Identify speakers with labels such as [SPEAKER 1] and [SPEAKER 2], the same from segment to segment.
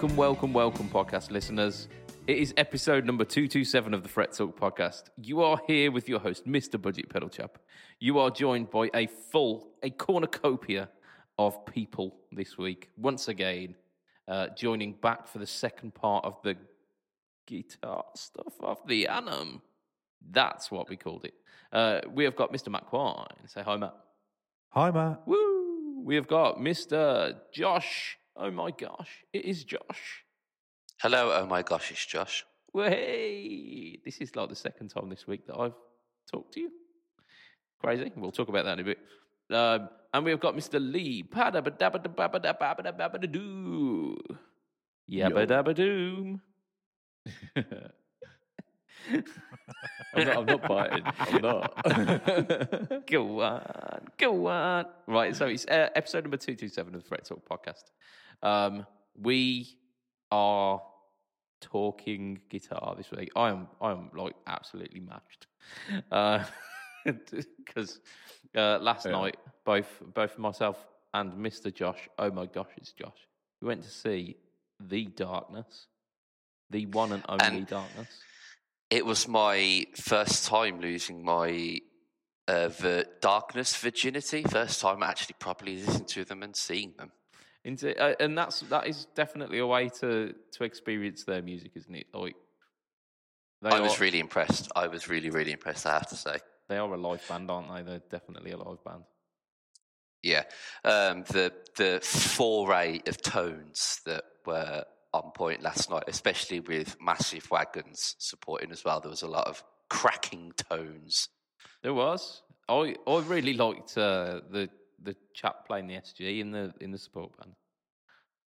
[SPEAKER 1] Welcome, welcome, welcome, podcast listeners. It is episode number 227 of the Fret Talk podcast. You are here with your host, Mr. Budget Pedal Chap. You are joined by a full, a cornucopia of people this week. Once again, uh, joining back for the second part of the guitar stuff of the annum. That's what we called it. Uh, we have got Mr. Matt Quine. Say hi, Matt.
[SPEAKER 2] Hi, Matt.
[SPEAKER 1] Woo! We have got Mr. Josh. Oh my gosh, it is Josh.
[SPEAKER 3] Hello, oh my gosh, it's Josh.
[SPEAKER 1] Well, hey, this is like the second time this week that I've talked to you. Crazy. We'll talk about that in a bit. Um, and we've got Mr. Lee. Yabba dabba doom.
[SPEAKER 2] I'm not, I'm not biting. I'm not.
[SPEAKER 1] go on, go on. Right, so it's uh, episode number 227 of the Fret Talk podcast. Um, we are talking guitar this week. I am, I am like absolutely matched. Because uh, uh, last
[SPEAKER 2] Yeah.
[SPEAKER 1] night, both both myself and Mr. Josh, oh my gosh, it's Josh, we went to see The Darkness, the one and only
[SPEAKER 3] And-
[SPEAKER 1] Darkness.
[SPEAKER 3] It was my first time losing my uh, the darkness virginity. First time actually properly listening to them and seeing them.
[SPEAKER 1] into uh, and that's that is definitely a way to to experience their music isn't it like
[SPEAKER 3] I
[SPEAKER 1] are,
[SPEAKER 3] was really impressed. I was really, really impressed. I have to say.
[SPEAKER 1] they are a live band aren't they they're definitely a live band
[SPEAKER 3] Yeah, um, the the foray of tones that were on point last night, especially with massive wagons supporting as well. There was a lot of cracking tones.
[SPEAKER 1] there was i i really liked uh, the the chap playing the sg in the in the support band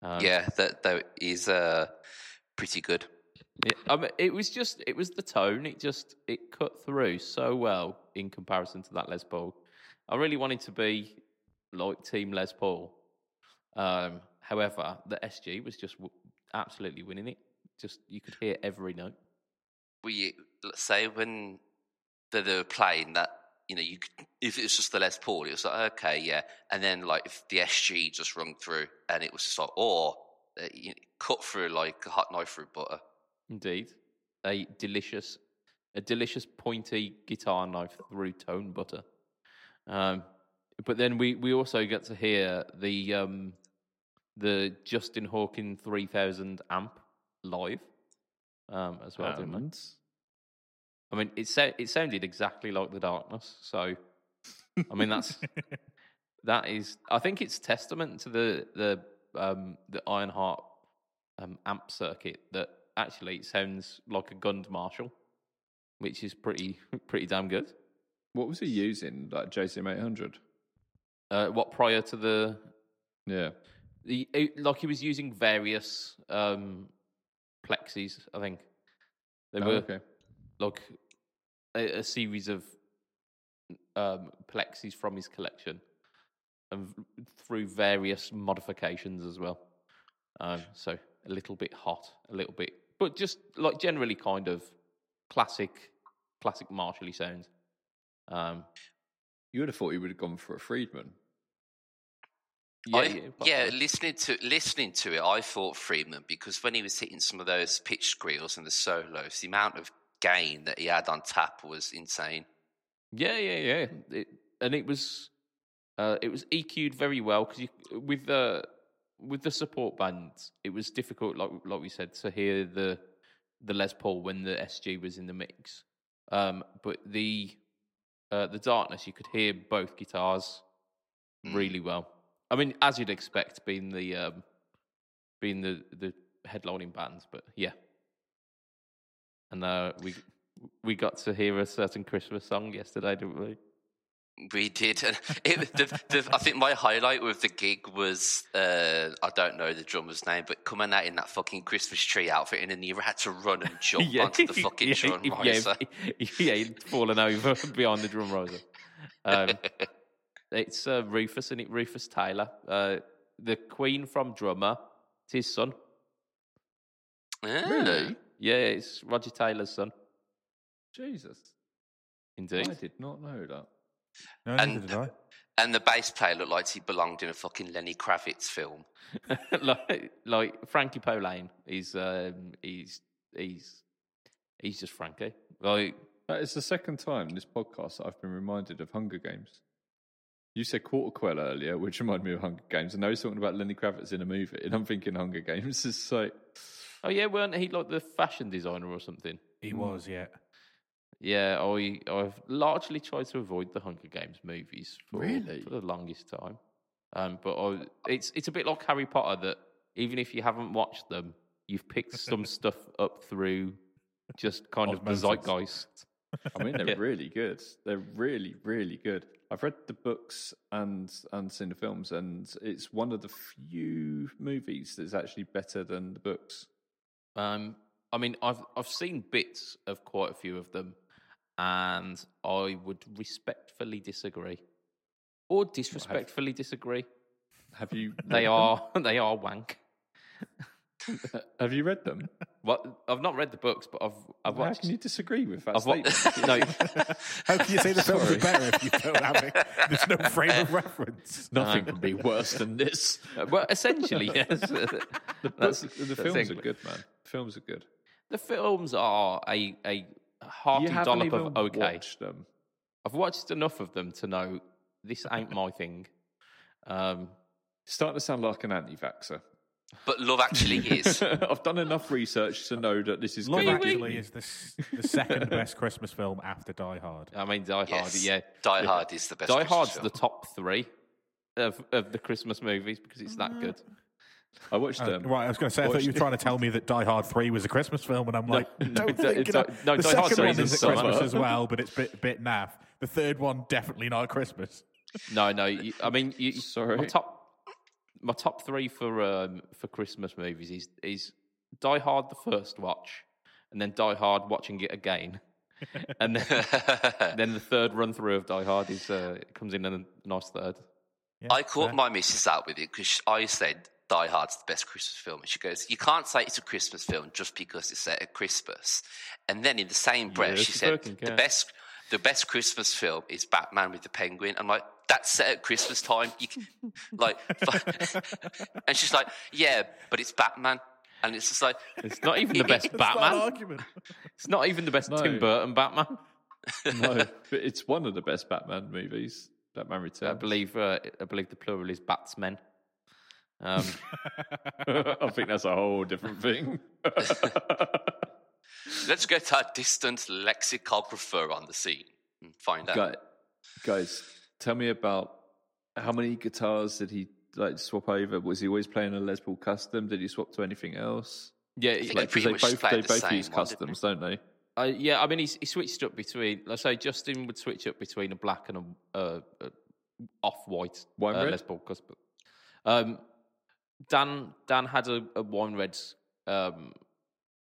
[SPEAKER 1] um,
[SPEAKER 3] yeah, that that is uh, pretty good.
[SPEAKER 1] it, I mean, it was just it was the tone it just it cut through so well in comparison to that les paul i really wanted to be like team les paul um however the sg was just absolutely winning it. Just you could hear every note.
[SPEAKER 3] We let's say when they, they were playing that you know you could, if it was just the Les Paul it was like okay yeah. And then like if the SG just rung through and it was just like or uh, you know, cut through like a hot knife through butter.
[SPEAKER 1] Indeed. A delicious a delicious pointy guitar knife through tone butter. Um but then we we also get to hear the um the justin hawkins 3000 amp live um as well didn't we?
[SPEAKER 2] And
[SPEAKER 1] I mean, it sa- it sounded exactly like the darkness. So, I mean, that's that is. I think it's testament to the the um, the Ironheart um, amp circuit that actually it sounds like a Gund Marshall, which is pretty pretty damn good.
[SPEAKER 2] what was he using? Like JCM 800?
[SPEAKER 1] Uh, what prior to the,
[SPEAKER 2] Yeah.
[SPEAKER 1] The it- like he was using various um, plexis. I think they
[SPEAKER 2] Oh,
[SPEAKER 1] were
[SPEAKER 2] okay.
[SPEAKER 1] like a, a series of um, plexis from his collection, and through various modifications as well. Um, so a little bit hot, a little bit, but just like generally kind of classic, classic Marshally sounds. Um,
[SPEAKER 2] You would have thought he would have gone for a Friedman.
[SPEAKER 1] Yeah,
[SPEAKER 3] I,
[SPEAKER 1] yeah,
[SPEAKER 3] yeah, listening to listening to it, I thought Friedman because when he was hitting some of those pitch squeals and the solos, the amount of gain that he had on tap was insane.
[SPEAKER 1] Yeah, yeah, yeah. It, and it was uh, it was EQ'd very well because with the with the support bands, it was difficult, like like we said, to hear the the Les Paul when the SG was in the mix. Um, but the uh, the darkness, you could hear both guitars
[SPEAKER 3] Mm.
[SPEAKER 1] really well. I mean, as you'd expect, being the um, being the the headlining bands, but yeah. And uh, we we got to hear a certain Christmas song yesterday, didn't we?
[SPEAKER 3] We did. And it, the, the, I think my highlight with the gig was uh, I don't know the drummer's name, but coming out in that fucking Christmas tree outfit, and then you had to run and jump onto the fucking
[SPEAKER 1] yeah,
[SPEAKER 3] drum
[SPEAKER 1] yeah,
[SPEAKER 3] riser.
[SPEAKER 1] Yeah, yeah, he'd fallen over behind the drum riser. Um, it's uh, Rufus, and it Rufus Taylor, uh, the Queen from drummer. It's his son.
[SPEAKER 3] Ah.
[SPEAKER 2] Really?
[SPEAKER 1] Yeah, it's Roger Taylor's son.
[SPEAKER 2] Jesus.
[SPEAKER 1] Indeed.
[SPEAKER 2] I did not know that.
[SPEAKER 4] No,
[SPEAKER 3] And-
[SPEAKER 4] neither did I.
[SPEAKER 3] And the bass player looked like he belonged in a fucking Lenny Kravitz film.
[SPEAKER 1] like, like Frankie Poullain, he's um, he's he's he's just Frankie. Like
[SPEAKER 2] it's the second time in this podcast that I've been reminded of Hunger Games. You said Quarter Quell earlier, which reminded me of Hunger Games, and now he's talking about Lenny Kravitz in a movie, and I'm thinking Hunger Games is so.
[SPEAKER 1] oh yeah, weren't he like the fashion designer or something?
[SPEAKER 4] He was, yeah.
[SPEAKER 1] Yeah, I I've largely tried to avoid the Hunger Games movies for,
[SPEAKER 2] Really?
[SPEAKER 1] for the longest time. Um, but I, it's it's a bit like Harry Potter that even if you haven't watched them, you've picked some stuff up through just kind of the zeitgeist.
[SPEAKER 2] I mean, they're
[SPEAKER 1] Yeah.
[SPEAKER 2] really good. They're really, really good. I've read the books and and seen the films, and it's one of the few movies that's actually better than the books.
[SPEAKER 1] Um, I mean, I've I've seen bits of quite a few of them, and I would respectfully disagree, or disrespectfully disagree.
[SPEAKER 2] Have you?
[SPEAKER 1] They are they are wank.
[SPEAKER 2] them? Have you read them?
[SPEAKER 1] What I've not read the books, but I've I've
[SPEAKER 2] How
[SPEAKER 1] watched.
[SPEAKER 2] can you disagree with that
[SPEAKER 1] I've wa-
[SPEAKER 2] statement?
[SPEAKER 1] no,
[SPEAKER 4] How can you say the films
[SPEAKER 2] Sorry.
[SPEAKER 4] are better if you don't have it? There's no frame of reference.
[SPEAKER 2] Nothing can be worse than this.
[SPEAKER 1] well, essentially, yes.
[SPEAKER 2] The,
[SPEAKER 1] That's-
[SPEAKER 2] books, the
[SPEAKER 1] that's
[SPEAKER 2] films are
[SPEAKER 1] English.
[SPEAKER 2] good, man. Films are good.
[SPEAKER 1] The films are a a hearty
[SPEAKER 2] you haven't
[SPEAKER 1] dollop
[SPEAKER 2] even
[SPEAKER 1] of okay.
[SPEAKER 2] watched them.
[SPEAKER 1] I've watched enough of them to know this ain't my thing. Um,
[SPEAKER 2] Starting to sound like an anti-vaxxer.
[SPEAKER 3] But Love Actually is.
[SPEAKER 2] I've done enough research to know that this is
[SPEAKER 4] Love
[SPEAKER 2] going to
[SPEAKER 4] Actually is the, the second best Christmas film after Die Hard.
[SPEAKER 1] I mean, Die Hard,
[SPEAKER 3] Yes.
[SPEAKER 1] yeah.
[SPEAKER 3] Die Hard is the best.
[SPEAKER 1] Die
[SPEAKER 3] Christmas
[SPEAKER 1] Hard's
[SPEAKER 3] film.
[SPEAKER 1] the top three of, of the Christmas movies because it's that good.
[SPEAKER 2] I watched
[SPEAKER 4] Uh,
[SPEAKER 2] them.
[SPEAKER 4] right, I was going to say, I thought you were trying to tell me that Die Hard 3 was a Christmas film, and I'm like, no,
[SPEAKER 1] no,
[SPEAKER 4] thinking
[SPEAKER 1] it's-
[SPEAKER 4] of-
[SPEAKER 1] no,
[SPEAKER 4] the
[SPEAKER 1] Die Hard
[SPEAKER 4] second
[SPEAKER 1] 3
[SPEAKER 4] one
[SPEAKER 1] is in
[SPEAKER 4] at
[SPEAKER 1] summer.
[SPEAKER 4] Christmas as well, but it's a bit, bit naff. The third one, definitely not at Christmas.
[SPEAKER 1] No, no. You, I mean, you,
[SPEAKER 2] Sorry.
[SPEAKER 1] My top, my top three for um, for Christmas movies is is Die Hard the first watch, and then Die Hard watching it again, and then then the third run through of Die Hard is uh, comes in a nice third.
[SPEAKER 4] Yeah,
[SPEAKER 3] I caught
[SPEAKER 4] fair.
[SPEAKER 3] my missus out with it because I said Die Hard's the best Christmas film. And she goes, You can't say it's a Christmas film just because it's set at Christmas. And then in the same breath,
[SPEAKER 1] Yeah,
[SPEAKER 3] she said,
[SPEAKER 1] working,
[SPEAKER 3] The
[SPEAKER 1] yeah.
[SPEAKER 3] best the best Christmas film is Batman with the Penguin. I'm like, That's set at Christmas time. You can, like, and she's like, Yeah, but it's Batman. And it's just like,
[SPEAKER 1] It's not even the best
[SPEAKER 4] It's not an
[SPEAKER 1] Batman.
[SPEAKER 4] argument.
[SPEAKER 1] It's not even the best
[SPEAKER 2] No.
[SPEAKER 1] Tim Burton Batman.
[SPEAKER 2] no, but it's one of the best Batman movies. Batman Returns.
[SPEAKER 1] I believe uh, I believe the plural is Batsmen. Um,
[SPEAKER 2] I think that's a whole different thing.
[SPEAKER 3] Let's get our distant lexicographer on the scene and find out.
[SPEAKER 2] Guy- guys, tell me about how many guitars did he like swap over? Was he always playing a Les Paul custom? Did he swap to anything else?
[SPEAKER 1] yeah,
[SPEAKER 3] think
[SPEAKER 1] it-
[SPEAKER 3] he
[SPEAKER 2] Like, 'cause
[SPEAKER 3] pretty
[SPEAKER 2] they both they
[SPEAKER 3] the
[SPEAKER 2] both
[SPEAKER 3] same
[SPEAKER 2] use
[SPEAKER 3] one,
[SPEAKER 2] customs, don't they?
[SPEAKER 1] Uh, yeah, I mean, he, he switched up between. Let's say Justin would switch up between a black and a, uh, a off-white
[SPEAKER 2] Wine
[SPEAKER 1] uh,
[SPEAKER 2] red?
[SPEAKER 1] Les Paul custom. Um, Dan Dan had a, a wine red um,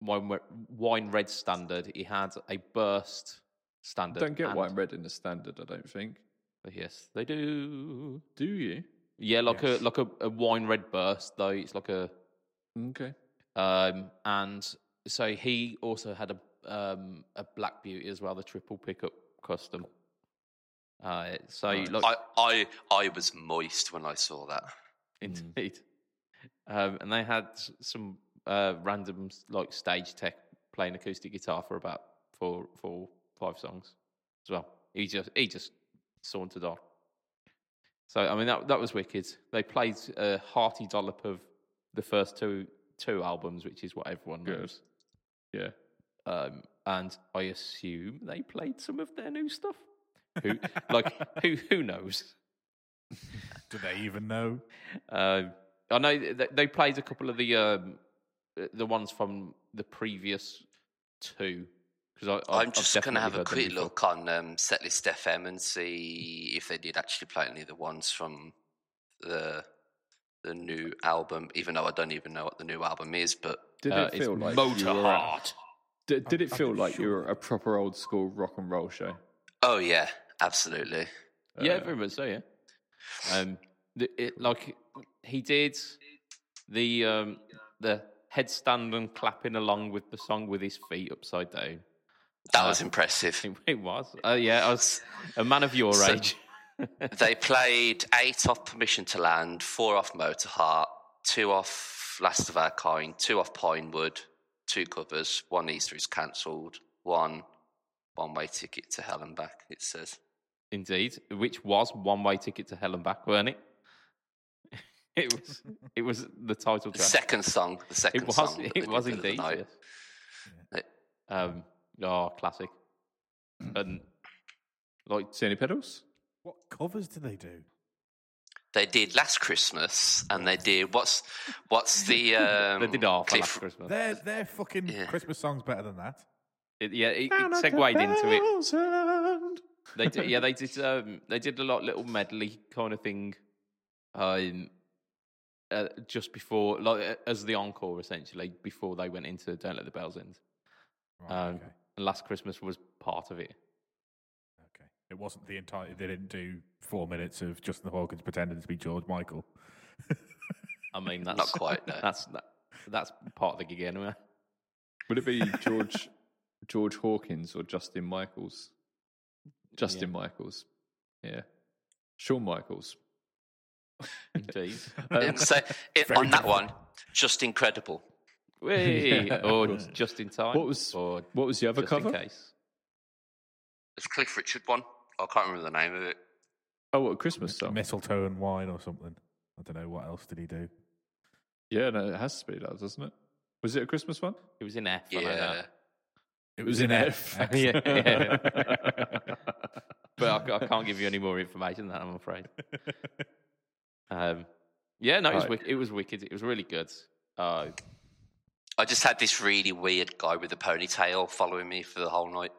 [SPEAKER 1] wine red, wine red standard. He had a burst standard.
[SPEAKER 2] Don't get
[SPEAKER 1] and-
[SPEAKER 2] wine red in the standard, I don't think.
[SPEAKER 1] Yes, they do.
[SPEAKER 2] Do you?
[SPEAKER 1] Yeah, like
[SPEAKER 4] Yes.
[SPEAKER 1] a like a, a wine red burst though. It's like a
[SPEAKER 2] Okay.
[SPEAKER 1] um, and so he also had a um, a Black Beauty as well, the triple pickup custom. Uh, so
[SPEAKER 2] Nice.
[SPEAKER 1] like
[SPEAKER 3] I, I, I was moist when I saw that.
[SPEAKER 1] indeed, um, and they had some uh, random like stage tech playing acoustic guitar for about four, four, five songs as well. He just he just sauntered on. So I mean that that was wicked. They played a hearty dollop of the first two two albums, which is what everyone
[SPEAKER 2] Good.
[SPEAKER 1] knows.
[SPEAKER 2] Yeah.
[SPEAKER 1] Um, and I assume they played some of their new stuff. Who like who who knows?
[SPEAKER 4] Do they even know?
[SPEAKER 1] Um, I know they played a couple of the um, the ones from the previous two because I,
[SPEAKER 3] I'm just going to have a quick look on um, Setlist FM and see if they did actually play any of the ones from the the new album. Even though I don't even know what the new album is, but
[SPEAKER 2] Did
[SPEAKER 1] Uh,
[SPEAKER 2] it feel like you were
[SPEAKER 1] Motorheart.
[SPEAKER 2] Did, did it feel
[SPEAKER 4] not
[SPEAKER 2] like you were a proper old school rock and roll show?
[SPEAKER 3] oh yeah, absolutely.
[SPEAKER 1] Yeah,
[SPEAKER 2] Uh,
[SPEAKER 1] very much so. Yeah. Um, the, it, like he did the um the headstand and clapping along with the song with his feet upside down.
[SPEAKER 3] That
[SPEAKER 1] Uh,
[SPEAKER 3] was impressive.
[SPEAKER 1] It, it was. Uh, yeah, I was a man of your
[SPEAKER 3] So-
[SPEAKER 1] age.
[SPEAKER 3] they played eight off Permission to Land, four off Motorheart, two off Last of Our Kind, two off Pinewood, two covers, one Easter is cancelled, one one way ticket to hell and back, it says.
[SPEAKER 1] Indeed, which was one way ticket to hell and back, weren't it? It was. It was the title track.
[SPEAKER 3] The second song, the second
[SPEAKER 1] it was.
[SPEAKER 3] song.
[SPEAKER 1] It was
[SPEAKER 3] did the other
[SPEAKER 1] indeed.
[SPEAKER 3] night.
[SPEAKER 1] Yes. Um. Oh, classic. And like,
[SPEAKER 2] See any pedals?
[SPEAKER 4] What covers do they do?
[SPEAKER 3] They did Last Christmas, and they did what's what's the um,
[SPEAKER 1] they did half
[SPEAKER 3] Cliff-
[SPEAKER 1] last Christmas.
[SPEAKER 4] Their their fucking
[SPEAKER 3] Yeah.
[SPEAKER 4] Christmas songs better than that.
[SPEAKER 1] It, yeah, it, it segued into it. They did, yeah, they did. Um, they did a lot little medley kind of thing, um, uh, just before, like as the encore, essentially, before they went into "Don't Let the Bells End."
[SPEAKER 4] Right,
[SPEAKER 1] Um,
[SPEAKER 4] okay.
[SPEAKER 1] and Last Christmas was part of it.
[SPEAKER 4] Okay. It wasn't the entire. They didn't do four minutes of Justin Hawkins pretending to be George Michael.
[SPEAKER 1] I mean, that's
[SPEAKER 3] Not quite, no.
[SPEAKER 1] That's that, that's part of the gig anyway.
[SPEAKER 2] Would it be George George Hawkins or Justin Michaels? Justin Michaels. Yeah. Shawn Michaels.
[SPEAKER 1] Indeed.
[SPEAKER 3] And so um,
[SPEAKER 4] it,
[SPEAKER 3] on that one, just incredible.
[SPEAKER 1] Whee!
[SPEAKER 2] Yeah,
[SPEAKER 1] or
[SPEAKER 2] course.
[SPEAKER 1] just in time.
[SPEAKER 2] What was
[SPEAKER 1] or
[SPEAKER 2] what was the other
[SPEAKER 1] just
[SPEAKER 2] cover?
[SPEAKER 1] in case?
[SPEAKER 3] It's Cliff Richard one. I can't remember the name of it.
[SPEAKER 2] Oh, what a Christmas song.
[SPEAKER 4] Mistletoe and wine or something. I don't know what else did he do.
[SPEAKER 2] Yeah, no, it has to be that, doesn't it? Was it a Christmas one?
[SPEAKER 1] It was in F. know
[SPEAKER 3] Yeah.
[SPEAKER 1] that.
[SPEAKER 4] It
[SPEAKER 2] was in F.
[SPEAKER 1] yeah, yeah. but I, I can't give you any more information than that, I'm afraid. Um, yeah, no, it was,
[SPEAKER 2] Right.
[SPEAKER 1] wick- it was wicked. It was really good. Uh,
[SPEAKER 3] I just had this really weird guy with a ponytail following me for the whole night.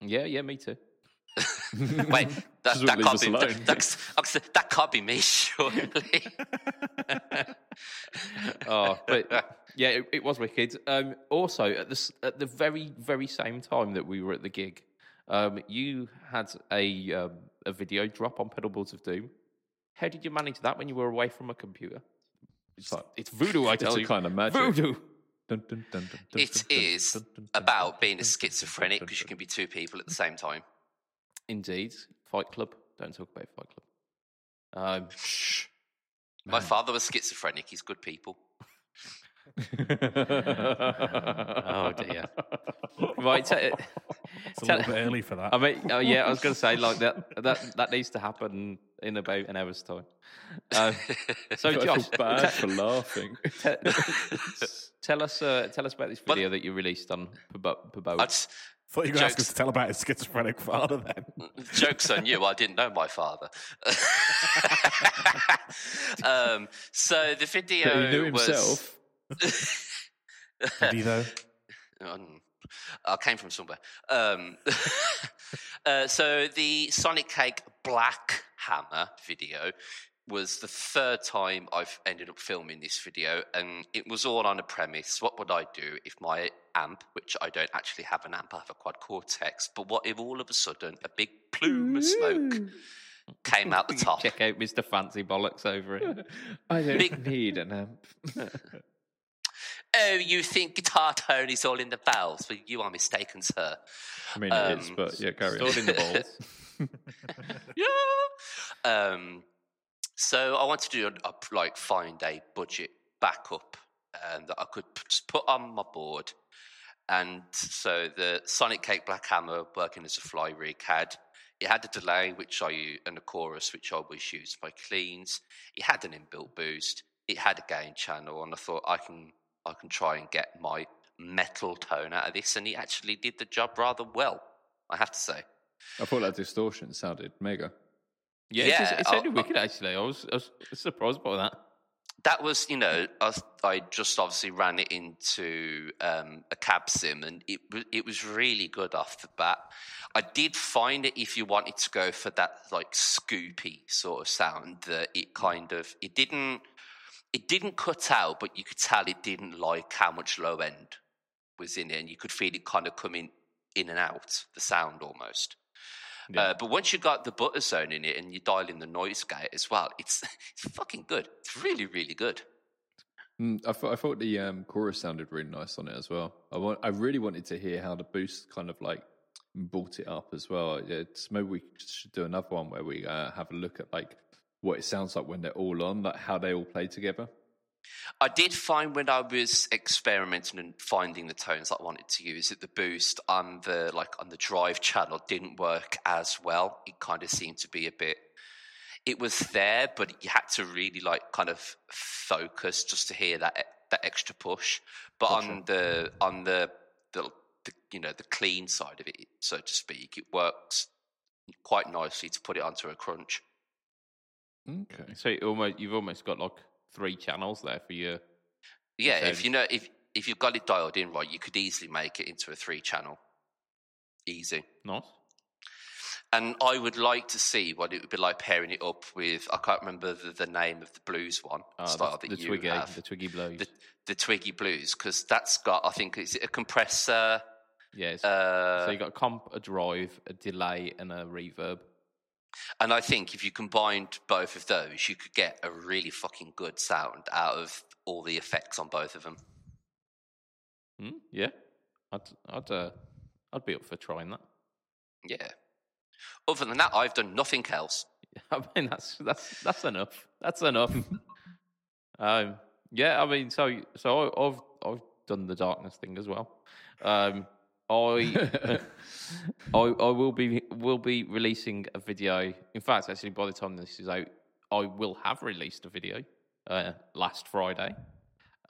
[SPEAKER 1] yeah, yeah, me too.
[SPEAKER 3] Wait, that,
[SPEAKER 2] Just
[SPEAKER 3] that
[SPEAKER 2] leave
[SPEAKER 3] can't be
[SPEAKER 2] alone.
[SPEAKER 3] that, that's- I said, that can't be me, surely.
[SPEAKER 1] oh, but yeah, it, it was wicked. Um, also, at the at the very very same time that we were at the gig, um, you had a um, a video drop on Pedalboards of Doom. How did you manage that when you were away from a computer? It's,
[SPEAKER 2] like-
[SPEAKER 1] it's voodoo, I tell
[SPEAKER 2] a
[SPEAKER 1] you.
[SPEAKER 2] kind of magic.
[SPEAKER 1] Voodoo.
[SPEAKER 2] Dun, dun, dun, dun, dun,
[SPEAKER 3] It
[SPEAKER 2] dun, dun,
[SPEAKER 3] is
[SPEAKER 2] dun, dun, dun,
[SPEAKER 3] about being a
[SPEAKER 2] dun, dun,
[SPEAKER 3] schizophrenic because you can be two people at the same time.
[SPEAKER 1] Indeed, Fight Club. Don't talk about Fight Club. Um,
[SPEAKER 3] Shh. My father was schizophrenic. He's good people.
[SPEAKER 1] Oh dear. Right. T-
[SPEAKER 4] It's a little bit early for that.
[SPEAKER 1] I mean, oh yeah, I was going to say like that. That that needs to happen in about an hour's time. Uh, so,
[SPEAKER 2] I
[SPEAKER 1] Josh,
[SPEAKER 2] bad
[SPEAKER 1] te-
[SPEAKER 2] for laughing.
[SPEAKER 1] te- tell us, uh, tell us about this video that you released on Pabo. Pabo.
[SPEAKER 3] I
[SPEAKER 4] thought you were going to ask us
[SPEAKER 3] jokes.
[SPEAKER 4] to tell about his schizophrenic father then.
[SPEAKER 3] Jokes on you. I didn't know my father. um, so the video
[SPEAKER 2] But he knew
[SPEAKER 3] was.
[SPEAKER 2] Himself.
[SPEAKER 4] Did he though?
[SPEAKER 3] Um, I came from somewhere. Um, uh, so the Sonicake Black Hammer video was the third time I've ended up filming this video, and it was all on a premise. What would I do if my amp, which I don't actually have an amp, I have a quad cortex, but what if all of a sudden a big plume of smoke came out the top?
[SPEAKER 1] Check out Mr. Fancy Bollocks over it.
[SPEAKER 2] I don't
[SPEAKER 3] Big-
[SPEAKER 2] need an amp.
[SPEAKER 3] Oh, you think Guitar Tone is all in the valves? Well, you are mistaken, sir.
[SPEAKER 2] I mean, it is,
[SPEAKER 3] Um,
[SPEAKER 2] but yeah, carry on.
[SPEAKER 1] Stored in the balls.
[SPEAKER 3] yeah. Um, so I wanted to do a, a, like find a budget backup um, that I could p- just put on my board, and so the Sonicake Black Hammer working as a fly rig had it had a delay which I u- and a chorus which I always use my cleans. It had an inbuilt boost. It had a gain channel, and I thought I can I can try and get my metal tone out of this, and he actually did the job rather well. I have to say.
[SPEAKER 2] I thought that distortion sounded mega.
[SPEAKER 1] Yeah,
[SPEAKER 3] Yeah,
[SPEAKER 1] it sounded
[SPEAKER 3] I'll-
[SPEAKER 1] wicked actually. I was, I was surprised by that.
[SPEAKER 3] that was, you know, I, I just obviously ran it into um, a cab sim, and it it was really good off the bat. I did find it if you wanted to go for that like scoopy sort of sound that it kind of it didn't it didn't cut out, but you could tell it didn't like how much low end was in it, and you could feel it kind of coming in and out the sound almost.
[SPEAKER 1] Yeah.
[SPEAKER 3] Uh, but once you got the butter zone in it and you dial in the noise gate as well, it's it's fucking good. It's really really good.
[SPEAKER 2] Mm, I thought I thought the um, chorus sounded really nice on it as well. I want I really wanted to hear how the boost kind of like brought it up as well. It's maybe we should do another one where we uh, have a look at like what it sounds like when they're all on, like how they all play together.
[SPEAKER 3] I did find when I was experimenting and finding the tones I wanted to use that the boost on the like on the drive channel didn't work as well. It kind of seemed to be a bit it was there, but you had to really like kind of focus just to hear that that extra push. But gotcha. on the on the, the the you know the clean side of it, so to speak, it works quite nicely to put it onto a crunch.
[SPEAKER 1] Okay, so almost you've almost got like three channels there for your.
[SPEAKER 3] Yeah, if you know if if you've got it dialed in right, you could easily make it into a three channel. Easy.
[SPEAKER 1] Nice.
[SPEAKER 3] And I would like to see what it would be like pairing it up with. I can't remember the, the name of the blues one uh, style
[SPEAKER 1] the,
[SPEAKER 3] that
[SPEAKER 1] the
[SPEAKER 3] you
[SPEAKER 1] Twiggy,
[SPEAKER 3] have.
[SPEAKER 1] The Twiggy Blues.
[SPEAKER 3] The, the Twiggy Blues, because that's got, I think, is it a compressor?
[SPEAKER 1] Yes. Uh, so you got a comp, a drive, a delay, and a reverb.
[SPEAKER 3] And I think if you combined both of those, you could get a really fucking good sound out of all the effects on both of them.
[SPEAKER 1] Mm, yeah, I'd, I'd, uh, I'd be up for trying that.
[SPEAKER 3] Yeah. Other than that, I've done nothing else.
[SPEAKER 1] I mean, that's that's that's enough. That's enough. um, yeah, I mean, so so I, have I've done the darkness thing as well. Um, I, I I will be will be releasing a video. In fact, actually, by the time this is out, I will have released a video uh, last Friday,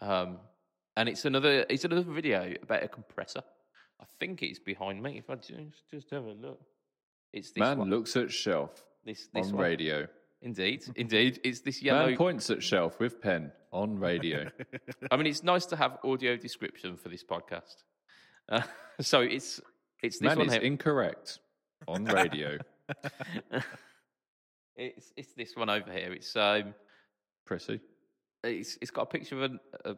[SPEAKER 1] um, and it's another it's another video about a compressor. I think it's behind me. If I just just have a look. It's this
[SPEAKER 2] Man
[SPEAKER 1] one.
[SPEAKER 2] looks at shelf
[SPEAKER 1] this, this
[SPEAKER 2] on
[SPEAKER 1] one.
[SPEAKER 2] radio.
[SPEAKER 1] Indeed, indeed. It's this yellow.
[SPEAKER 2] Man points at shelf with pen on radio.
[SPEAKER 1] I mean, it's nice to have audio description for this podcast. Uh, so it's it's this
[SPEAKER 2] Man
[SPEAKER 1] one
[SPEAKER 2] is
[SPEAKER 1] here.
[SPEAKER 2] incorrect on radio.
[SPEAKER 1] it's it's this one over here. It's um,
[SPEAKER 2] Prissy.
[SPEAKER 1] it's it's got a picture of an. A,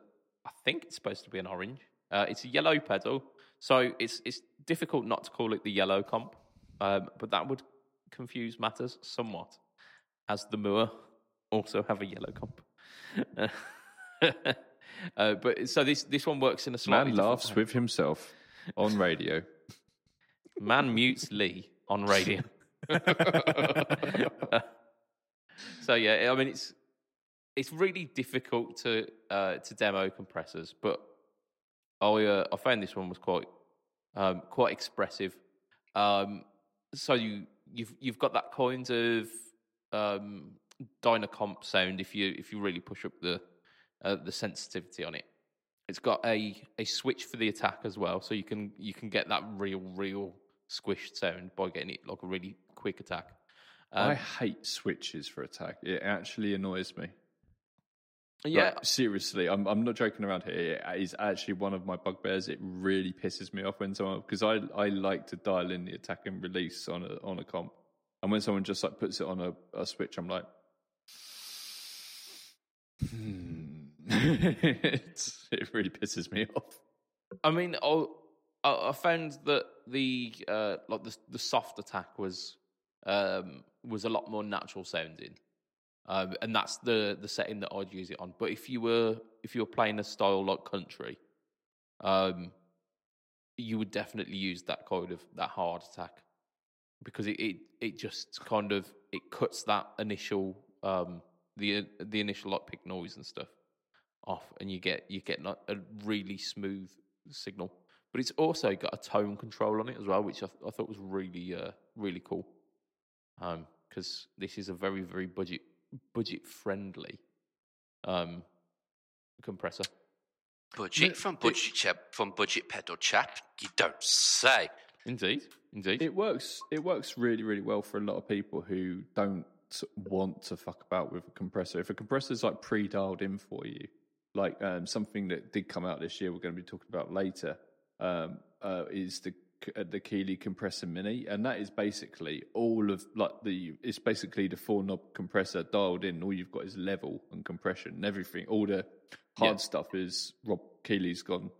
[SPEAKER 1] I think it's supposed to be an orange. Uh, it's a yellow pedal, so it's it's difficult not to call it the yellow comp um, but that would confuse matters somewhat, as the Mooer also have a yellow comp. uh, but so this this one works in a slightly
[SPEAKER 2] man laughs with himself on radio.
[SPEAKER 1] Man mutes Lee on radio. so yeah, I mean it's it's really difficult to uh, to demo compressors, but I uh, I found this one was quite um, quite expressive. Um, so you you've you've got that kind of um, Dynacomp sound if you if you really push up the uh, the sensitivity on it. It's got a a switch for the attack as well, so you can you can get that real real squished sound by getting it like a really quick attack.
[SPEAKER 2] Um, I hate switches for attack. It actually annoys me.
[SPEAKER 1] Yeah,
[SPEAKER 2] like, seriously, I'm I'm not joking around here. It is actually one of my bugbears. It really pisses me off when someone because I I like to dial in the attack and release on a on a comp, and when someone just like puts it on a, a switch, I'm like, hmm. it really pisses me off.
[SPEAKER 1] I mean, I I found that the uh, like the the soft attack was um, was a lot more natural sounding. Um, and that's the the setting that I'd use it on. But if you were if you were playing a style like country, um, you would definitely use that kind of that hard attack because it it, it just kind of it cuts that initial um, the the initial like pick noise and stuff off, and you get you get a really smooth signal. But it's also got a tone control on it as well, which I, th- I thought was really uh, really cool. Um, Because this is a very very budget budget friendly um, compressor.
[SPEAKER 3] Budget from budget chap from budget pedal chap. You don't say.
[SPEAKER 1] Indeed, indeed.
[SPEAKER 2] It works. It works really, really well for a lot of people who don't want to fuck about with a compressor. If a compressor is like pre-dialed in for you, like um, something that did come out this year, we're going to be talking about later, um, uh, is the uh, the Keeley compressor mini, and that is basically all of like the it's basically the four knob compressor dialed in. All you've got is level and compression and everything. All the hard yeah. stuff is Rob Keeley's gone.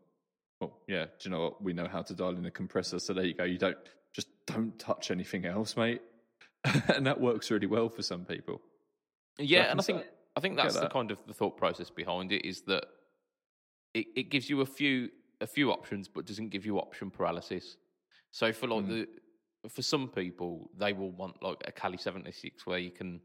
[SPEAKER 2] Well, yeah, do you know what? We know how to dial in a compressor, so there you go. You don't just don't touch anything else, mate, and that works really well for some people.
[SPEAKER 1] Yeah, so and I think I think that's the kind of the thought process behind it is that it, it gives you a few a few options, but doesn't give you option paralysis. So for like the for some people, they will want like a Cali seventy six where you can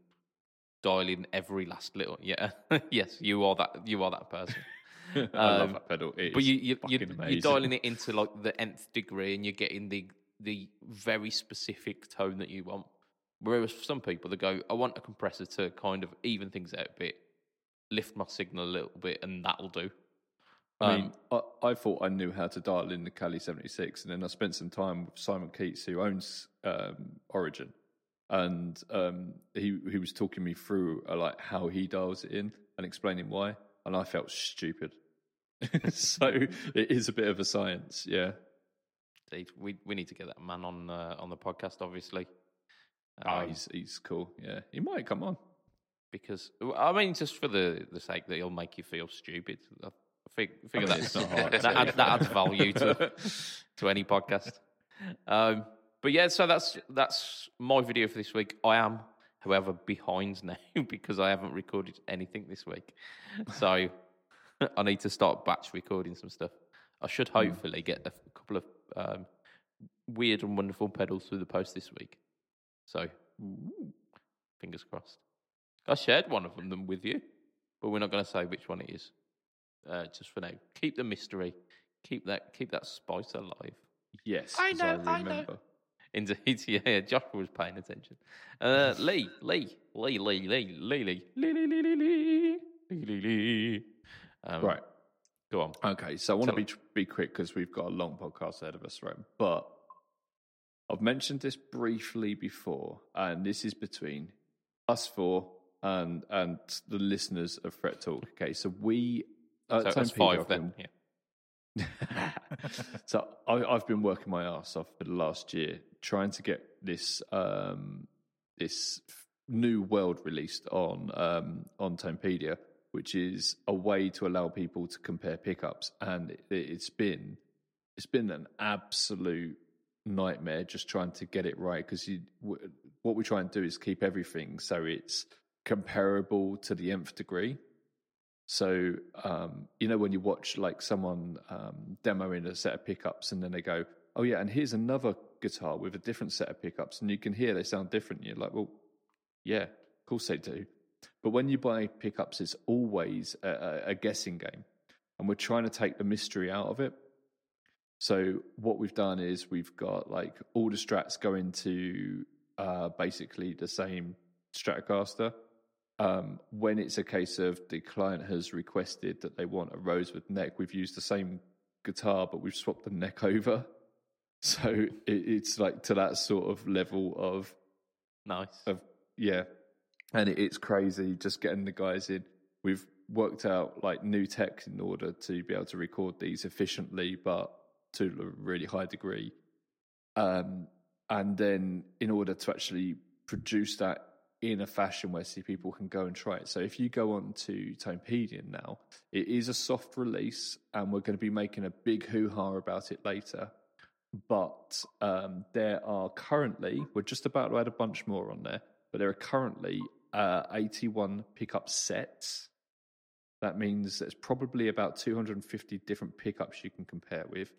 [SPEAKER 1] dial in every last little. Yeah, yes, you are that. You are that person.
[SPEAKER 2] I love
[SPEAKER 1] Um,
[SPEAKER 2] that pedal. It
[SPEAKER 1] but you, you, you, you're dialing it into like the nth degree, and you're getting the the very specific tone that you want. Whereas for some people, they go, "I want a compressor to kind of even things out a bit, lift my signal a little bit, and that'll do."
[SPEAKER 2] I
[SPEAKER 1] Um,
[SPEAKER 2] mean, I, I thought I knew how to dial in the Cali 76, and then I spent some time with Simon Keats, who owns um, Origin, and um, he he was talking me through uh, like how he dials it in and explaining why, and I felt stupid. so it is a bit of a science, yeah.
[SPEAKER 1] We we need to get that man on uh, on the podcast, obviously.
[SPEAKER 2] Ah,
[SPEAKER 1] Um,
[SPEAKER 2] he's he's cool, yeah. He might come on.
[SPEAKER 1] because I mean, just for the the sake that he'll make you feel stupid. I fig- figure
[SPEAKER 2] I mean,
[SPEAKER 1] that's
[SPEAKER 2] not hard
[SPEAKER 1] that, adds, that adds value to to any podcast. Um, but yeah, so that's that's my video for this week. I am, however, behind now because I haven't recorded anything this week. So I need to start batch recording some stuff. I should hopefully get a couple of um, weird and wonderful pedals through the post this week. So fingers crossed. I shared one of them with you, but we're not going to say which one it is. Uh, just for now, keep the mystery, keep that keep that spice alive.
[SPEAKER 2] Yes,
[SPEAKER 3] I
[SPEAKER 2] 'cause
[SPEAKER 3] know, I know.
[SPEAKER 2] remember.
[SPEAKER 1] Indeed, yeah, yeah, Joshua was paying attention. Uh, Lee, Lee, Lee, Lee, Lee, Lee, Lee, Lee, Lee, Lee, Lee, Lee, Lee, Lee, Lee. Um,
[SPEAKER 2] Right.
[SPEAKER 1] go on.
[SPEAKER 2] Okay, so I want to
[SPEAKER 1] Tell
[SPEAKER 2] be be quick because we've got a long podcast ahead of us, right? But I've mentioned this briefly before, and this is between us four and and the listeners of Fret Talk. Okay, so we uh,
[SPEAKER 1] So that's five
[SPEAKER 2] I've
[SPEAKER 1] then. Yeah.
[SPEAKER 2] so I, I've been working my ass off for the last year trying to get this um, this new world released on um, on Tonepedia, which is a way to allow people to compare pickups, and it, it's been it's been an absolute nightmare just trying to get it right because w- what we try and do is keep everything so it's comparable to the nth degree. So, um, you know, when you watch like someone um, demoing a set of pickups and then they go, oh, yeah, and here's another guitar with a different set of pickups, and you can hear they sound different. You're like, well, yeah, of course they do. But when you buy pickups, it's always a, a, a guessing game. And we're trying to take the mystery out of it. So, what we've done is we've got like all the strats going to uh, basically the same Stratocaster um, when it's a case of the client has requested that they want a rosewood neck, we've used the same guitar, but we've swapped the neck over. So it, it's like to that sort of level of,
[SPEAKER 1] Nice.
[SPEAKER 2] of yeah. And it, it's crazy just getting the guys in. We've worked out like new tech in order to be able to record these efficiently, but to a really high degree. Um, and then in order to actually produce that in a fashion where see people can go and try it. So if you go on to Tonepedia now, it is a soft release, and we're going to be making a big hoo ha about it later. But um, there are currently, we're just about to add a bunch more on there, but there are currently uh, 81 pickup sets. That means there's probably about 250 different pickups you can compare with.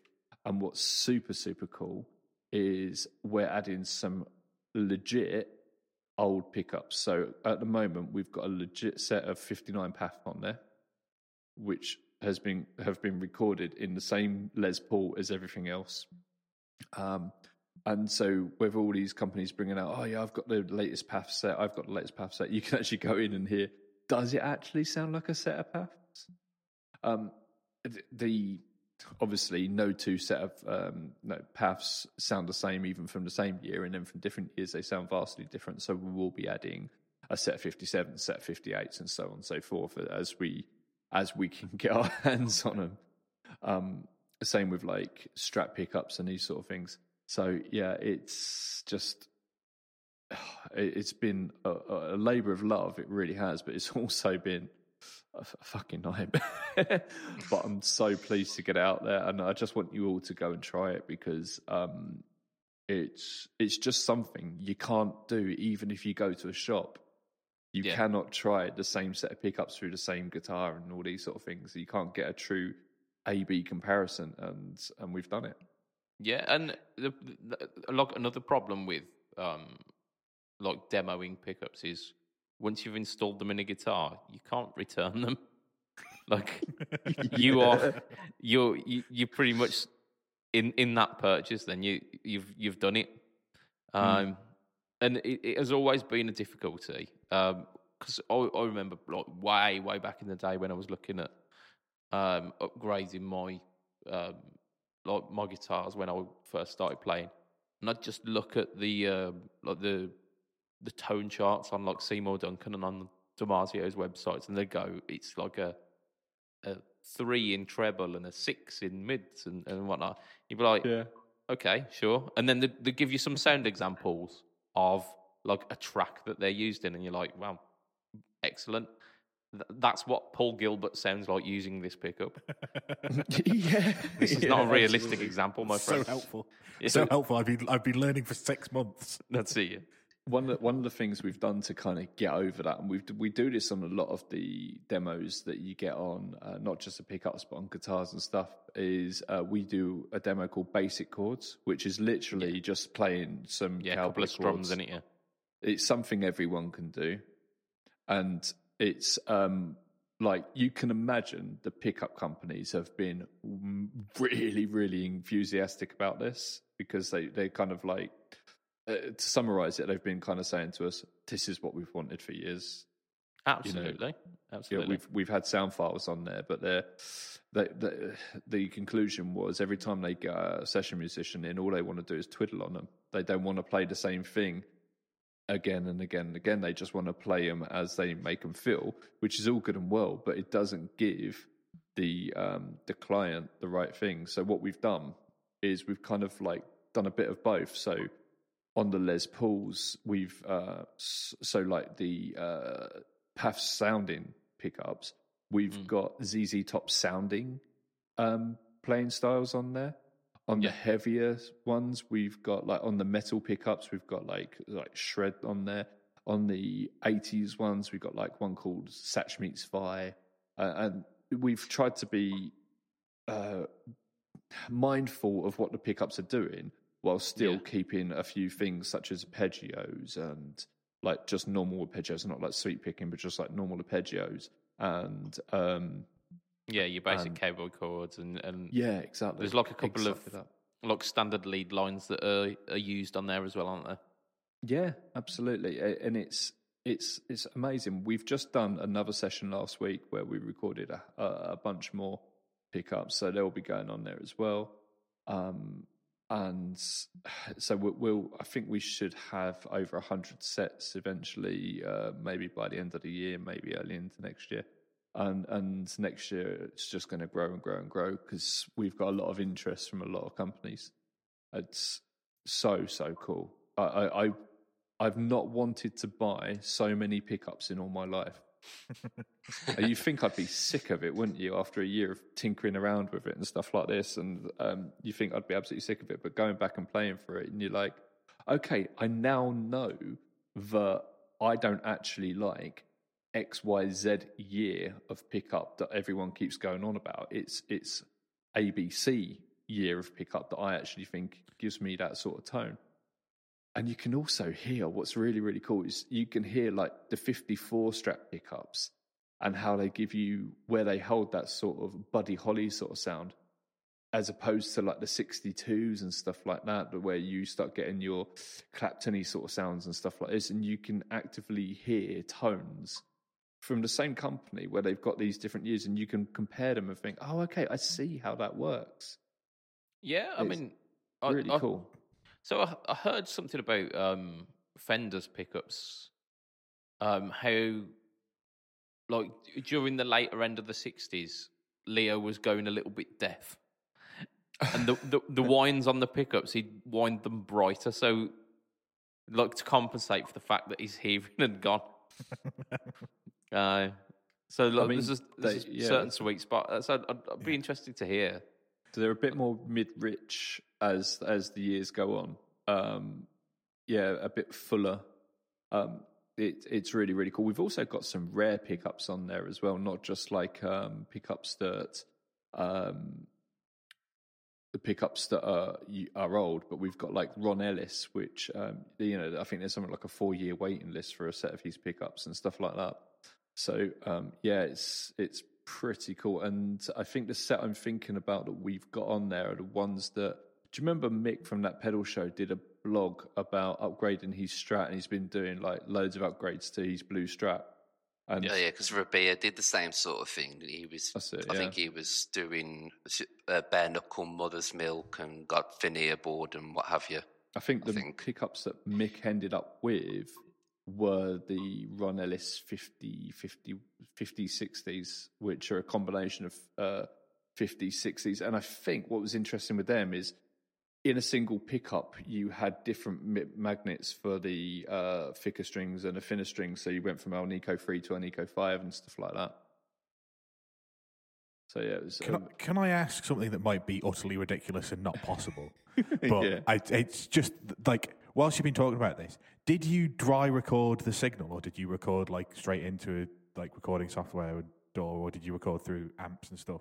[SPEAKER 2] And what's super, super cool is we're adding some legit old pickups. So at the moment, we've got a legit set of 59 PAF on there, which has been have been recorded in the same Les Paul as everything else. Um, and so with all these companies bringing out, oh yeah, I've got the latest PAF set, I've got the latest PAF set, you can actually go in and hear, does it actually sound like a set of PAFs? Um, th- the obviously no two set of um, no PAFs sound the same even from the same year, and then from different years they sound vastly different. So we will be adding a set of 57, set of 58s, and so on and so forth as we as we can get our hands on them. Um, same with like strat pickups and these sort of things. So yeah, it's just it- it's been a, a labor of love. It really has, but it's also been a, fucking nightmare. but I'm so pleased to get out there, and I just want you all to go and try it because um, it's it's just something you can't do even if you go to a shop. You
[SPEAKER 1] Yeah.
[SPEAKER 2] cannot try the same set of pickups through the same guitar and all these sort of things. You can't get a true A B comparison, and and we've done it.
[SPEAKER 1] Yeah, and the, the, like another problem with um, like demoing pickups is once you've installed them in a guitar, you can't return them. like you are, you're you, you're pretty much in in that purchase. Then you you've you've done it, um, and it, it has always been a difficulty. Um, Because I, I remember like way way back in the day when I was looking at um, upgrading my um, like my guitars when I first started playing, and I'd just look at the uh, like the the tone charts on like Seymour Duncan and on DiMarzio's websites, and they go, it's like a a three in treble and a six in mids and, and whatnot. You'd be like,
[SPEAKER 2] Yeah.
[SPEAKER 1] okay, sure, and then they, they give you some sound examples of like a track that they're used in, and you're like, wow, excellent. Th- That's what Paul Gilbert sounds like using this pickup.
[SPEAKER 2] yeah,
[SPEAKER 1] This is not a realistic example, my friend.
[SPEAKER 4] so helpful.
[SPEAKER 1] Yeah.
[SPEAKER 4] So helpful. I've been I've been learning for six months.
[SPEAKER 1] That's it.
[SPEAKER 2] One of the, one of the things we've done to kind of get over that, and we we do this on a lot of the demos that you get on, uh, not just the pickups but on guitars and stuff, is uh, we do a demo called Basic Chords, which is literally just playing some
[SPEAKER 1] Yeah, couple of strums in it. Yeah.
[SPEAKER 2] It's something everyone can do, and it's um, like you can imagine the pickup companies have been really, really enthusiastic about this because they they kind of like uh, to summarize it, they've been kind of saying to us, "This is what we've wanted for years."
[SPEAKER 1] Absolutely.
[SPEAKER 2] Yeah,
[SPEAKER 1] Absolutely.
[SPEAKER 2] we've we've had sound files on there, but they're, they the the conclusion was every time they get a session musician in, all they want to do is twiddle on them. They don't want to play the same thing again and again and again. They just want to play them as they make them feel, which is all good and well, but it doesn't give the um, the client the right thing. So what we've done is we've kind of like done a bit of both. So on the Les Pauls, we've uh, so like the uh, PAF sounding pickups, we've got ZZ Top sounding um, playing styles on there. On the heavier ones, we've got like on the metal pickups, we've got like like shred on there. On the eighties ones, we've got like one called Satch Meets Vai, uh, and we've tried to be uh, mindful of what the pickups are doing while still
[SPEAKER 1] Yeah.
[SPEAKER 2] keeping a few things such as arpeggios and like just normal arpeggios, not like sweep picking, but just like normal arpeggios. And um,
[SPEAKER 1] yeah, your basic
[SPEAKER 2] and-
[SPEAKER 1] cowboy chords and, and
[SPEAKER 2] yeah, exactly.
[SPEAKER 1] there's like a couple of
[SPEAKER 2] that.
[SPEAKER 1] like standard lead lines that are, are used on there as well, aren't there?
[SPEAKER 2] Yeah, absolutely, and it's it's it's amazing. We've just done another session last week where we recorded a, a, a bunch more pickups, so they'll be going on there as well. Um, and so we'll, we'll, I think we should have over a hundred sets eventually, uh, maybe by the end of the year, maybe early into next year. And and next year it's just going to grow and grow and grow because we've got a lot of interest from a lot of companies. It's so so cool. I, I, I I've not wanted to buy so many pickups in all my life. you think I'd be sick of it, wouldn't you? After a year of tinkering around with it and stuff like this, and um, you think I'd be absolutely sick of it. But going back and playing for it, and you're like, okay, I now know that I don't actually like X Y Z year of pickup that everyone keeps going on about. It's it's ABC year of pickup that I actually think gives me that sort of tone. And you can also hear what's really, really cool is you can hear like the 54 strat pickups and how they give you where they hold that sort of Buddy Holly sort of sound, as opposed to like the 62s and stuff like that, where you start getting your Claptony sort of sounds and stuff like this. And you can actively hear tones from the same company where they've got these different years and you can compare them and think, oh, okay, I see how that works.
[SPEAKER 1] Yeah, I
[SPEAKER 2] It's
[SPEAKER 1] mean, I-
[SPEAKER 2] Really
[SPEAKER 1] I-
[SPEAKER 2] cool.
[SPEAKER 1] So I, I heard something about um, Fender's pickups, um, how like during the later end of the '60s, Leo was going a little bit deaf, and the the, the winds on the pickups he'd wind them brighter, so like to compensate for the fact that his hearing had gone. uh, so like,
[SPEAKER 2] mean,
[SPEAKER 1] there's a, there's
[SPEAKER 2] they-
[SPEAKER 1] a
[SPEAKER 2] yeah.
[SPEAKER 1] certain sweet spot. So I'd, I'd be interested to hear.
[SPEAKER 2] So they're a bit more mid-rich as as the years go on. Um, yeah, a bit fuller. Um, it, it's really really cool. We've also got some rare pickups on there as well, not just like um, pickups that um, the pickups that are are old, but we've got like Ron Ellis, which um, you know I think there's something like a four year waiting list for a set of his pickups and stuff like that. So um, yeah, it's it's pretty cool, and I think the set I'm thinking about that we've got on there are the ones that. Do you remember Mick from that pedal show did a blog about upgrading his Strat, and he's been doing like loads of upgrades to his blue Strat. And
[SPEAKER 3] yeah, yeah, because Rabea did the same sort of thing. He was,
[SPEAKER 2] it,
[SPEAKER 3] I
[SPEAKER 2] yeah.
[SPEAKER 3] think he was doing uh, bare knuckle mother's milk and got veneer board and what have you.
[SPEAKER 2] I think the
[SPEAKER 3] I think.
[SPEAKER 2] pickups that Mick ended up with were the Ron Ellis 50, 50, 50 60s, which are a combination of uh, 50s, 60s. And I think what was interesting with them is in a single pickup, you had different magnets for the uh, thicker strings and the thinner strings. So you went from Alnico 3 to Alnico 5 and stuff like that. So yeah, it was.
[SPEAKER 4] Can,
[SPEAKER 2] um,
[SPEAKER 4] I, can I ask something that might be utterly ridiculous and not possible? But
[SPEAKER 2] Yeah.
[SPEAKER 4] I, it's just like, whilst you've been talking about this, did you dry record the signal or did you record like straight into a, like recording software or DAW or did you record through amps and stuff?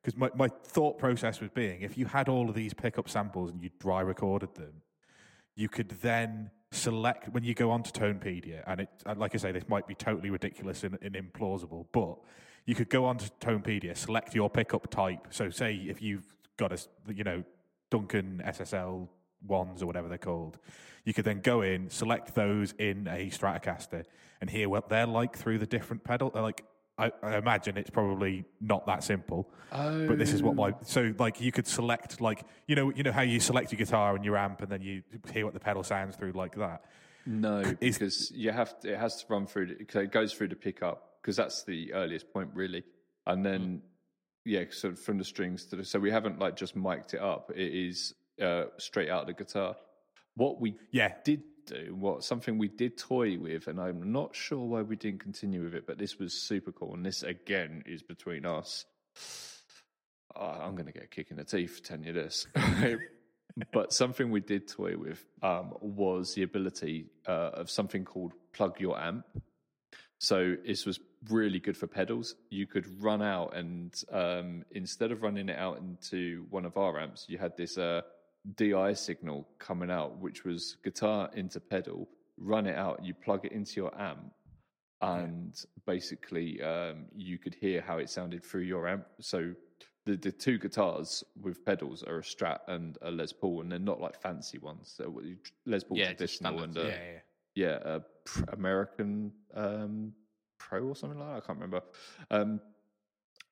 [SPEAKER 4] Because my, my thought process was being if you had all of these pickup samples and you dry recorded them, you could then select when you go onto Tonepedia, and it, and like I say, this might be totally ridiculous and, and implausible, but you could go onto Tonepedia, select your pickup type. So, say if you've got a you know, Duncan SSL ones or whatever they're called, you could then go in, select those in a Stratocaster, and hear what they're like through the different pedal. Like, I, I imagine it's probably not that simple. But this is what my oh. so like you could select like you know you know how you select your guitar and your amp and then you hear what the pedal sounds through like that.
[SPEAKER 2] No, because you have to, it has to run through. 'cause It goes through the pickup because that's the earliest point, really. And then, mm. yeah, so from the strings to the. So we haven't like just mic'd it up. It is uh, straight out of the guitar. What we
[SPEAKER 4] Yeah,
[SPEAKER 2] did do, what something we did toy with, and I'm not sure why we didn't continue with it, but this was super cool. And this again is between us. Oh, I'm going to get a kick in the teeth telling you this. but something we did toy with um, was the ability uh, of something called plug your amp. So this was really good for pedals. You could run out and um, instead of running it out into one of our amps, you had this uh, DI signal coming out, which was guitar into pedal. Run it out, you plug it into your amp, and basically um, you could hear how it sounded through your amp. So the the two guitars with pedals are a Strat and a Les Paul, and they're not like fancy ones. So Les Paul
[SPEAKER 1] Yeah,
[SPEAKER 2] traditional and uh,
[SPEAKER 4] yeah, yeah.
[SPEAKER 2] yeah, a pr- American um, Pro or something like that. I can't remember. Um,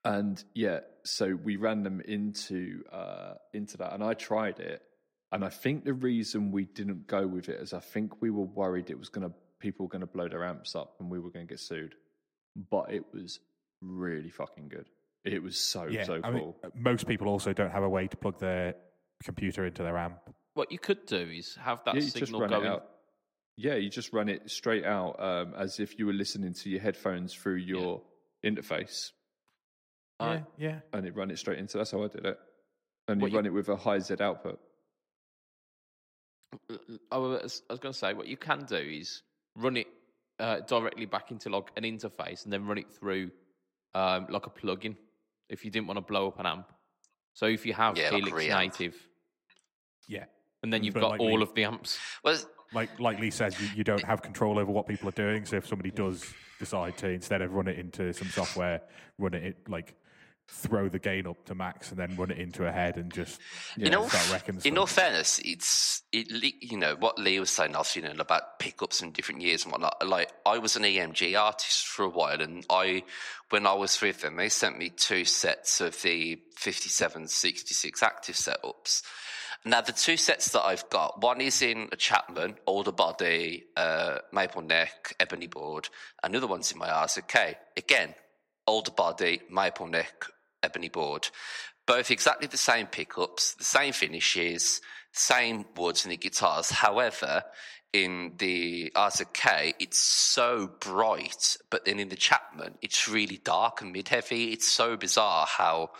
[SPEAKER 2] and yeah, so we ran them into uh, into that, and I tried it, and I think the reason we didn't go with it is I think we were worried it was going to people were going to blow their amps up and we were going to get sued, but it was really fucking good. It was so
[SPEAKER 4] yeah.
[SPEAKER 2] so
[SPEAKER 4] I
[SPEAKER 2] cool.
[SPEAKER 4] mean, most people also don't have a way to plug their computer into their amp.
[SPEAKER 1] What you could do is have that
[SPEAKER 2] yeah,
[SPEAKER 1] signal going.
[SPEAKER 2] out. Yeah, you just run it straight out um, as if you were listening to your headphones through your interface,
[SPEAKER 1] Uh,
[SPEAKER 4] yeah, yeah.
[SPEAKER 2] and it run it straight into. That's how I did it. And you
[SPEAKER 1] What you-
[SPEAKER 2] run it with a high Z output.
[SPEAKER 1] I was, I was going to say, what you can do is run it uh, directly back into like an interface and then run it through um, like a plugin if you didn't want to blow up an amp. So if you have
[SPEAKER 3] Yeah,
[SPEAKER 1] Helix
[SPEAKER 3] reamp.
[SPEAKER 1] native,
[SPEAKER 4] Yeah.
[SPEAKER 1] and then you've
[SPEAKER 4] But
[SPEAKER 1] got
[SPEAKER 4] like
[SPEAKER 1] all
[SPEAKER 4] we-
[SPEAKER 1] of the amps.
[SPEAKER 3] Well,
[SPEAKER 4] Like like Lee says, you, you don't have control over what people are doing. So if somebody does decide to instead of run it into some software, run it like throw the gain up to max and then run it into a head and just
[SPEAKER 3] in all,
[SPEAKER 4] start wrecking
[SPEAKER 3] in all fairness, it's it. You know what Lee was saying, also, you know, about pickups in different years and whatnot. Like I was an EMG artist for a while, and I, when I was with them, they sent me two sets of the 57, 66 active setups. Now the two sets that I've got, one is in a Chapman, older body, uh, maple neck, ebony board. Another one's in my RZK. Again, older body, maple neck, ebony board. Both exactly the same pickups, the same finishes, same woods in the guitars. However, in the RZK, it's so bright, but then in the Chapman, it's really dark and mid heavy. It's so bizarre how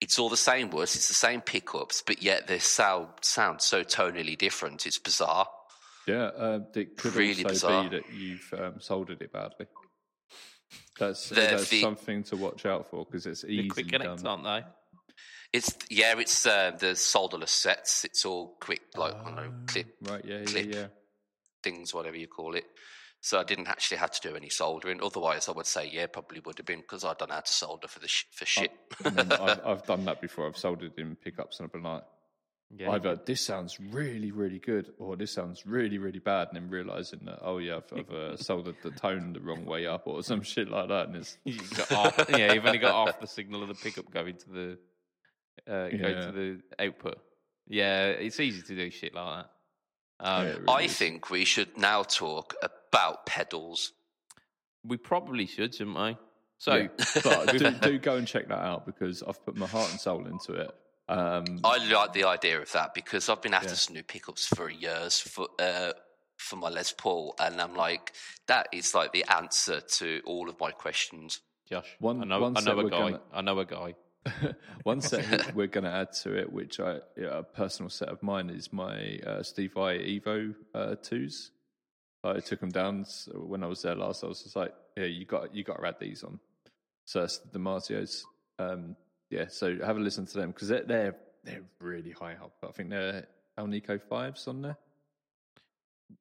[SPEAKER 3] it's all the same woods, it's the same pickups, but yet they sound, sound so tonally different. It's bizarre.
[SPEAKER 2] Yeah, uh, it could
[SPEAKER 3] Really
[SPEAKER 2] also
[SPEAKER 3] bizarre.
[SPEAKER 2] be that you've um, soldered it badly. That's,
[SPEAKER 3] The-
[SPEAKER 2] that's
[SPEAKER 3] the-
[SPEAKER 2] something to watch out for because it's easy
[SPEAKER 1] quick
[SPEAKER 2] done.
[SPEAKER 1] aren't they?
[SPEAKER 3] It's yeah, it's uh, the solderless sets. It's all quick, like I don't know,
[SPEAKER 2] Ah,
[SPEAKER 3] clip
[SPEAKER 2] Right, yeah,
[SPEAKER 3] clip.
[SPEAKER 2] yeah, yeah.
[SPEAKER 3] things, whatever you call it. So I didn't actually have to do any soldering. Otherwise, I would say yeah, probably would have been because I don't know how to solder for the sh- for shit.
[SPEAKER 2] I mean, I've, I've done that before. I've soldered in pickups and I've been like,
[SPEAKER 1] Yeah.
[SPEAKER 2] either this sounds really, really good or this sounds really, really bad, and then realizing that, oh, yeah, I've, I've uh, soldered the tone the wrong way up or some shit like that. And it's,
[SPEAKER 1] You half, yeah, you've only got half the signal of the pickup going to the uh, going
[SPEAKER 2] Yeah.
[SPEAKER 1] to the output. Yeah, it's easy to do shit like that. Um,
[SPEAKER 2] Yeah, really
[SPEAKER 3] I
[SPEAKER 2] is.
[SPEAKER 3] think we should now talk about pedals.
[SPEAKER 1] We probably should, shouldn't we? So,
[SPEAKER 2] Yeah. but do, do go and check that out because I've put my heart and soul into it. Um,
[SPEAKER 3] I like the idea of that because I've been after
[SPEAKER 2] Yeah.
[SPEAKER 3] some new pickups for years for uh, for my Les Paul, and I'm like, that is like the answer to all of my questions.
[SPEAKER 1] Josh,
[SPEAKER 2] One-
[SPEAKER 1] I know,
[SPEAKER 2] one
[SPEAKER 1] I know a guy.
[SPEAKER 2] gonna-
[SPEAKER 1] I know a guy.
[SPEAKER 2] One set we're going to add to it, which I yeah, a personal set of mine is my uh, Steve Vai Evo uh, twos. I took them down s- when I was there last. I was just like, yeah, you got you got to add these on. So that's the DiMarzios. Um, yeah, so have a listen to them because they're, they're they're really high up. I think they're Alnico fives on there.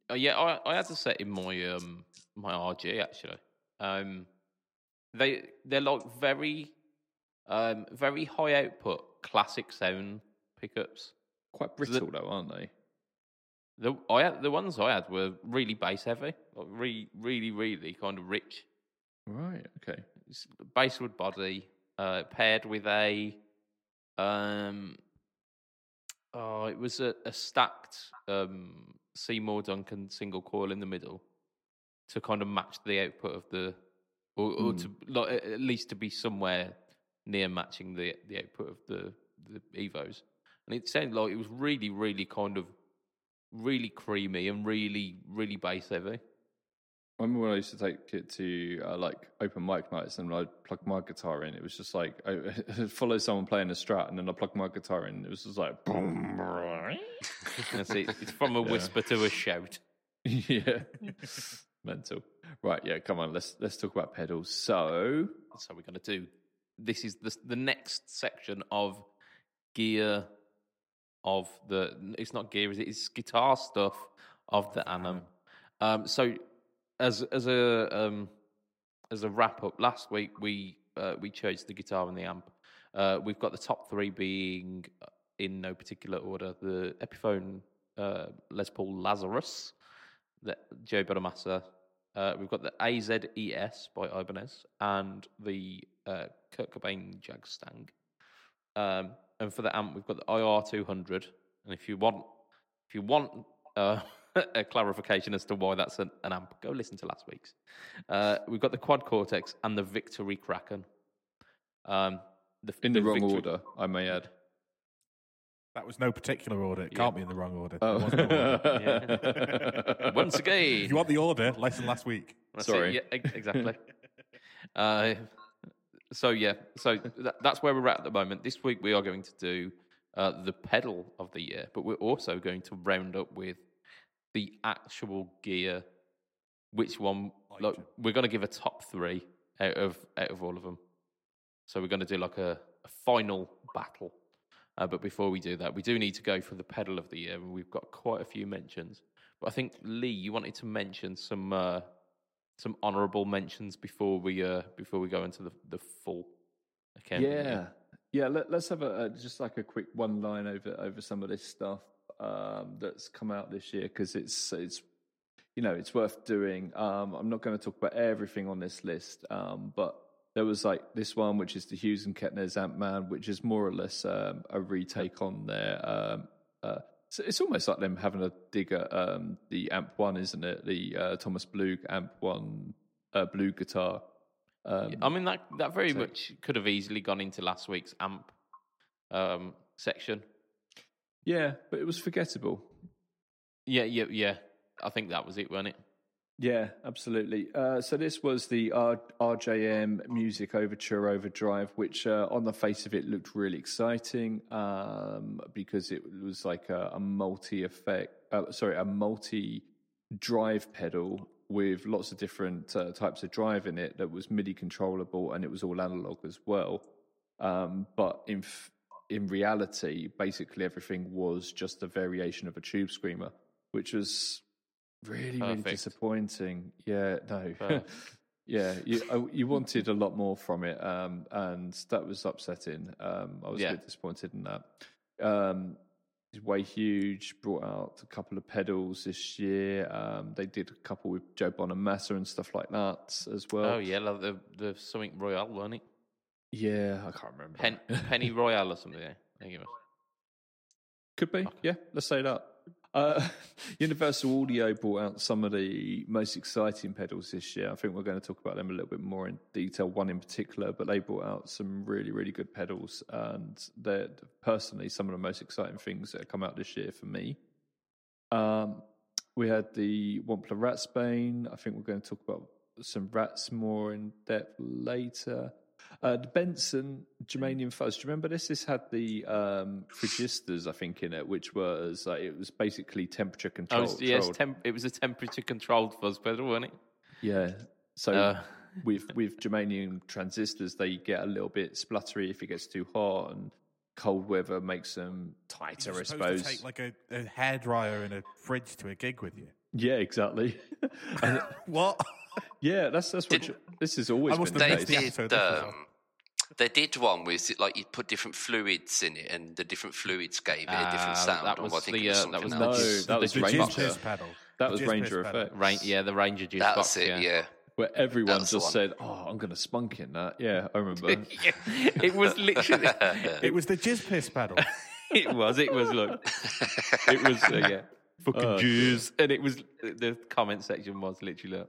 [SPEAKER 1] Uh, yeah, I, I had to set in my um my RG actually. Um, they they're like very um very high output classic sound pickups.
[SPEAKER 2] Quite
[SPEAKER 1] So the-
[SPEAKER 2] brittle though, aren't they?
[SPEAKER 1] The I had, the ones I had were really bass heavy, like really really really kind of rich.
[SPEAKER 2] Right. Okay.
[SPEAKER 1] It's basswood body uh, paired with a um oh it was a, a stacked um Seymour Duncan single coil in the middle to kind of match the output of the or, or to like, at at least to be somewhere near matching the the output of the the Evos. And it sounded like it was really really kind of really creamy and really really bass heavy
[SPEAKER 2] I remember when I used to take it to uh, like open mic nights and I'd plug my guitar in. It was just like I follow someone playing a strat and then I plug my guitar in. It was just like boom.
[SPEAKER 1] That's it. It's from a whisper to a shout.
[SPEAKER 2] yeah, mental. Right, yeah. Come on, let's let's talk about pedals. So
[SPEAKER 1] So we're going to do. This is the the next section of gear of the. It's not gear, is it? It's guitar stuff of the Anam. Um, so as as a um, as a wrap up, last week we uh, we chose the guitar and the amp. Uh, we've got the top three being uh, in no particular order: the Epiphone uh, Les Paul Lazarus, the Joe Bonamassa. Uh, we've got the AZES by Ibanez and the uh, Kurt Cobain Jagstang. Um, and for the amp, we've got the IR200. And if you want, if you want a clarification as to why that's an, an amp, go listen to last week's. Uh, we've got the Quad Cortex and the Victory Kraken. Um, the,
[SPEAKER 2] in the, wrong
[SPEAKER 1] Victory-
[SPEAKER 2] order, I may add.
[SPEAKER 4] That was no particular order. It
[SPEAKER 1] Yeah.
[SPEAKER 4] can't be in the wrong order.
[SPEAKER 2] Oh.
[SPEAKER 4] There was order.
[SPEAKER 1] Once again,
[SPEAKER 4] if you want the order, listen last week.
[SPEAKER 1] That's
[SPEAKER 2] Sorry.
[SPEAKER 1] It. Yeah, exactly. uh, so yeah, so that, that's where we're at at the moment. This week we are going to do uh, the pedal of the year, but we're also going to round up with the actual gear. Which one? Like, we're going to give a top three out of out of all of them. So we're going to do like a, a final battle. Uh, but before we do that, we do need to go for the pedal of the year, and we've got quite a few mentions. But I think Lee, you wanted to mention some uh, some honourable mentions before we uh, before we go into the the full account.
[SPEAKER 2] Yeah, yeah. Let, let's have a, a just like a quick one line over over some of this stuff um, that's come out this year because it's it's you know it's worth doing. Um, I'm not going to talk about everything on this list, um, but there was like this one which is the Hughes and Kettner's AmpMan, which is more or less um, a retake on their. Um, uh, so it's almost like them having a dig at um, the Amp One, isn't it? The uh, Thomas Blug Amp One uh, BluGuitar. Um,
[SPEAKER 1] I mean that that very much could have easily gone into last week's amp um, section.
[SPEAKER 2] Yeah, but it was forgettable.
[SPEAKER 1] Yeah, yeah, yeah. I think that was it, wasn't it?
[SPEAKER 2] Yeah, absolutely. Uh, so this was the R- RJM Music Overture Overdrive, which uh, on the face of it looked really exciting um, because it was like a, a multi-effect, uh, sorry, a multi-drive pedal with lots of different uh, types of drive in it that was MIDI controllable and it was all analog as well. Um, but in f- in reality, basically everything was just a variation of a tube screamer, which was really really disappointing. Yeah, no. Yeah, you uh, you wanted a lot more from it, um, and that was upsetting. Um, I was
[SPEAKER 1] Yeah.
[SPEAKER 2] a bit disappointed in that. Um, way huge brought out a couple of pedals this year. Um, they did a couple with Joe Bonamassa and stuff like that as well.
[SPEAKER 1] Oh yeah, like the the something royale, wasn't it?
[SPEAKER 2] Yeah, I can't remember.
[SPEAKER 1] Pen, Penny Royale or something. Yeah, I think it was.
[SPEAKER 2] Could be, yeah. Let's say that. Uh, Universal Audio brought out some of the most exciting pedals this year. I think we're going to talk about them a little bit more in detail. One in particular, but they brought out some really, really good pedals, and they're personally some of the most exciting things that have come out this year for me. Um, we had the Wampler Ratsbane. I think we're going to talk about some rats more in depth later. Uh, the Benson Germanium Fuzz. Do you remember this? This had the um, phlogistas, I think, in it, which was uh, it was basically temperature
[SPEAKER 1] Oh,
[SPEAKER 2] controlled.
[SPEAKER 1] it's- yes, temp, it was a temperature controlled fuzz pedal, wasn't it?
[SPEAKER 2] yeah. So
[SPEAKER 1] Uh.
[SPEAKER 2] with with germanium transistors, they get a little bit spluttery if it gets too hot, and cold weather makes them tighter.
[SPEAKER 4] You're
[SPEAKER 2] I suppose.
[SPEAKER 4] to take like a, a hairdryer and a fridge to a gig with you.
[SPEAKER 2] yeah, exactly.
[SPEAKER 4] What?
[SPEAKER 2] Yeah, that's that's what. You- this has always
[SPEAKER 4] I
[SPEAKER 2] been the
[SPEAKER 4] have
[SPEAKER 3] They
[SPEAKER 4] missed
[SPEAKER 2] case.
[SPEAKER 4] the
[SPEAKER 3] did.
[SPEAKER 4] episode
[SPEAKER 3] Um, they did one with like you put different fluids in it, and the different fluids gave it a different
[SPEAKER 1] Ah,
[SPEAKER 3] sound.
[SPEAKER 1] that was
[SPEAKER 3] I think
[SPEAKER 1] the, uh, that was
[SPEAKER 2] No,
[SPEAKER 3] else.
[SPEAKER 1] the,
[SPEAKER 2] that was
[SPEAKER 1] the
[SPEAKER 4] the
[SPEAKER 2] Ranger.
[SPEAKER 4] jizz
[SPEAKER 1] Jizz
[SPEAKER 4] pedal.
[SPEAKER 2] That was Ranger. Effect.
[SPEAKER 1] Rain, yeah, the Ranger juice
[SPEAKER 3] That's
[SPEAKER 1] box.
[SPEAKER 3] it.
[SPEAKER 1] yeah.
[SPEAKER 3] Yeah.
[SPEAKER 2] Where everyone
[SPEAKER 3] That's
[SPEAKER 2] just said, "Oh, I'm going to spunk in that." Yeah, I remember.
[SPEAKER 1] it was literally.
[SPEAKER 4] It was the jizz piss pedal.
[SPEAKER 1] it was. It was. Look, it was. Uh, yeah, fucking
[SPEAKER 2] Oh,
[SPEAKER 1] Jews, and it was. The comment section was literally. Like,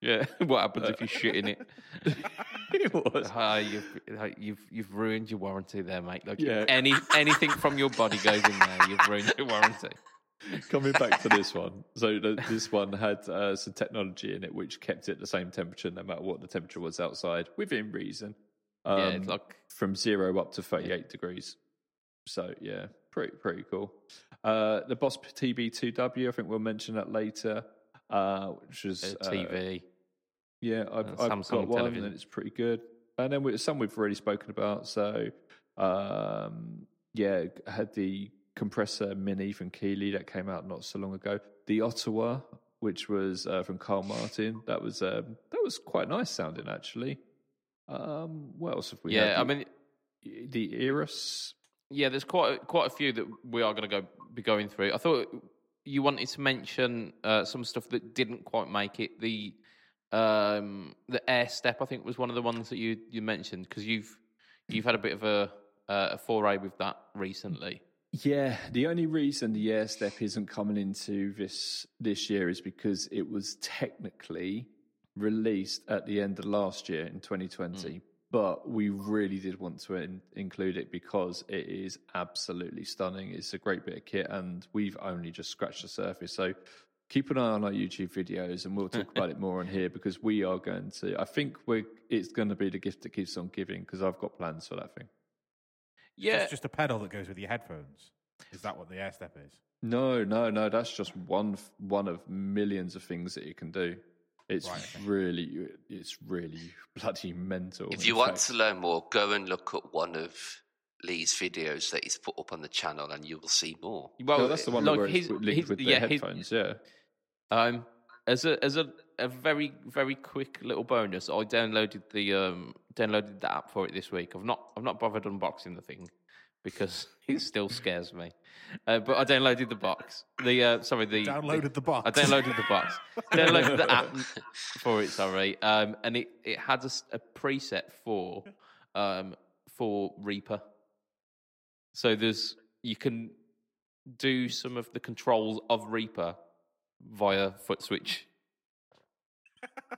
[SPEAKER 1] yeah, what happens if you shit in it?
[SPEAKER 2] it was.
[SPEAKER 1] Ah, you've, you've you've ruined your warranty there, mate. Like,
[SPEAKER 2] Yeah.
[SPEAKER 1] any anything from your body goes in there, you've ruined your warranty.
[SPEAKER 2] Coming back to this one, so this one had uh, some technology in it which kept it at the same temperature no matter what the temperature was outside, within reason. Um,
[SPEAKER 1] yeah, it's like
[SPEAKER 2] from zero up to 38 degrees. So yeah, pretty pretty cool. Uh, the Boss TB2W, I think we'll mention that later. Uh, which is
[SPEAKER 1] a
[SPEAKER 2] uh,
[SPEAKER 1] TV.
[SPEAKER 2] Yeah, I've,
[SPEAKER 1] Uh,
[SPEAKER 2] I've got one,
[SPEAKER 1] television.
[SPEAKER 2] and it's pretty good. And then with some we've already spoken about. So, um, yeah, I had the compressor mini from Keeley that came out not so long ago. The Ottawa, which was uh, from Carl Martin, that was um, that was quite nice sounding actually. Um, what else have we?
[SPEAKER 1] yeah,
[SPEAKER 2] had?
[SPEAKER 1] I mean,
[SPEAKER 2] the Eras.
[SPEAKER 1] yeah. There's quite a, quite a few that we are going to go be going through. I thought you wanted to mention uh, some stuff that didn't quite make it. The um, the air step, I think, was one of the ones that you you mentioned because you've you've had a bit of a uh, a foray with that recently.
[SPEAKER 2] Yeah, the only reason the air step isn't coming into this this year is because it was technically released at the end of last year in 2020. But we really did want to in, include it because it is absolutely stunning. It's a great bit of kit, and we've only just scratched the surface. So keep an eye on our YouTube videos, and we'll talk about it more on here because we are going to. I think we're. It's going to be the gift that keeps on giving because I've got plans for that thing.
[SPEAKER 1] Yeah,
[SPEAKER 4] It's just a pedal that goes with your headphones. Is that what the air step is?
[SPEAKER 2] No, no, no. That's just one one of millions of things that you can do. It's
[SPEAKER 4] Right, okay.
[SPEAKER 2] really, it's really bloody mental.
[SPEAKER 3] If
[SPEAKER 2] in
[SPEAKER 3] you want
[SPEAKER 2] fact.
[SPEAKER 3] to learn more, go and look at one of Lee's videos that he's put up on the channel, and you will see more.
[SPEAKER 1] well,
[SPEAKER 2] no, that's the one
[SPEAKER 1] like
[SPEAKER 2] where it's
[SPEAKER 1] his-
[SPEAKER 2] linked
[SPEAKER 1] his-
[SPEAKER 2] with the
[SPEAKER 1] yeah, his-
[SPEAKER 2] headphones. yeah,
[SPEAKER 1] Um, as a as a, a very very quick little bonus, I downloaded the um downloaded the app for it this week. I've not I've not bothered unboxing the thing because it still scares me. Uh, but I downloaded the box. The uh, sorry the
[SPEAKER 4] Downloaded the box.
[SPEAKER 1] I downloaded the box. downloaded the app for it. Sorry, um, and it it had a preset for um for Reaper. So there's you can do some of the controls of Reaper via foot switch.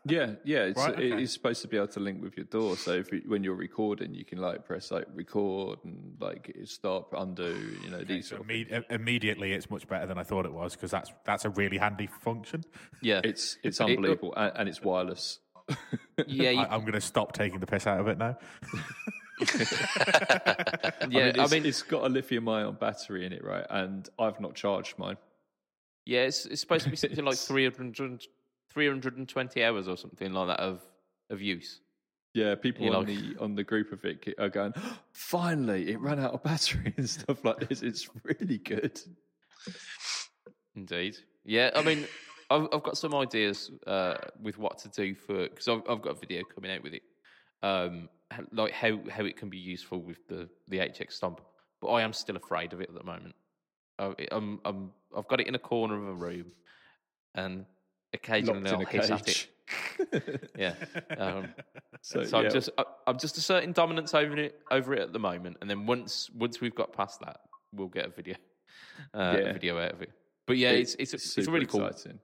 [SPEAKER 2] Yeah, yeah. It's,
[SPEAKER 4] Right, okay.
[SPEAKER 2] is supposed to be able to link with your DAW. So if you, when you're recording, you can like press like record and like stop, undo. You know these
[SPEAKER 4] So
[SPEAKER 2] sort
[SPEAKER 4] imme- uh, immediately, it's much better than I thought it was because that's that's a really handy function.
[SPEAKER 1] Yeah,
[SPEAKER 2] It's it's unbelievable and, and it's wireless.
[SPEAKER 1] yeah, you,
[SPEAKER 4] I, I'm going to stop taking the piss out of it now.
[SPEAKER 1] yeah.
[SPEAKER 2] I
[SPEAKER 1] I
[SPEAKER 2] mean, it's,
[SPEAKER 1] mean,
[SPEAKER 2] it's got a lithium ion battery in it, right? And I've not charged mine.
[SPEAKER 1] yeah, it's, it's supposed to be something like
[SPEAKER 2] It's-
[SPEAKER 1] 300, 320 hours or something like that of of use.
[SPEAKER 2] Yeah, people on the on the group of it are going. Finally, it ran out of battery and stuff like this. It's really good.
[SPEAKER 1] Indeed. Yeah, I mean, I've, I've got some ideas uh, with what to do for because I've, I've got a video coming out with it, um, like how how it can be useful with the the HX Stomp. But I am still afraid of it at the moment. I, I'm, I'm I've got it in a corner of a room, and occasionally I'll hiss at it. Yeah. Um,
[SPEAKER 2] So,
[SPEAKER 1] so
[SPEAKER 2] yeah,
[SPEAKER 1] I'm just I, I'm just asserting dominance over it over it at the moment, and then once once we've got past that, we'll get a video uh,
[SPEAKER 2] Yeah.
[SPEAKER 1] a video out of it. But yeah, it's it's it's,
[SPEAKER 2] super
[SPEAKER 1] really cool,
[SPEAKER 2] exciting.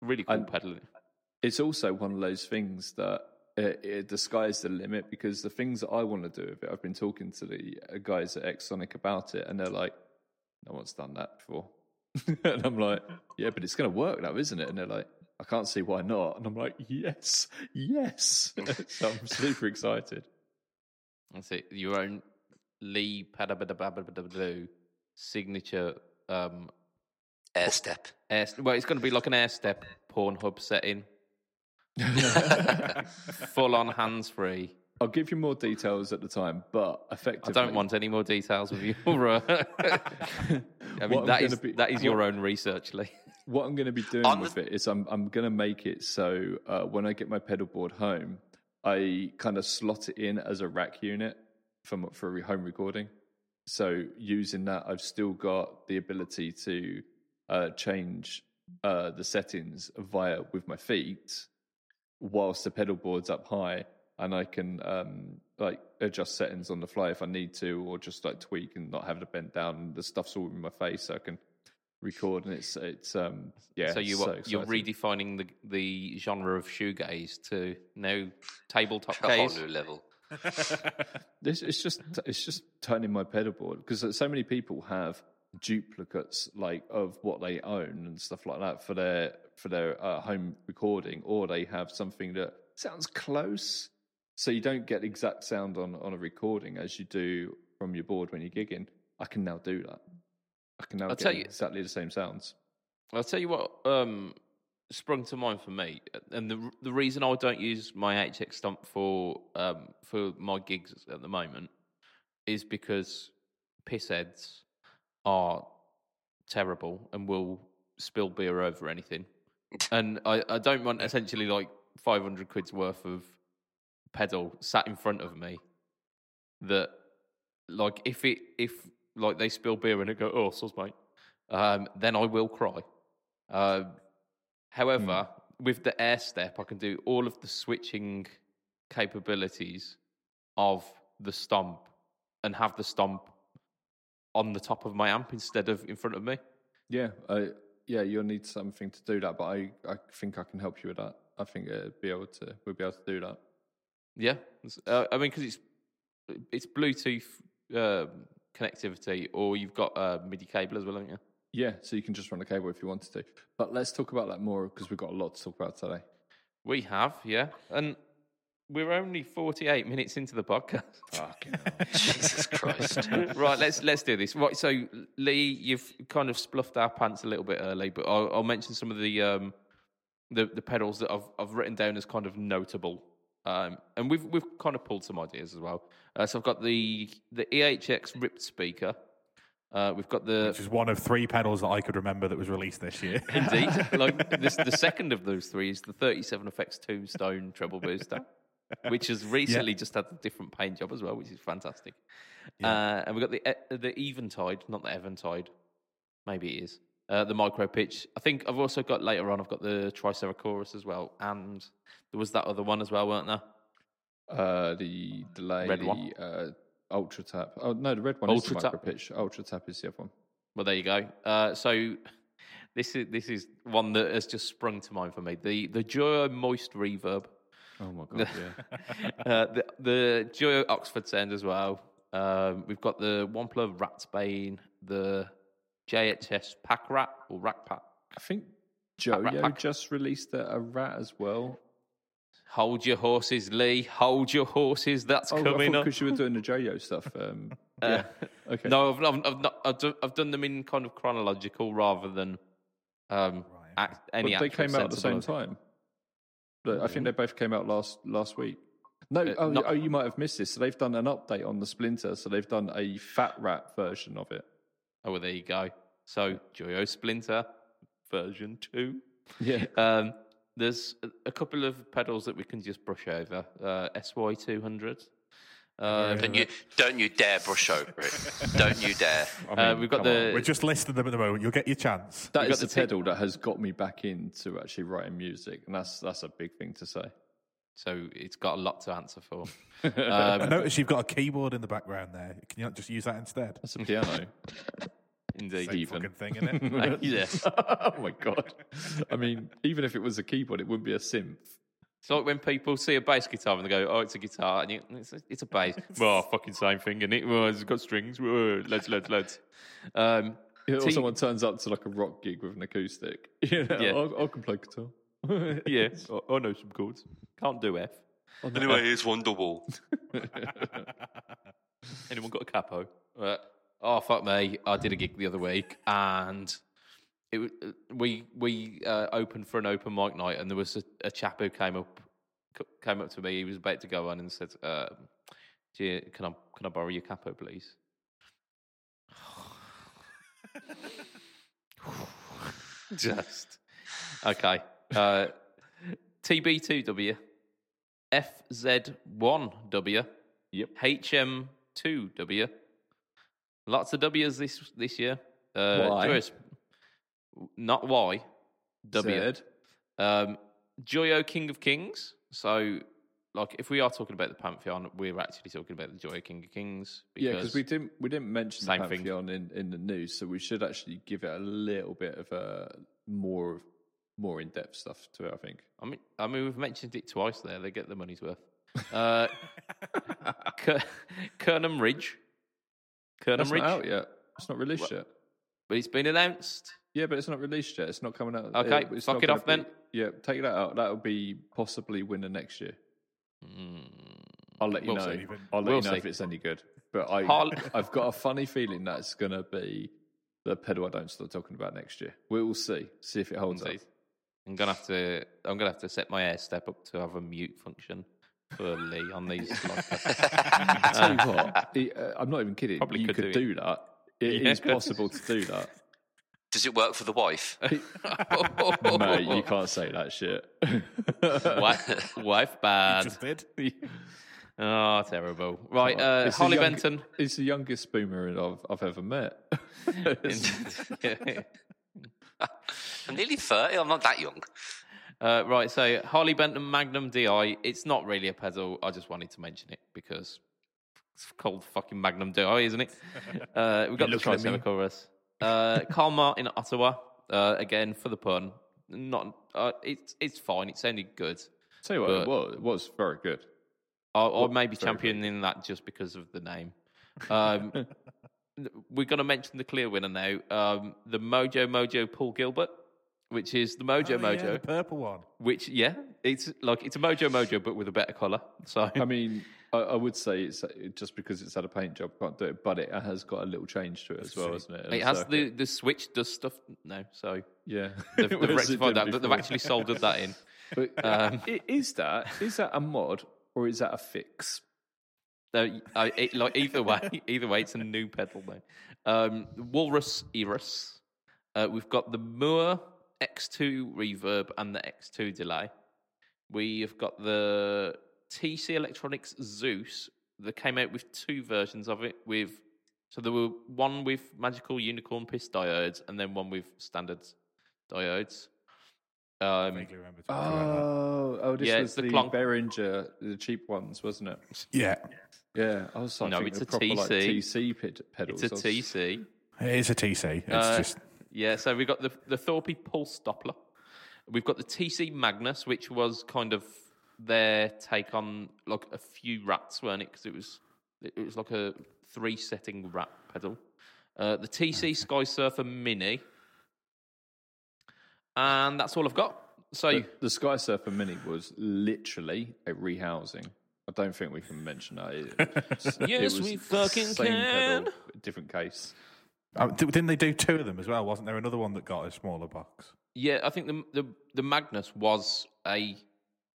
[SPEAKER 1] really cool
[SPEAKER 2] And-
[SPEAKER 1] pedaling.
[SPEAKER 2] It's also one of those things that it, it, the sky's the limit because the things that I want to do with it, I've been talking to the uh, guys at Xsonic about it, and they're like, "No one's done that before," and I'm like, "Yeah, but it's going to work now, isn't it?" And they're like, "I can't see why not," and I'm like, "Yes, yes." so I'm super excited.
[SPEAKER 1] That's it. Your own Lee Padabadabadabadabadoo signature um
[SPEAKER 3] Air step.
[SPEAKER 1] air, well, it's going to be like an air step Pornhub setting, full on hands free.
[SPEAKER 2] I'll give you more details at the time, but
[SPEAKER 1] I don't want any more details of your. Uh, I mean, that is
[SPEAKER 2] be-
[SPEAKER 1] that is your own research, Lee.
[SPEAKER 2] What I'm going to be doing with it is I'm I'm going to make it so uh, when I get my pedal board home, I kind of slot it in as a rack unit for for home recording. So using that, I've still got the ability to uh, change uh, the settings via with my feet, whilst the pedal board's up high, and I can um, like adjust settings on the fly if I need to, or just like tweak and not have it bent down. The stuff's all in my face, so I can record, and it's it's um yeah.
[SPEAKER 1] so you
[SPEAKER 2] so
[SPEAKER 1] are you're redefining the the genre of shoegaze to now tabletop
[SPEAKER 3] A whole
[SPEAKER 1] gaze.
[SPEAKER 3] new level.
[SPEAKER 2] This it's just it's just turning my pedal board because so many people have duplicates like of what they own and stuff like that for their for their uh, home recording, or they have something that sounds close, so you don't get exact sound on on a recording as you do from your board when you're gigging. I can now do that. I can now
[SPEAKER 1] I'll
[SPEAKER 2] get
[SPEAKER 1] tell you-
[SPEAKER 2] exactly the same sounds.
[SPEAKER 1] I'll tell you what um, sprung to mind for me, and the the reason I don't use my HX Stomp for um, for my gigs at the moment is because pissheads are terrible and will spill beer over anything, and I, I don't want essentially like five hundred quid's worth of pedal sat in front of me that like if it if like they spill beer and it go oh sus mate um, then I will cry. Um, however, with the air step, I can do all of the switching capabilities of the stomp and have the stomp on the top of my amp instead of in front of me.
[SPEAKER 2] Yeah, I, yeah, you'll need something to do that, but I, I think I can help you with that. I think uh, be able to we'll be able to do that.
[SPEAKER 1] Yeah, uh, I mean because it's it's Bluetooth um connectivity, or you've got a MIDI cable as well, haven't you?
[SPEAKER 2] Yeah, so you can just run a cable if you wanted to. But let's talk about that more because we've got a lot to talk about today.
[SPEAKER 1] We have, yeah, and we're only forty-eight minutes into the podcast.
[SPEAKER 3] Jesus Christ.
[SPEAKER 1] right, let's let's do this. Right, so Lee, you've kind of spluffed our pants a little bit early, but I'll, I'll mention some of the um, the the pedals that I've I've written down as kind of notable, um, and we've we've kind of pulled some ideas as well. Uh, so I've got the the EHX ripped speaker. Uh, we've got the
[SPEAKER 4] Which is one of three pedals that I could remember that was released this year.
[SPEAKER 1] indeed like this, the second of those three is the 37 effects tombstone treble booster which has recently just had a different paint job as well which is fantastic uh, and we've got the the eventide not the eventide maybe it is uh, the micro pitch i think i've also got later on i've got the triceratops as well and there was that other one as well weren't there
[SPEAKER 2] Uh, the delay,
[SPEAKER 1] Red
[SPEAKER 2] the
[SPEAKER 1] one.
[SPEAKER 2] uh, ultra tap. Oh no, the red one
[SPEAKER 1] Ultra
[SPEAKER 2] is the
[SPEAKER 1] tap.
[SPEAKER 2] micro pitch. Ultra tap is the other one.
[SPEAKER 1] Well, there you go. Uh, so this is this is one that has just sprung to mind for me. The the Joyo Moist Reverb,
[SPEAKER 2] Oh my god, yeah.
[SPEAKER 1] uh, the the Joyo Oxford sound as well. Um, we've got the Wampler Ratsbane, the JHS Pack Rat or Rack Pack.
[SPEAKER 2] I think
[SPEAKER 1] rat
[SPEAKER 2] Joyo
[SPEAKER 1] pack.
[SPEAKER 2] just released a, a rat as well.
[SPEAKER 1] Hold your horses, Lee. Hold your horses. That's
[SPEAKER 2] Oh,
[SPEAKER 1] coming up.
[SPEAKER 2] because you were doing the Joyo stuff. Um,
[SPEAKER 1] Uh,
[SPEAKER 2] yeah. Okay.
[SPEAKER 1] No, I've, I've, I've, not, I've, done, I've done them in kind of chronological rather than um, act, any
[SPEAKER 2] but they came out at the same time. But I think they both came out last last week. No, oh,
[SPEAKER 1] not-
[SPEAKER 2] oh, you might have missed this. So they've done an update on the Splinter. So they've done a fat rat version of it.
[SPEAKER 1] Oh, well, there you go. So, Joyo Splinter version 2.
[SPEAKER 2] Yeah.
[SPEAKER 1] Um, there's a, a couple of pedals that we can just brush over. Uh, SY200. Uh,
[SPEAKER 3] Don't you, don't you dare brush over it. don't you dare.
[SPEAKER 2] I
[SPEAKER 1] uh, we've got
[SPEAKER 2] come on.
[SPEAKER 1] the.
[SPEAKER 4] We're just listing them at the moment. You'll get your chance.
[SPEAKER 2] That
[SPEAKER 1] got
[SPEAKER 2] is
[SPEAKER 1] the
[SPEAKER 2] the
[SPEAKER 1] ti-
[SPEAKER 2] pedal that has got me back into actually writing music, and that's that's a big thing to say.
[SPEAKER 1] So, it's got a lot to answer for.
[SPEAKER 4] I
[SPEAKER 1] Um,
[SPEAKER 4] notice you've got a keyboard in the background there. Can you not just use that instead?
[SPEAKER 2] That's a piano.
[SPEAKER 1] Indeed.
[SPEAKER 4] Same
[SPEAKER 2] even.
[SPEAKER 4] fucking thing, isn't it?
[SPEAKER 1] yeah.
[SPEAKER 2] oh my god! I mean, even if it was a keyboard, it wouldn't be a synth.
[SPEAKER 1] It's like when people see a bass guitar and they go, "Oh, it's a guitar," and you, it's, a, it's a bass. well, fucking same thing, and it? Well, it's got strings. Well, let's let's let's. Um,
[SPEAKER 2] Or
[SPEAKER 1] T-
[SPEAKER 2] someone turns up to like a rock gig with an acoustic. You know,
[SPEAKER 1] Yeah.
[SPEAKER 2] I, I can play guitar.
[SPEAKER 1] yeah, I, I know some chords. Can't do F.
[SPEAKER 3] Anyway, here's Wonderwall.
[SPEAKER 1] Anyone got a capo? Uh, oh fuck me! I did a gig the other week, and it uh, we we uh, opened for an open mic night, and there was a, a chap who came up came up to me. He was about to go on and said, do you, "Can I can I borrow your capo, please?" Just okay. Uh, TB2W, FZ1W,
[SPEAKER 2] Yep.
[SPEAKER 1] HM2W. Lots of W's this this year. Uh,
[SPEAKER 2] Why?
[SPEAKER 1] Joyous- not Y. W.
[SPEAKER 2] Zed.
[SPEAKER 1] Um, Joyo King of Kings. So, like, if we are talking about the Pantheon, we're actually talking about the Joyo King of Kings.
[SPEAKER 2] Yeah, because we didn't we didn't mention the
[SPEAKER 1] Same thing.
[SPEAKER 2] Pantheon in, in the news, so we should actually give it a little bit of a more more in depth stuff to it. I think.
[SPEAKER 1] I mean, I mean, we've mentioned it twice there. They get the money's worth. Uh, Ridge. Kernham
[SPEAKER 2] That's not out yet. It's not released yet.
[SPEAKER 1] But it's been announced.
[SPEAKER 2] Yeah, but it's not released yet. It's not coming out.
[SPEAKER 1] Okay,
[SPEAKER 2] it's
[SPEAKER 1] fuck
[SPEAKER 2] not
[SPEAKER 1] it
[SPEAKER 2] gonna
[SPEAKER 1] off then.
[SPEAKER 2] Yeah, take that out. That'll be possibly winner next year. Hmm. I'll let you
[SPEAKER 1] We'll
[SPEAKER 2] know.
[SPEAKER 1] see.
[SPEAKER 2] I'll let
[SPEAKER 1] We'll
[SPEAKER 2] you know
[SPEAKER 1] see.
[SPEAKER 2] if it's any good. But I,
[SPEAKER 1] Harl-
[SPEAKER 2] I've got a funny feeling that's going to be the pedal I don't start talking about next year. We will see. See if it holds
[SPEAKER 1] Indeed.
[SPEAKER 2] up.
[SPEAKER 1] I'm gonna have to. I'm gonna have to set my air step up to have a mute function for Lee on these. podcasts.
[SPEAKER 2] I tell you what, he- uh, I'm not even kidding.
[SPEAKER 1] Probably
[SPEAKER 2] you
[SPEAKER 1] could
[SPEAKER 2] could,
[SPEAKER 1] do
[SPEAKER 2] do, that. It
[SPEAKER 1] Yeah.
[SPEAKER 2] is possible to do that.
[SPEAKER 3] Does it work for the wife?
[SPEAKER 2] Mate, you can't say that shit.
[SPEAKER 1] wife, wife bad.
[SPEAKER 4] Just.
[SPEAKER 1] Oh, terrible. Right, uh, Holly
[SPEAKER 2] young-
[SPEAKER 1] Benton.
[SPEAKER 2] It's the youngest boomer I've, I've ever met.
[SPEAKER 3] I'm nearly 30. I'm not that young.
[SPEAKER 1] Uh, right, so Harley Benton Magnum DI. It's not really a pedal. I just wanted to mention it because it's called fucking Magnum DI, isn't it? Uh, we've got the
[SPEAKER 4] looking at me.
[SPEAKER 1] TriceraChorus. Uh, Carl Martin Ottawa. Uh, again for the pun. Not. Uh, it's it's fine. It sounded good.
[SPEAKER 2] Tell you what, it was, it was very good.
[SPEAKER 1] I, I
[SPEAKER 2] Well,
[SPEAKER 1] may be
[SPEAKER 2] good.
[SPEAKER 1] championing that just because of the name. Um, we're going to mention the clear winner now. Um, the Mojo Mojo Paul Gilbert, which is the Mojo
[SPEAKER 4] Oh, yeah,
[SPEAKER 1] Mojo.
[SPEAKER 4] the purple one.
[SPEAKER 1] Which, yeah, it's like it's a Mojo Mojo, but with a better color. So
[SPEAKER 2] I mean, I, I would say it's uh, just because it's had a paint job, can't do it, but it has got a little change to it as well, hasn't it?
[SPEAKER 1] it has the the switch does stuff now. So
[SPEAKER 2] yeah.
[SPEAKER 1] they've, they've rectified that.
[SPEAKER 2] didn't
[SPEAKER 1] They've actually soldered that in.
[SPEAKER 2] But
[SPEAKER 1] Um,
[SPEAKER 2] is that is that a mod or is that a fix?
[SPEAKER 1] So, I, it, like either way, either way, it's a new pedal now. Um, Walrus Eras. Uh, we've got the Mooer X2 reverb and the X2 delay. We've got the TC Electronics Zeus that came out with two versions of it. With so there were one with magical unicorn piss diodes and then one with standard diodes. Um,
[SPEAKER 4] Vaguely remember talking about that.
[SPEAKER 2] Oh, oh, this
[SPEAKER 1] Yeah,
[SPEAKER 2] was
[SPEAKER 1] the
[SPEAKER 2] the,
[SPEAKER 1] Clonk.
[SPEAKER 2] Behringer, the cheap ones, wasn't it?
[SPEAKER 4] Yeah,
[SPEAKER 2] Yeah, I was like,
[SPEAKER 1] No, it's a
[SPEAKER 2] proper, like,
[SPEAKER 1] TC.
[SPEAKER 2] TC ped- pedals.
[SPEAKER 1] it's a TC.
[SPEAKER 4] it is a TC. It's
[SPEAKER 1] Uh,
[SPEAKER 4] just
[SPEAKER 1] Yeah, so we've got the the Thorpy Pulse Doppler. We've got the TC Magnus, which was kind of their take on like a few rats, weren't it? Because it was it was like a three setting rat pedal. Uh, the TC Sky Surfer Mini, and that's all I've got. So
[SPEAKER 2] The, the Sky Surfer Mini was literally a rehousing. I don't think we can mention that. It, it
[SPEAKER 1] Yes,
[SPEAKER 2] was
[SPEAKER 1] we fucking
[SPEAKER 2] same
[SPEAKER 1] can.
[SPEAKER 2] Pedal, different case.
[SPEAKER 4] Didn't they do two of them as well? Wasn't there another one that got a smaller box?
[SPEAKER 1] yeah, I think the the the Magnus was a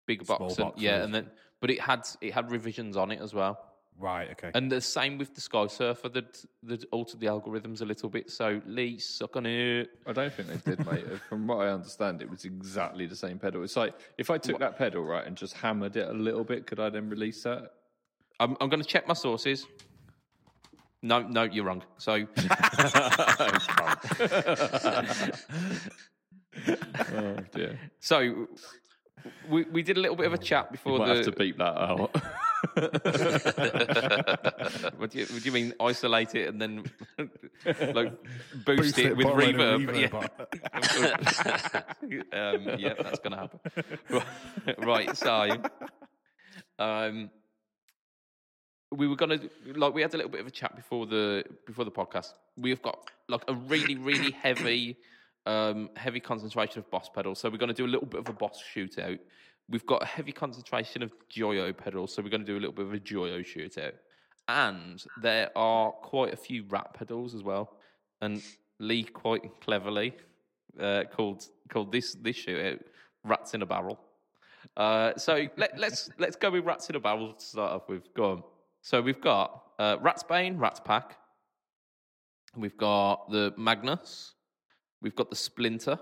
[SPEAKER 1] bigger
[SPEAKER 4] Small
[SPEAKER 1] box, and, yeah, and then but it had it had revisions on it as well.
[SPEAKER 4] Right. Okay.
[SPEAKER 1] And the same with the Sky Surfer that that altered the algorithms a little bit. So Lee, suck on it.
[SPEAKER 2] I don't think they did, mate. From what I understand, it was exactly the same pedal. It's like if I took that pedal right and just hammered it a little bit, could I then release that?
[SPEAKER 1] I'm, I'm going to check my sources. No, no, you're wrong. So
[SPEAKER 2] Oh dear.
[SPEAKER 1] so we we did a little bit of a chat before
[SPEAKER 2] Might
[SPEAKER 1] the.
[SPEAKER 2] have to beep that out.
[SPEAKER 1] what, do you, what do you mean? Isolate it and then like boost,
[SPEAKER 4] Boost
[SPEAKER 1] it,
[SPEAKER 4] it,
[SPEAKER 1] with
[SPEAKER 4] put a load of
[SPEAKER 1] reverb.
[SPEAKER 4] reverb
[SPEAKER 1] Yeah. um, yeah, that's going to happen. right, so um, we were to like we had a little bit of a chat before the before the podcast. We've got like a really really heavy um, heavy concentration of boss pedals, so we're to do a little bit of a boss shootout. We've got a heavy concentration of Joyo pedals, so we're to do a little bit of a Joyo shootout. And there are quite a few rat pedals as well. And Lee quite cleverly uh, called called this this shootout "Rats in a Barrel." Uh, so let, let's let's go with "Rats in a Barrel" to start off with. Go on. So we've got uh, Rat's Bane, Rat's Pack. We've got the Magnus. We've got the Splinter.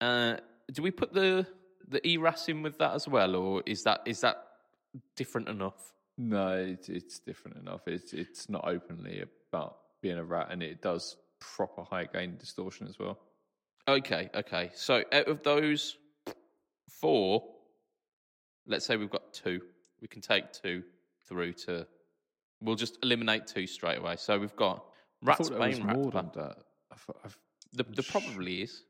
[SPEAKER 1] Uh, do we put the the ERAS in with that as well, or is that is that different enough?
[SPEAKER 2] no, it's, it's different enough. It's it's not openly about being a rat, and it does proper high gain distortion as well.
[SPEAKER 1] Okay, okay. So out of those four, let's say we've got two. We can take two through to. We'll just eliminate two straight away. So we've got
[SPEAKER 2] I
[SPEAKER 1] Rat's
[SPEAKER 2] thought there was
[SPEAKER 1] Bane, Rat
[SPEAKER 2] more
[SPEAKER 1] Pack.
[SPEAKER 2] than that. I thought, I've,
[SPEAKER 1] The, the probably is.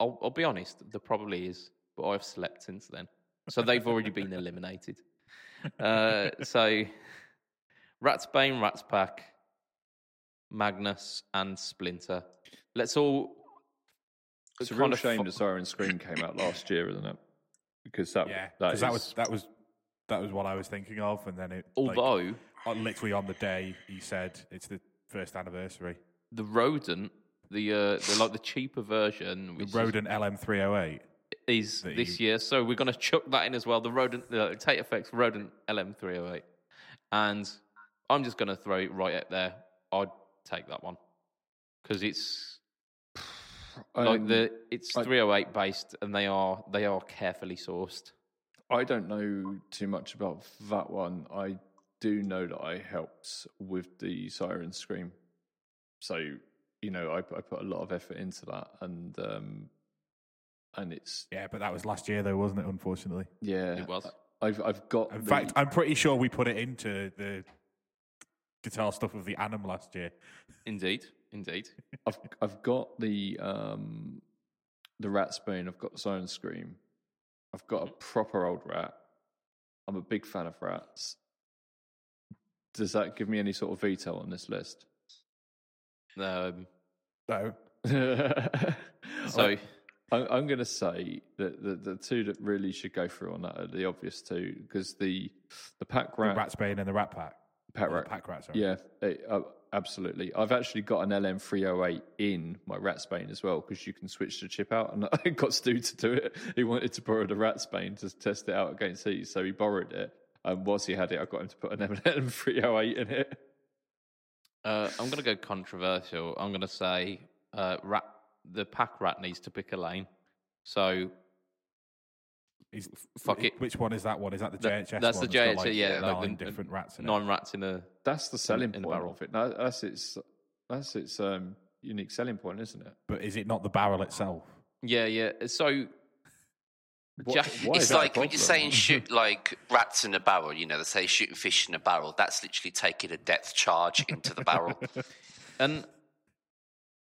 [SPEAKER 1] I'll, I'll be honest. The probably is, but I've slept since then, so they've already been eliminated. Uh, so, Rat's Bane, Rat's Pack, Magnus, and Splinter. Let's all.
[SPEAKER 2] it's a
[SPEAKER 1] kind
[SPEAKER 2] real
[SPEAKER 1] of
[SPEAKER 2] shame
[SPEAKER 1] fo-
[SPEAKER 2] that Siren Scream came out last year, isn't it? Because that
[SPEAKER 4] Yeah,
[SPEAKER 2] that,
[SPEAKER 4] because that,
[SPEAKER 2] is-
[SPEAKER 4] was that was that was what I was thinking of, and then it.
[SPEAKER 1] Although
[SPEAKER 4] on- literally on the day he said it's the first anniversary.
[SPEAKER 1] the rodent, the uh, the like the cheaper version,
[SPEAKER 4] The
[SPEAKER 1] which is-
[SPEAKER 4] Rodent LM308.
[SPEAKER 1] is this
[SPEAKER 4] you-
[SPEAKER 1] year. So we're going to chuck that in as well. The rodent, the Tate Effects rodent LM308, and I'm just going to throw it right out there. I'd take that one because it's like
[SPEAKER 2] Um,
[SPEAKER 1] the it's
[SPEAKER 2] I-
[SPEAKER 1] 308 based, and they are they are carefully sourced.
[SPEAKER 2] I don't know too much about that one. I do know that I helped with the Siren Scream, so you know I, I put a lot of effort into that, and um, and it's
[SPEAKER 4] Yeah, but that was last year though, wasn't it? Unfortunately.
[SPEAKER 2] yeah,
[SPEAKER 1] It was.
[SPEAKER 2] I've I've got
[SPEAKER 4] In
[SPEAKER 2] the-
[SPEAKER 4] fact, I'm pretty sure we put it into the guitar stuff of the Anim last year.
[SPEAKER 1] Indeed, indeed.
[SPEAKER 2] I've I've got the um the rat spoon. I've got the siren scream. I've got a proper old rat. I'm a big fan of rats. Does that give me any sort of veto on this list?
[SPEAKER 1] Um,
[SPEAKER 4] So
[SPEAKER 1] so
[SPEAKER 2] I, I'm going to say that the, the two that really should go through on that are the obvious two because the the pack
[SPEAKER 4] the
[SPEAKER 2] rat,
[SPEAKER 4] Rat Spain and the Rat Pack.
[SPEAKER 2] pack rat,
[SPEAKER 4] Pack Rat, sorry.
[SPEAKER 2] Yeah, eh, uh, absolutely. I've actually got an LM308 in my Ratsbane as well because you can switch the chip out. And I got Stu to do it. He wanted to borrow the Ratsbane to test it out against these, so he borrowed it. And whilst he had it, I got him to put an LM308 in it.
[SPEAKER 1] uh, I'm going to go controversial. I'm going to say uh, rat. The pack rat needs to pick a lane. So
[SPEAKER 4] Is,
[SPEAKER 1] fuck it.
[SPEAKER 4] Which one is that one? Is that the
[SPEAKER 1] That-
[SPEAKER 4] JHS
[SPEAKER 1] that's
[SPEAKER 4] one?
[SPEAKER 1] the
[SPEAKER 4] got,
[SPEAKER 1] JHS, yeah, like
[SPEAKER 4] nine
[SPEAKER 1] the-
[SPEAKER 4] different rats in it.
[SPEAKER 1] nine rats in a
[SPEAKER 2] That's the selling
[SPEAKER 1] in the
[SPEAKER 2] point
[SPEAKER 1] barrel.
[SPEAKER 2] of it. No, that's its that's its um, unique selling point, isn't it?
[SPEAKER 4] But is it not the barrel itself?
[SPEAKER 1] Yeah, yeah. So,
[SPEAKER 2] What-
[SPEAKER 1] Jack,
[SPEAKER 3] It's like when you're
[SPEAKER 2] problem?
[SPEAKER 3] saying shoot like rats in a barrel, you know, they say shooting fish in a barrel. That's literally taking a depth charge into the barrel.
[SPEAKER 1] and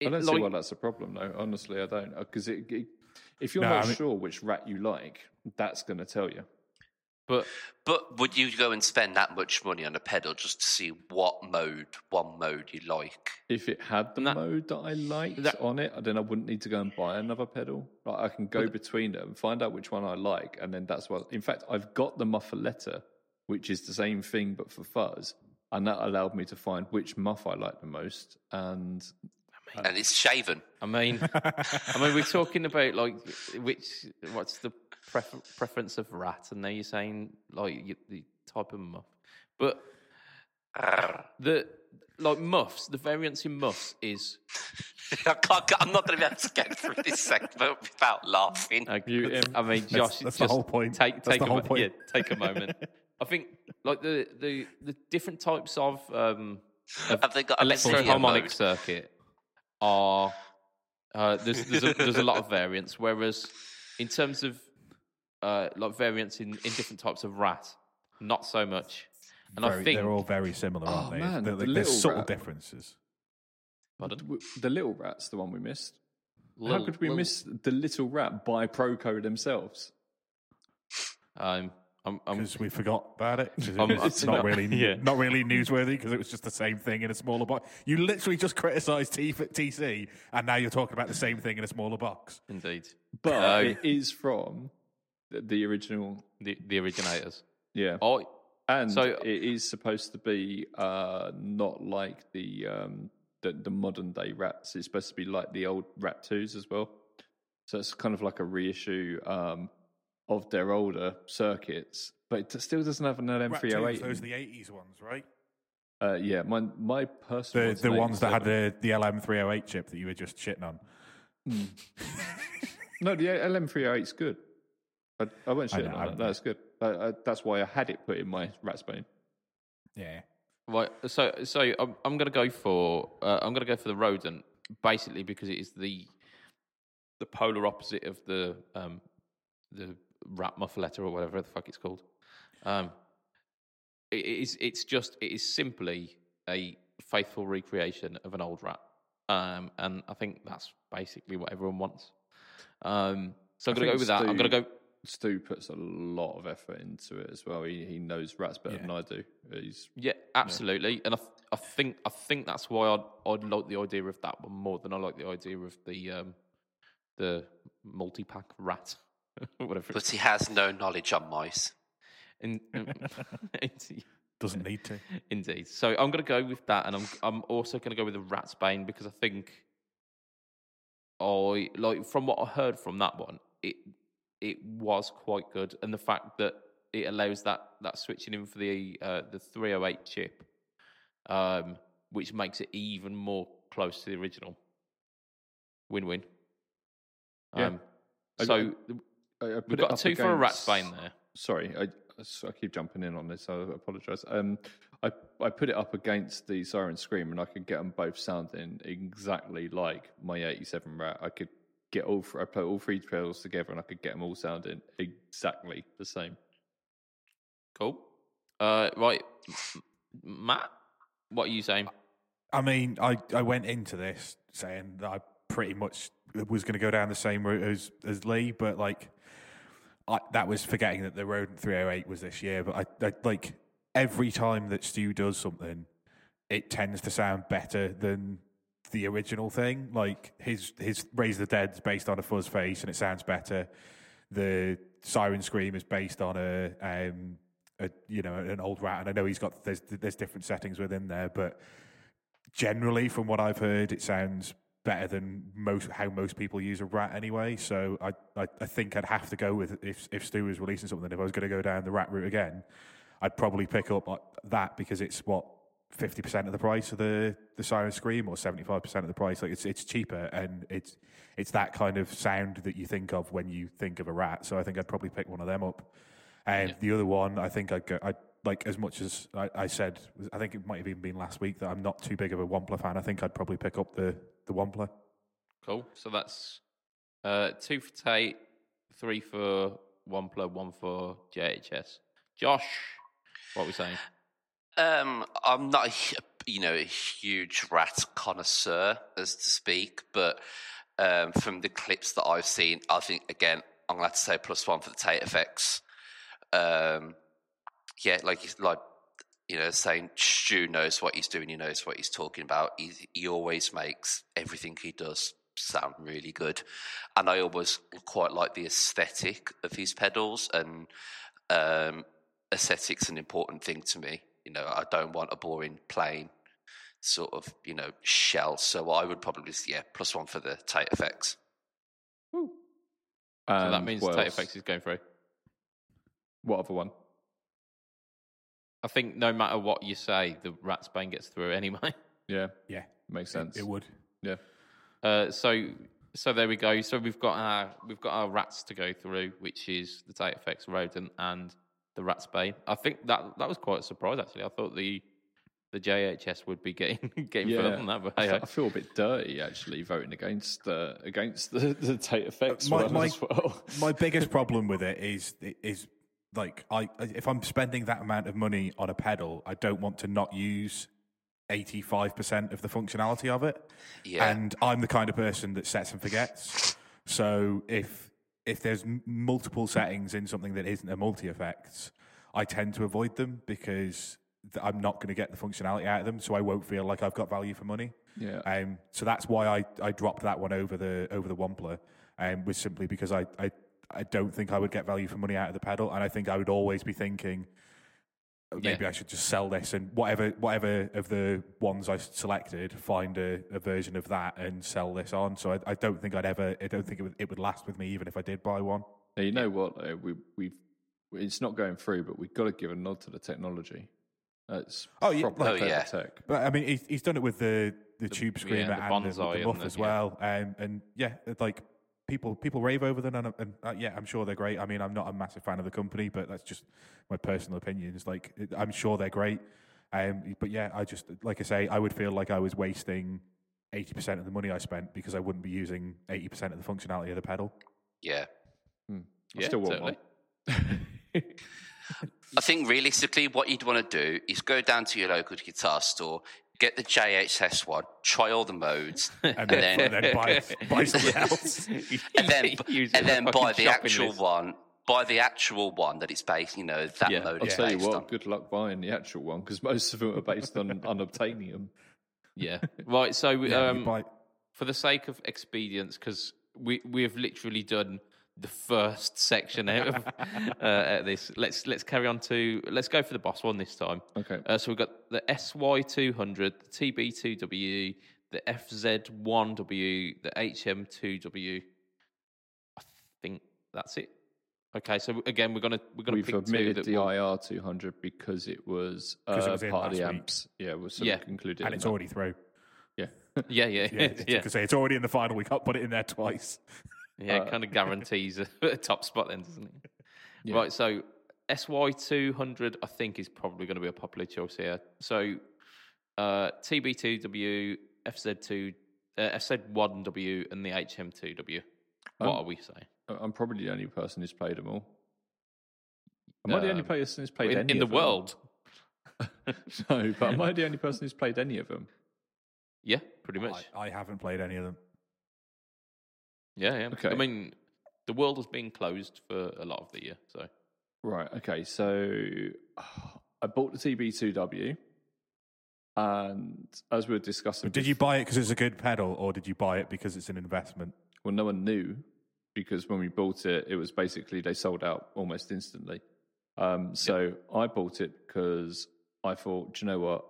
[SPEAKER 2] I don't
[SPEAKER 1] like,
[SPEAKER 2] see why that's a problem, though. Honestly, I don't. Because it, it, if you're
[SPEAKER 4] No,
[SPEAKER 2] not
[SPEAKER 4] I mean-
[SPEAKER 2] sure which rat you like, that's going to tell you.
[SPEAKER 1] but
[SPEAKER 3] But would you go and spend that much money on a pedal just to see what mode, one mode you like?
[SPEAKER 2] If it had the
[SPEAKER 1] That-
[SPEAKER 2] mode that I liked
[SPEAKER 1] that-
[SPEAKER 2] on it, then I wouldn't need to go and buy another pedal. Like I can go between them, find out which one I like, and then that's what. In fact, I've got the Muffuletta, which is the same thing but for fuzz, and that allowed me to find which muff I like the most. And
[SPEAKER 3] And it's shaven.
[SPEAKER 1] I mean, I mean, we're talking about like which what's the prefer- preference of rat, and now you're saying like you, the type of muff. But the like muffs, the variance in muffs is
[SPEAKER 3] I can't, I'm not going to be able to get through this segment without laughing.
[SPEAKER 2] Mute.
[SPEAKER 1] I mean, Josh,
[SPEAKER 4] that's the
[SPEAKER 1] just
[SPEAKER 4] whole point.
[SPEAKER 1] Take take a
[SPEAKER 4] whole
[SPEAKER 1] mo-
[SPEAKER 4] point.
[SPEAKER 1] yeah, take a moment. I think like the the the different types of um of
[SPEAKER 3] Have they got a
[SPEAKER 1] electroharmonic
[SPEAKER 3] mode?
[SPEAKER 1] circuit are uh, there's there's a, there's a lot of variance. Whereas in terms of uh, like variants in, in different types of rat, not so much. And I think
[SPEAKER 4] they're all very similar, aren't
[SPEAKER 2] Oh,
[SPEAKER 4] they?
[SPEAKER 2] man,
[SPEAKER 4] There-
[SPEAKER 2] the
[SPEAKER 4] there's subtle
[SPEAKER 2] rat.
[SPEAKER 4] differences.
[SPEAKER 1] Pardon?
[SPEAKER 2] The little rat's the one we missed. How could we
[SPEAKER 1] Lil-
[SPEAKER 2] miss the little rat by Proco themselves?
[SPEAKER 1] Um, I'm, I'm,
[SPEAKER 4] because we forgot about it. 'cause it-
[SPEAKER 1] Um,
[SPEAKER 4] it's
[SPEAKER 1] uh,
[SPEAKER 4] not
[SPEAKER 1] no,
[SPEAKER 4] really,
[SPEAKER 1] yeah.
[SPEAKER 4] not really newsworthy because it was just the same thing in a smaller box. You literally just criticised T- TC, and now you're talking about the same thing in a smaller box.
[SPEAKER 1] indeed
[SPEAKER 2] But
[SPEAKER 1] No.
[SPEAKER 2] it is from the, the original.
[SPEAKER 1] the the originators.
[SPEAKER 2] Yeah.
[SPEAKER 1] Oh,
[SPEAKER 2] And
[SPEAKER 1] So-
[SPEAKER 2] it is supposed to be uh, not like the, um, the the modern day rats. It's supposed to be like the old Rat Twos as well. So it's kind of like a reissue um, of their older circuits, but it still doesn't have an
[SPEAKER 4] Rat twos,
[SPEAKER 2] LM308.
[SPEAKER 4] those are the 80s ones, right?
[SPEAKER 2] uh, yeah, my my personal
[SPEAKER 4] The
[SPEAKER 2] one's
[SPEAKER 4] the ones that had the, the LM308 chip that you were just shitting on.
[SPEAKER 2] no the LM308 is good. I, I won't
[SPEAKER 4] I
[SPEAKER 2] shit
[SPEAKER 4] know,
[SPEAKER 2] on
[SPEAKER 4] I-
[SPEAKER 2] that. That's good. Uh, uh, that's why I had it put in my Ratsbane.
[SPEAKER 4] Yeah.
[SPEAKER 1] Right. So, so I'm, I'm going to go for uh, I'm going to go for the rodent, basically because it is the the polar opposite of the um, the rat Muffuletta or whatever the fuck it's called. Um, it it is it's just it is simply a faithful recreation of an old rat, um, and I think that's basically what everyone wants. Um, so I'm
[SPEAKER 2] I
[SPEAKER 1] going to go with that. I'm going to go.
[SPEAKER 2] Stu puts a lot of effort into it as well. He he knows rats better
[SPEAKER 4] Yeah.
[SPEAKER 2] than I do. He's
[SPEAKER 1] Yeah, absolutely, and I, I think I think that's why I'd I'd like the idea of that one more than I like the idea of the um the multi pack rat, whatever.
[SPEAKER 3] But he has no knowledge on mice.
[SPEAKER 1] in, in-
[SPEAKER 4] Doesn't need to.
[SPEAKER 1] indeed. So I'm going to go with that, and I'm I'm also going to go with the Ratsbane because I think I like from what I heard from that one, it it was quite good, and the fact that it allows that that switching in for the uh, the 308 chip, um, which makes it even more close to the original. Win win.
[SPEAKER 2] Yeah.
[SPEAKER 1] Um, so
[SPEAKER 2] I, I
[SPEAKER 1] we've got two for a rat's
[SPEAKER 2] against-
[SPEAKER 1] bane there.
[SPEAKER 2] Sorry, I, I keep jumping in on this. I apologise. Um, I I put it up against the Siren Scream, and I could get them both sounding exactly like my '87 Rat. I could get all. th- I put all three pedals together, and I could get them all sounding exactly the same.
[SPEAKER 1] Cool. Uh, right, M- M- Matt, what are you saying?
[SPEAKER 4] I mean, I, I went into this saying that I pretty much was going to go down the same route as, as Lee, but like, I, that was forgetting that the Rodent 308 was this year. But I, I like every time that Stu does something, it tends to sound better than the original thing. Like his his Raise the Dead's based on a fuzz face and it sounds better. The Siren Scream is based on a um a you know an old rat, and I know he's got there's there's different settings within there, but generally, from what I've heard, it sounds better than most how most people use a rat anyway. So I, I, I think I'd have to go with if if Stu was releasing something. If I was going to go down the rat route again, I'd probably pick up that because it's what fifty percent of the price of the the Siren Scream or seventy five percent of the price. Like it's it's cheaper and it's it's that kind of sound that you think of when you think of a rat. So I think I'd probably pick one of them up. And the other one, I think I'd go. I like as much as I, I said. I think it might have even been last week that I'm not too big of a Wampler fan. I think I'd probably pick up the the Wampler.
[SPEAKER 1] Cool. So that's uh, two for Tate, three for Wampler, one for JHS. Josh, what are we saying?
[SPEAKER 3] Um, I'm not, a, you know, a huge rat connoisseur, as to speak, but um, from the clips that I've seen, I think again, I'm going to say plus one for the Tate effects. Um, yeah, like like you know, saying Stu knows what he's doing, he knows what he's talking about. He he always makes everything he does sound really good, and I always quite like the aesthetic of his pedals and um, aesthetics an important thing to me. You know, I don't want a boring plain sort of you know shell. So I would probably yeah plus one for the Tate effects.
[SPEAKER 1] So that means
[SPEAKER 2] what
[SPEAKER 1] Tate
[SPEAKER 2] else?
[SPEAKER 1] Effects is going through.
[SPEAKER 2] What other one?
[SPEAKER 1] I think no matter what you say, the Ratsbane gets through anyway.
[SPEAKER 2] Yeah,
[SPEAKER 4] Yeah,
[SPEAKER 2] makes sense.
[SPEAKER 4] it would.
[SPEAKER 2] Yeah.
[SPEAKER 1] Uh, so so there we go. So we've got our we've got our rats to go through, which is the Tate Effects rodent and the Ratsbane. I think that that was quite a surprise actually. I thought the the JHS would be getting getting further than that, but
[SPEAKER 2] I,
[SPEAKER 1] hey,
[SPEAKER 2] fe- I feel a bit dirty actually voting against the against the, the Tate effects
[SPEAKER 4] My-
[SPEAKER 2] one
[SPEAKER 4] my-
[SPEAKER 2] as well.
[SPEAKER 4] My biggest problem with it is is like I if I'm spending that amount of money on a pedal, I don't want to not use 85% of the functionality of it.
[SPEAKER 3] Yeah.
[SPEAKER 4] And I'm the kind of person that sets and forgets. So if if there's m- multiple settings in something that isn't a multi effects, I tend to avoid them because th- I'm not going to get the functionality out of them, so I won't feel like I've got value for money.
[SPEAKER 2] Yeah.
[SPEAKER 4] Um, so that's why I, I dropped that one over the over the Wampler, um, was simply because I, I I don't think I would get value for money out of the pedal, and I think I would always be thinking "Oh, maybe
[SPEAKER 1] Yeah.
[SPEAKER 4] I should just sell this and whatever whatever of the ones I selected, find a, a version of that and sell this on. So I, I don't think I'd ever I don't think it would it would last with me even if I did buy one.
[SPEAKER 2] Now, you know what? though? we we've it's not going through, but we've got to give a nod to the technology. That's
[SPEAKER 4] Oh, yeah,
[SPEAKER 2] proper
[SPEAKER 4] like-
[SPEAKER 3] Oh, yeah.
[SPEAKER 2] tech.
[SPEAKER 4] But I mean, he's, he's done it with the the, tube
[SPEAKER 1] yeah,
[SPEAKER 4] screamer
[SPEAKER 1] the
[SPEAKER 4] and the, the muff
[SPEAKER 1] the-
[SPEAKER 4] as
[SPEAKER 1] yeah.
[SPEAKER 4] well. Um, and yeah, it's like people people rave over them, and, and uh, yeah, I'm sure they're great. I mean, I'm not a massive fan of the company, but that's just my personal opinion. It's like it- I'm sure they're great. Um, but yeah, I just like I say, I would feel like I was wasting eighty percent of the money I spent because I wouldn't be using eighty percent of the functionality of the pedal.
[SPEAKER 3] yeah.
[SPEAKER 2] I
[SPEAKER 1] Yeah,
[SPEAKER 2] still want
[SPEAKER 1] totally.
[SPEAKER 2] one.
[SPEAKER 3] I think realistically, what you'd want to do is go down to your local guitar store, get the JHS one, try all the modes,
[SPEAKER 4] And,
[SPEAKER 3] and
[SPEAKER 4] then,
[SPEAKER 3] then
[SPEAKER 4] then buy, buy something else.
[SPEAKER 3] and then and then buy the actual
[SPEAKER 1] list.
[SPEAKER 3] one. Buy the actual one that it's based, you know, that
[SPEAKER 1] Yeah.
[SPEAKER 3] mode
[SPEAKER 2] I'll tell you what.
[SPEAKER 3] on.
[SPEAKER 2] Good luck buying the actual one because most of them are based on unobtainium.
[SPEAKER 1] Yeah. Right. So
[SPEAKER 4] Yeah,
[SPEAKER 1] um,
[SPEAKER 4] buy-
[SPEAKER 1] for the sake of expedience, because we we have literally done the first section out of uh, at this. Let's let's carry on to let's go for the boss one this time.
[SPEAKER 2] Okay.
[SPEAKER 1] Uh, so we've got the SY two hundred, the TB two W, the FZ one W, the HM two W. I think that's it. Okay, so again, we're gonna we're gonna
[SPEAKER 2] We've
[SPEAKER 1] pick
[SPEAKER 2] omitted
[SPEAKER 1] that
[SPEAKER 2] the IR 200 because it was, uh,
[SPEAKER 4] 'Cause it was
[SPEAKER 2] part of the
[SPEAKER 4] last week.
[SPEAKER 2] amps. Yeah, was sort
[SPEAKER 1] Yeah.
[SPEAKER 2] of concluded.
[SPEAKER 4] and
[SPEAKER 2] in
[SPEAKER 4] it's
[SPEAKER 2] that.
[SPEAKER 4] already through.
[SPEAKER 2] Yeah.
[SPEAKER 1] Yeah, yeah,
[SPEAKER 4] Yeah,
[SPEAKER 1] yeah, yeah.
[SPEAKER 4] say it's already in the final. We can't put it in there twice.
[SPEAKER 1] Yeah,
[SPEAKER 2] Uh,
[SPEAKER 1] it kind of guarantees a, a top spot then, doesn't it?
[SPEAKER 2] Yeah.
[SPEAKER 1] Right, so SY200, I think, is probably going to be a popular choice here. So uh, TB2W, FZ2, uh, FZ1W, and the HM2W. What
[SPEAKER 2] Um,
[SPEAKER 1] are we saying?
[SPEAKER 2] I'm probably the only person who's played them all. Am I the only
[SPEAKER 1] Um,
[SPEAKER 2] person who's played
[SPEAKER 1] In,
[SPEAKER 2] any
[SPEAKER 1] in the
[SPEAKER 2] them?
[SPEAKER 1] world?
[SPEAKER 2] no, but am I the only person who's played any of them?
[SPEAKER 1] Yeah, pretty much.
[SPEAKER 4] I, I haven't played any of them.
[SPEAKER 1] Yeah, yeah.
[SPEAKER 2] Okay.
[SPEAKER 1] I mean, the world has been closed for a lot of the year, so
[SPEAKER 2] Right. Okay. So I bought the TB2W, and as we were discussing,
[SPEAKER 4] But did you buy it because it's a good pedal, or did you buy it because it's an investment?
[SPEAKER 2] Well, no one knew because when we bought it, it was basically they sold out almost instantly. Um, so I bought it because I thought, do you know what?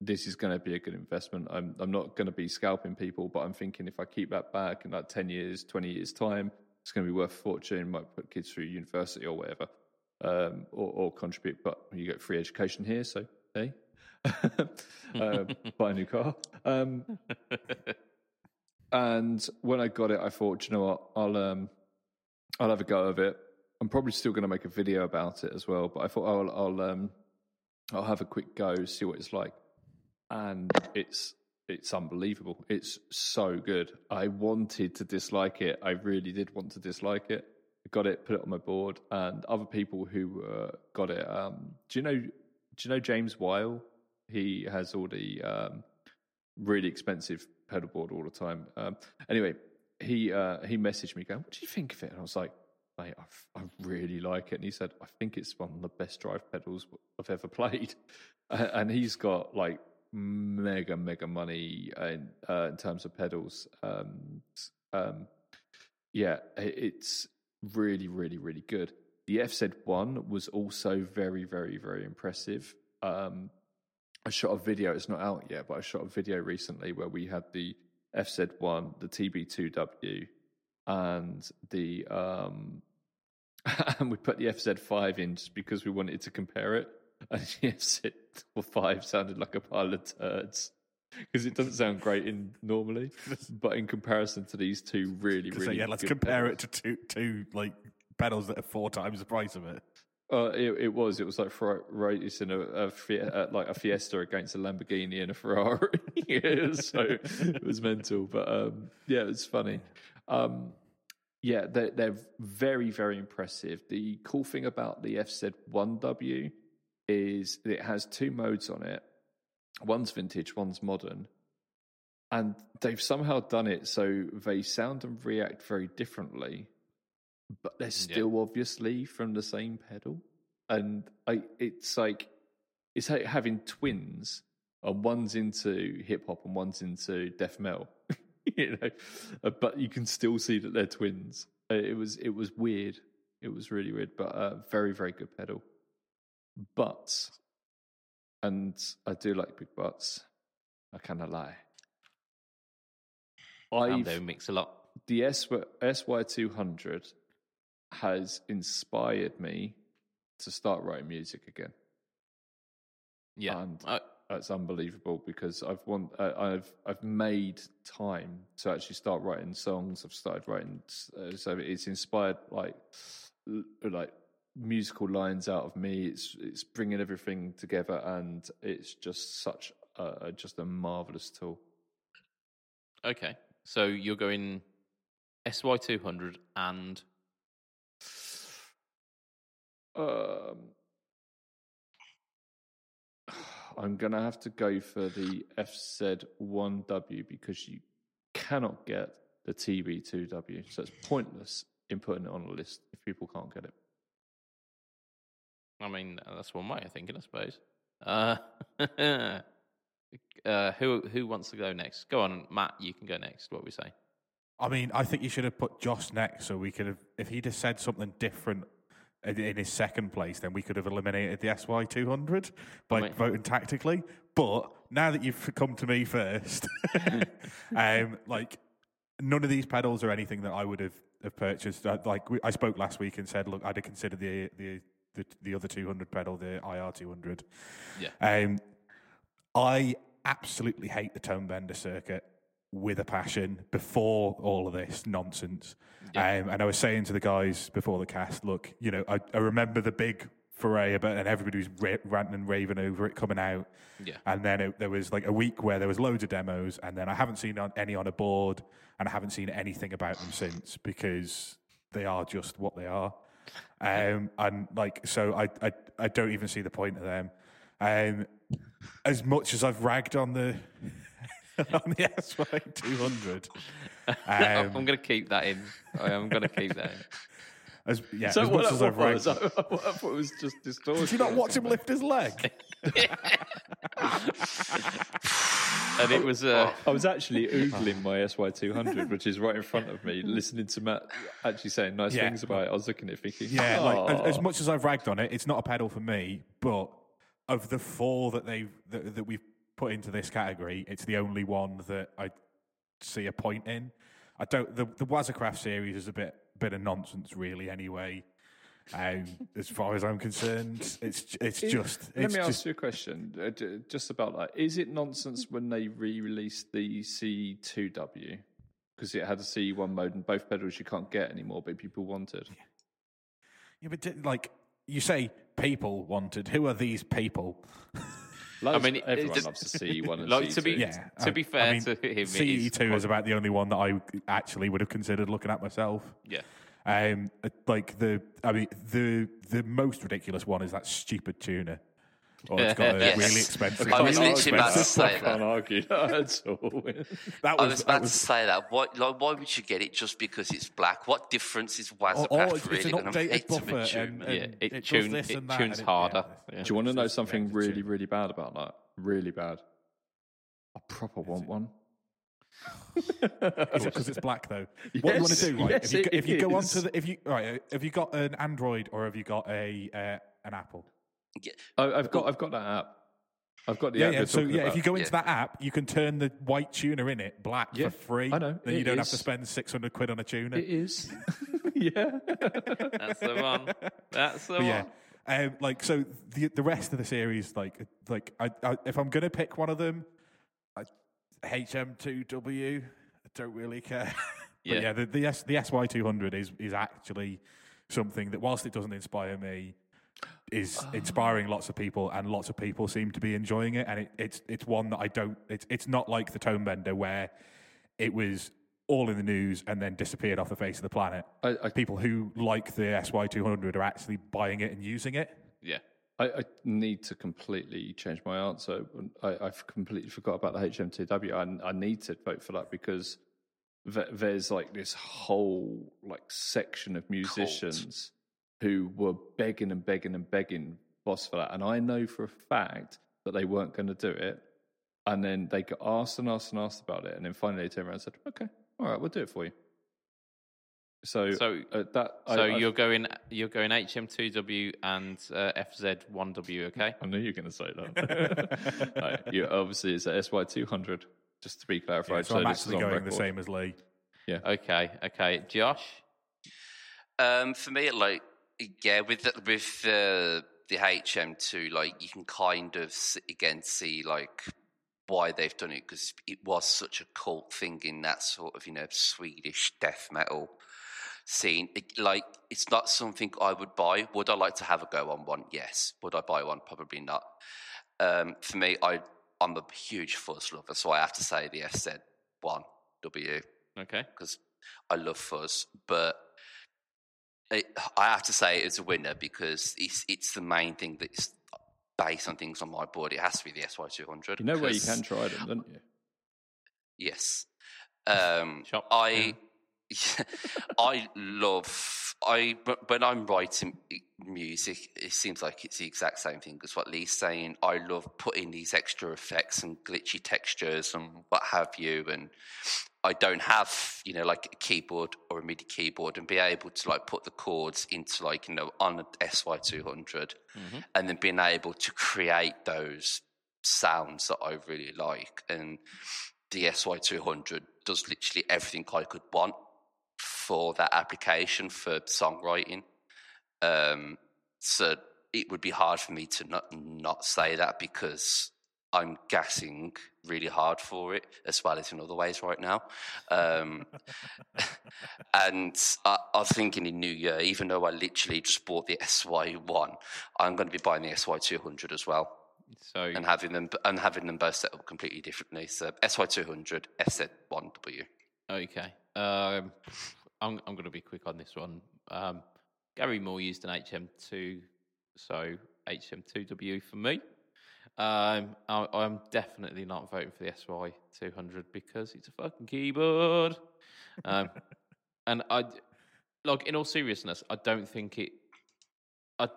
[SPEAKER 2] This is going to be a good investment. I'm, I'm not going to be scalping people, but I'm thinking if I keep that back in like 10 years, 20 years' time, it's going to be worth a fortune, might put kids through university or whatever, um, or, or contribute. But you get free education here, so hey, uh, buy a new car. Um, and when I got it, I thought, you know what? I'll um, I'll have a go of it. I'm probably still going to make a video about it as well. But I thought I'll I'll um, I'll have a quick go, see what it's like, and it's it's unbelievable. It's so good. I wanted to dislike it. I really did want to dislike it. I got it, put it on my board, and other people who uh, got it. Um, do you know? Do you know James Weil? He has all the um, really expensive pedal board all the time. Um, anyway, he uh, he messaged me going, "What do you think of it?" And I was like, "Mate, I, I really like it." And he said, "I think it's one of the best drive pedals I've ever played." And he's got like mega mega money in uh, in terms of pedals. Um, um, yeah, it's really really really good. The FZ1 was also very very very impressive. Um, I shot a video. It's not out yet, but I shot a video recently where we had the FZ1, the TB2W, and the um, and we put the FZ5 in just because we wanted to compare it. And the FZ5 sounded like a pile of turds because it doesn't sound great in normally, but in comparison to these two really,
[SPEAKER 4] So
[SPEAKER 2] really
[SPEAKER 4] yeah, let's compare
[SPEAKER 2] pedals-
[SPEAKER 4] it to two two like pedals that are four times the price of it.
[SPEAKER 2] Uh, it, it was. It was like for, racing a, a uh, like a Fiesta against a Lamborghini and a Ferrari. So it was mental, but um, yeah, it was funny. Um, yeah, they're, they're very very impressive. The cool thing about the FZ1W is it has two modes on it. One's vintage, one's modern, and they've somehow done it so they sound and react very differently but they're still obviously from the same pedal. And I, it's like it's like having twins, and one's into hip hop and one's into death metal. you know, Uh, but you can still see that they're twins. Uh, It was it was weird. It was really weird, but uh, very very good pedal. But, and I do like big butts. I cannot lie.
[SPEAKER 1] I'm
[SPEAKER 2] I've
[SPEAKER 1] mix a lot.
[SPEAKER 2] the SY two hundred has inspired me to start writing music again.
[SPEAKER 1] Yeah.
[SPEAKER 2] And
[SPEAKER 1] Uh,
[SPEAKER 2] that's unbelievable because I've want uh, I've I've made time to actually start writing songs. I've started writing, uh, so it's inspired like like musical lines out of me. It's it's bringing everything together, and it's just such a, just a marvelous tool.
[SPEAKER 1] okay. So you're going SY200 and
[SPEAKER 2] Um, I'm gonna have to go for the FZ1W because you cannot get the TB2W, so it's pointless in putting it on a list if people can't get it.
[SPEAKER 1] I mean, uh, that's one way of thinking, I suppose. Uh, uh, who who wants to go next? Go on, Matt. You can go next. What we say?
[SPEAKER 4] I mean, I think you should have put Josh next, so we could have. If he'd have said something different in, his second place, then we could have eliminated the SY two hundred by
[SPEAKER 1] mean-
[SPEAKER 4] voting tactically. But now that you've come to me first, um, like none of these pedals are anything that I would have, have purchased. I, like we, I spoke last week and said, look, I'd have considered the the the, the other two hundred pedal, the IR two hundred.
[SPEAKER 1] Yeah.
[SPEAKER 4] Um, I absolutely hate the tone bender circuit with a passion before all of this nonsense. Um, and I was saying to the guys before the cast, look, you know, I, I remember the big foray about, and everybody was ra- ranting and raving over it coming out.
[SPEAKER 1] Yeah.
[SPEAKER 4] And then it, there was like a week where there was loads of demos, and then I haven't seen on, any on a board, and I haven't seen anything about them since because they are just what they are. Um, and like, so I, I, I don't even see the point of them. Um, as much as I've ragged on the on the SY two hundred,
[SPEAKER 1] I'm
[SPEAKER 4] um,
[SPEAKER 1] going to keep that in. I am going to keep that in.
[SPEAKER 4] as yeah,
[SPEAKER 2] So
[SPEAKER 4] as
[SPEAKER 2] what,
[SPEAKER 4] much as I've ragged.
[SPEAKER 2] was, I, I thought it was just distorted.
[SPEAKER 4] Did you not watch him lift his leg?
[SPEAKER 1] And it was uh,
[SPEAKER 2] I was actually oogling my SY200, which is right in front of me, listening to Matt actually saying nice
[SPEAKER 4] Yeah.
[SPEAKER 2] things about it. I was looking at it thinking,
[SPEAKER 4] Yeah, like as, as
[SPEAKER 2] "Oh."
[SPEAKER 4] much as I've ragged on it, it's not a pedal for me. But of the four that they that, that we've put into this category, it's the only one that I see a point in. I don't. The the Waza Craft series is a bit bit of nonsense, really. Anyway, um, as far as I'm concerned, it's it's
[SPEAKER 2] Is-
[SPEAKER 4] just
[SPEAKER 2] Let
[SPEAKER 4] it's
[SPEAKER 2] me ask
[SPEAKER 4] just
[SPEAKER 2] you a question, uh, just about that. Is it nonsense when they re-released the C2W because it had a C1 mode and both pedals you can't get anymore, but people wanted?
[SPEAKER 4] yeah, but like you say, people wanted. Who are these people?
[SPEAKER 2] I
[SPEAKER 1] mean,
[SPEAKER 2] everyone
[SPEAKER 1] it-
[SPEAKER 2] loves the C1 and
[SPEAKER 1] Like, to be-
[SPEAKER 4] Yeah,
[SPEAKER 1] To be fair
[SPEAKER 4] I mean,
[SPEAKER 1] to him, it
[SPEAKER 4] CE
[SPEAKER 1] is
[SPEAKER 4] two
[SPEAKER 1] quite-
[SPEAKER 4] is about the only one that I actually would have considered looking at myself.
[SPEAKER 1] yeah.
[SPEAKER 4] Um, uh, like the, I mean, the the most ridiculous one is that stupid tuner. Or it's got a
[SPEAKER 1] Yes.
[SPEAKER 4] really expensive.
[SPEAKER 3] I was literally about to say
[SPEAKER 2] I can't
[SPEAKER 3] that.
[SPEAKER 2] argue that at all.
[SPEAKER 4] That
[SPEAKER 3] I
[SPEAKER 4] was,
[SPEAKER 3] was
[SPEAKER 4] that
[SPEAKER 3] about to say that. Why, like, why would you get it just because it's black? What difference is
[SPEAKER 4] or,
[SPEAKER 3] Waza Craft
[SPEAKER 4] or it's,
[SPEAKER 3] really
[SPEAKER 4] it's an updated buffer,
[SPEAKER 3] a tune?
[SPEAKER 4] and, and
[SPEAKER 1] Yeah, it
[SPEAKER 4] does
[SPEAKER 1] tune- it
[SPEAKER 4] and that,
[SPEAKER 1] tunes
[SPEAKER 4] and it-
[SPEAKER 1] harder.
[SPEAKER 4] yeah,
[SPEAKER 1] Yeah.
[SPEAKER 2] Do you want to know something really, really bad about that? Really bad. I proper want one.
[SPEAKER 4] Is it because it's black though? what do you want to do, right?
[SPEAKER 2] yes,
[SPEAKER 4] if you, go- if you go
[SPEAKER 2] is.
[SPEAKER 4] onto the, if you right, have you got an Android or have you got a uh, an Apple?
[SPEAKER 3] Yeah.
[SPEAKER 2] I, I've got, I've got that app. I've got the
[SPEAKER 4] Yeah,
[SPEAKER 2] app
[SPEAKER 4] yeah. So
[SPEAKER 2] talking
[SPEAKER 4] yeah, if you go into
[SPEAKER 3] Yeah.
[SPEAKER 4] that app, you can turn the white tuner in it black
[SPEAKER 2] Yeah,
[SPEAKER 4] for free.
[SPEAKER 2] I know.
[SPEAKER 4] Then you don't have to spend six hundred quid on a tuner.
[SPEAKER 2] It is. yeah.
[SPEAKER 1] That's the one. That's the
[SPEAKER 4] But
[SPEAKER 1] one.
[SPEAKER 4] yeah, um, like so the the rest of the series, like like I, I if I'm gonna pick one of them, I, HM2W, I don't really care.
[SPEAKER 1] Yeah.
[SPEAKER 4] but yeah, the the, S, the SY200 is is actually something that whilst it doesn't inspire me, is ah. inspiring lots of people, and lots of people seem to be enjoying it. And it, it's it's one that I don't. It's it's not like the Tone Bender where it was all in the news and then disappeared off the face of the planet.
[SPEAKER 2] I, I,
[SPEAKER 4] People who like the SY200 are actually buying it and using it.
[SPEAKER 1] Yeah.
[SPEAKER 2] I, I need to completely change my answer. I, I've completely forgot about the HM2W. I, I need to vote for that because th- there's like this whole like section of musicians who were begging and begging and begging Boss for that, and I know for a fact that they weren't going to do it. And then they got asked and asked and asked about it, and then finally they turned around and said, "Okay, all right, we'll do it for you." So,
[SPEAKER 1] So-
[SPEAKER 2] uh, that
[SPEAKER 1] So
[SPEAKER 2] I, I-
[SPEAKER 1] you're going you're going HM2W and uh, FZ1W, okay?
[SPEAKER 2] I knew you were going to say that. no, you obviously it's a SY two hundred. Just to be clarified,
[SPEAKER 4] so I'm
[SPEAKER 2] this is
[SPEAKER 4] actually
[SPEAKER 2] on
[SPEAKER 4] going the same as Lee. Yeah.
[SPEAKER 1] Okay, okay. Josh?
[SPEAKER 3] Um, for me, like yeah, with the, with the the HM2, like you can kind of s- again see like why they've done it because it was such a cult thing in that sort of you know Swedish death metal scene. It, like it's not something I would buy. Would I like to have a go on one? Yes. Would I buy one? Probably not. Um, for me, I I'm a huge fuzz lover, so I have to say the FZ one W
[SPEAKER 1] Okay.
[SPEAKER 3] because I love fuzz, but it, I have to say it's a winner because it's it's the main thing that's based on things on my board. It has to be the SY two hundred.
[SPEAKER 2] You know where you can try them, don't you?
[SPEAKER 3] Yes. Um,
[SPEAKER 1] Shop,
[SPEAKER 3] I I love I when I'm writing music, it seems like it's the exact same thing as what Lee's saying. I love putting these extra effects and glitchy textures and what have you, and I don't have you know like a keyboard or a MIDI keyboard and be able to like put the chords into like you know on a SY two hundred, mm-hmm. and then being able to create those sounds that I really like. And the SY200 does literally everything I could want for that application for songwriting. Um, so it would be hard for me to not not say that because I'm gassing really hard for it, as well as in other ways right now. Um, and I, I was thinking in New Year, even though I literally just bought the SY1, I'm going to be buying the SY200 as well
[SPEAKER 1] So
[SPEAKER 3] and having them and having them both set up completely differently. So SY two hundred, FZ one W.
[SPEAKER 1] okay. Um, I'm I'm going to be quick on this one. Um, Gary Moore used an HM2, so HM2W for me. Um, I, I'm definitely not voting for the SY200 because it's a fucking keyboard. Um, and I, like, in all seriousness, I don't think it. I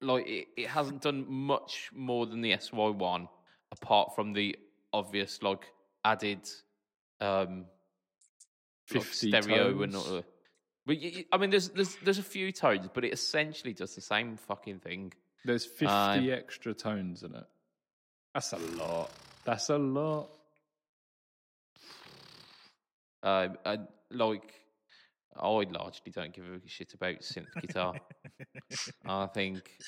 [SPEAKER 1] like it, it hasn't done much more than the SY1, apart from the obvious like added um like
[SPEAKER 2] 50
[SPEAKER 1] stereo and
[SPEAKER 2] tones.
[SPEAKER 1] all. But y- y- I mean, there's there's there's a few tones, but it essentially does the same fucking thing.
[SPEAKER 2] There's 50
[SPEAKER 1] Um,
[SPEAKER 2] extra tones in it. That's a lot. That's a lot.
[SPEAKER 1] Um, and like, I largely don't give a shit about synth guitar. I think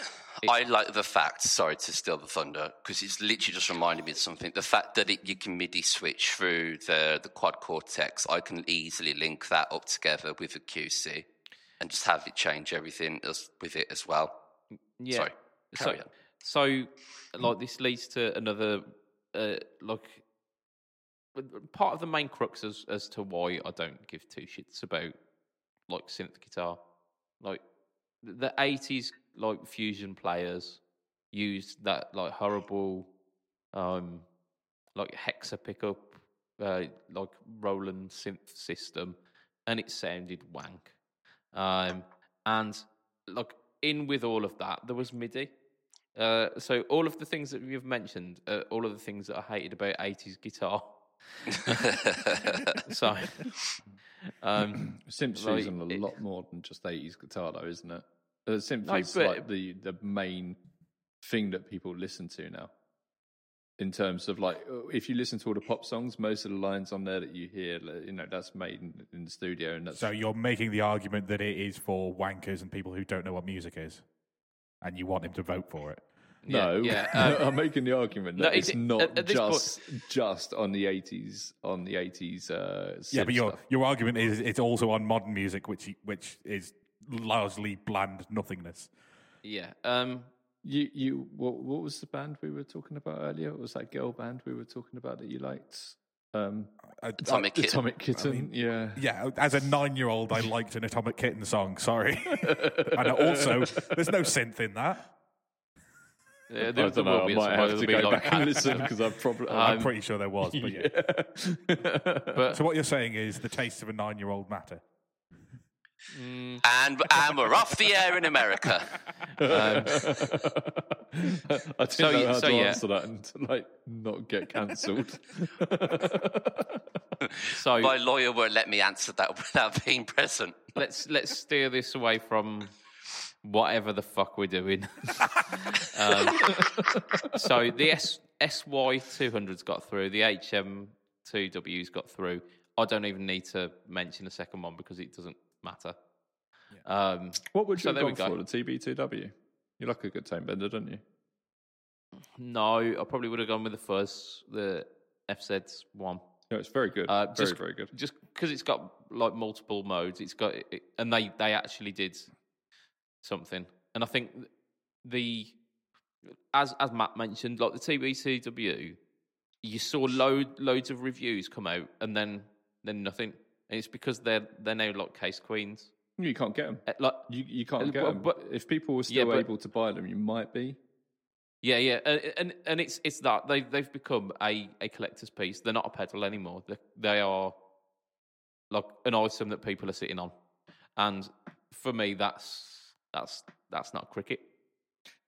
[SPEAKER 1] It-
[SPEAKER 3] I like the fact. Sorry to steal the thunder because it's literally just reminded me of something. The fact that it, you can MIDI switch through the the quad cortex, I can easily link that up together with the QC and just have it change everything as, with it as well.
[SPEAKER 1] yeah.
[SPEAKER 3] Sorry,
[SPEAKER 1] so,
[SPEAKER 3] on.
[SPEAKER 1] so like this leads to another uh, like part of the main crux as as to why I don't give two shits about like synth guitar. Like the eighties like fusion players used that like horrible um like hexa pickup uh, like Roland synth system and it sounded wank. Um and like in with all of that there was MIDI. Uh, so all of the things that you've mentioned, uh, all of the things that I hated about eighties guitar. so, um,
[SPEAKER 2] Synth's
[SPEAKER 1] Like,
[SPEAKER 2] a lot more than just 80s guitar, though, isn't it? Uh, synth
[SPEAKER 1] No, but-
[SPEAKER 2] like the, the main thing that people listen to now. in terms of like uh, if you listen to all the pop songs, most of the lines on there that you hear, you know, that's made in, in the studio, and that's
[SPEAKER 4] So you're making the argument that it is for wankers and people who don't know what music is, and you want him to vote for it.
[SPEAKER 2] no.
[SPEAKER 1] yeah. um,
[SPEAKER 2] I'm making the argument
[SPEAKER 1] no,
[SPEAKER 2] that
[SPEAKER 1] it's-
[SPEAKER 2] it's not
[SPEAKER 1] at- at this point-
[SPEAKER 2] just just on the 80s on the 80s. Uh,
[SPEAKER 4] Yeah, but your
[SPEAKER 2] stuff.
[SPEAKER 4] your argument is it's also on modern music, which which is largely bland nothingness.
[SPEAKER 1] yeah. Um,
[SPEAKER 2] You, you, what, what was the band we were talking about earlier? What was that girl band we were talking about that you liked? Um,
[SPEAKER 4] Uh,
[SPEAKER 3] Atomic Kitten.
[SPEAKER 2] Atomic Kitten. yeah.
[SPEAKER 4] Yeah, as a nine-year-old, I liked an Atomic Kitten song. Sorry, and also there's no synth in that.
[SPEAKER 1] yeah,
[SPEAKER 2] I
[SPEAKER 1] there, there
[SPEAKER 2] don't know. I might have to go
[SPEAKER 1] like-
[SPEAKER 2] back and listen because I'm probably.
[SPEAKER 4] I'm pretty sure there was, but yeah.
[SPEAKER 1] But
[SPEAKER 4] So what you're saying is the taste of a nine-year-old matter.
[SPEAKER 1] Mm,
[SPEAKER 3] And and we're off the air in America.
[SPEAKER 2] I didn't
[SPEAKER 1] So
[SPEAKER 2] know
[SPEAKER 1] you-
[SPEAKER 2] how
[SPEAKER 1] so
[SPEAKER 2] to
[SPEAKER 1] yeah.
[SPEAKER 2] answer that and to, like not get cancelled.
[SPEAKER 1] so
[SPEAKER 3] My lawyer won't let me answer that without being present.
[SPEAKER 1] let's let's steer this away from whatever the fuck we're doing. um, so the S SY two hundred's got through. The HM two W's got through. I don't even need to mention the second one because it doesn't matter. Um,
[SPEAKER 2] what would you
[SPEAKER 1] So
[SPEAKER 2] have gone
[SPEAKER 1] go.
[SPEAKER 2] for? The TB2W. You like a good time bender, don't you?
[SPEAKER 1] no, I probably would have gone with the first, the FZ one.
[SPEAKER 2] No, it's very good.
[SPEAKER 1] Uh,
[SPEAKER 2] very,
[SPEAKER 1] just,
[SPEAKER 2] very good.
[SPEAKER 1] Just because it's got like multiple modes, it's got it, and they they actually did something, and I think the as as Matt mentioned, like the TBCW, you saw load loads of reviews come out, and then then nothing, and it's because they're they're now like case queens,
[SPEAKER 2] You can't get them.
[SPEAKER 1] Uh, like
[SPEAKER 2] You you can't
[SPEAKER 1] Uh,
[SPEAKER 2] get
[SPEAKER 1] but-
[SPEAKER 2] them.
[SPEAKER 1] but-
[SPEAKER 2] if people were
[SPEAKER 1] Yeah,
[SPEAKER 2] still
[SPEAKER 1] but-
[SPEAKER 2] able to buy them, you might be.
[SPEAKER 1] Yeah, yeah, and and, and it's it's that they they've become a, a collector's piece. They're not a pedal anymore. They, they are like an item that people are sitting on, and for me, that's that's that's not cricket.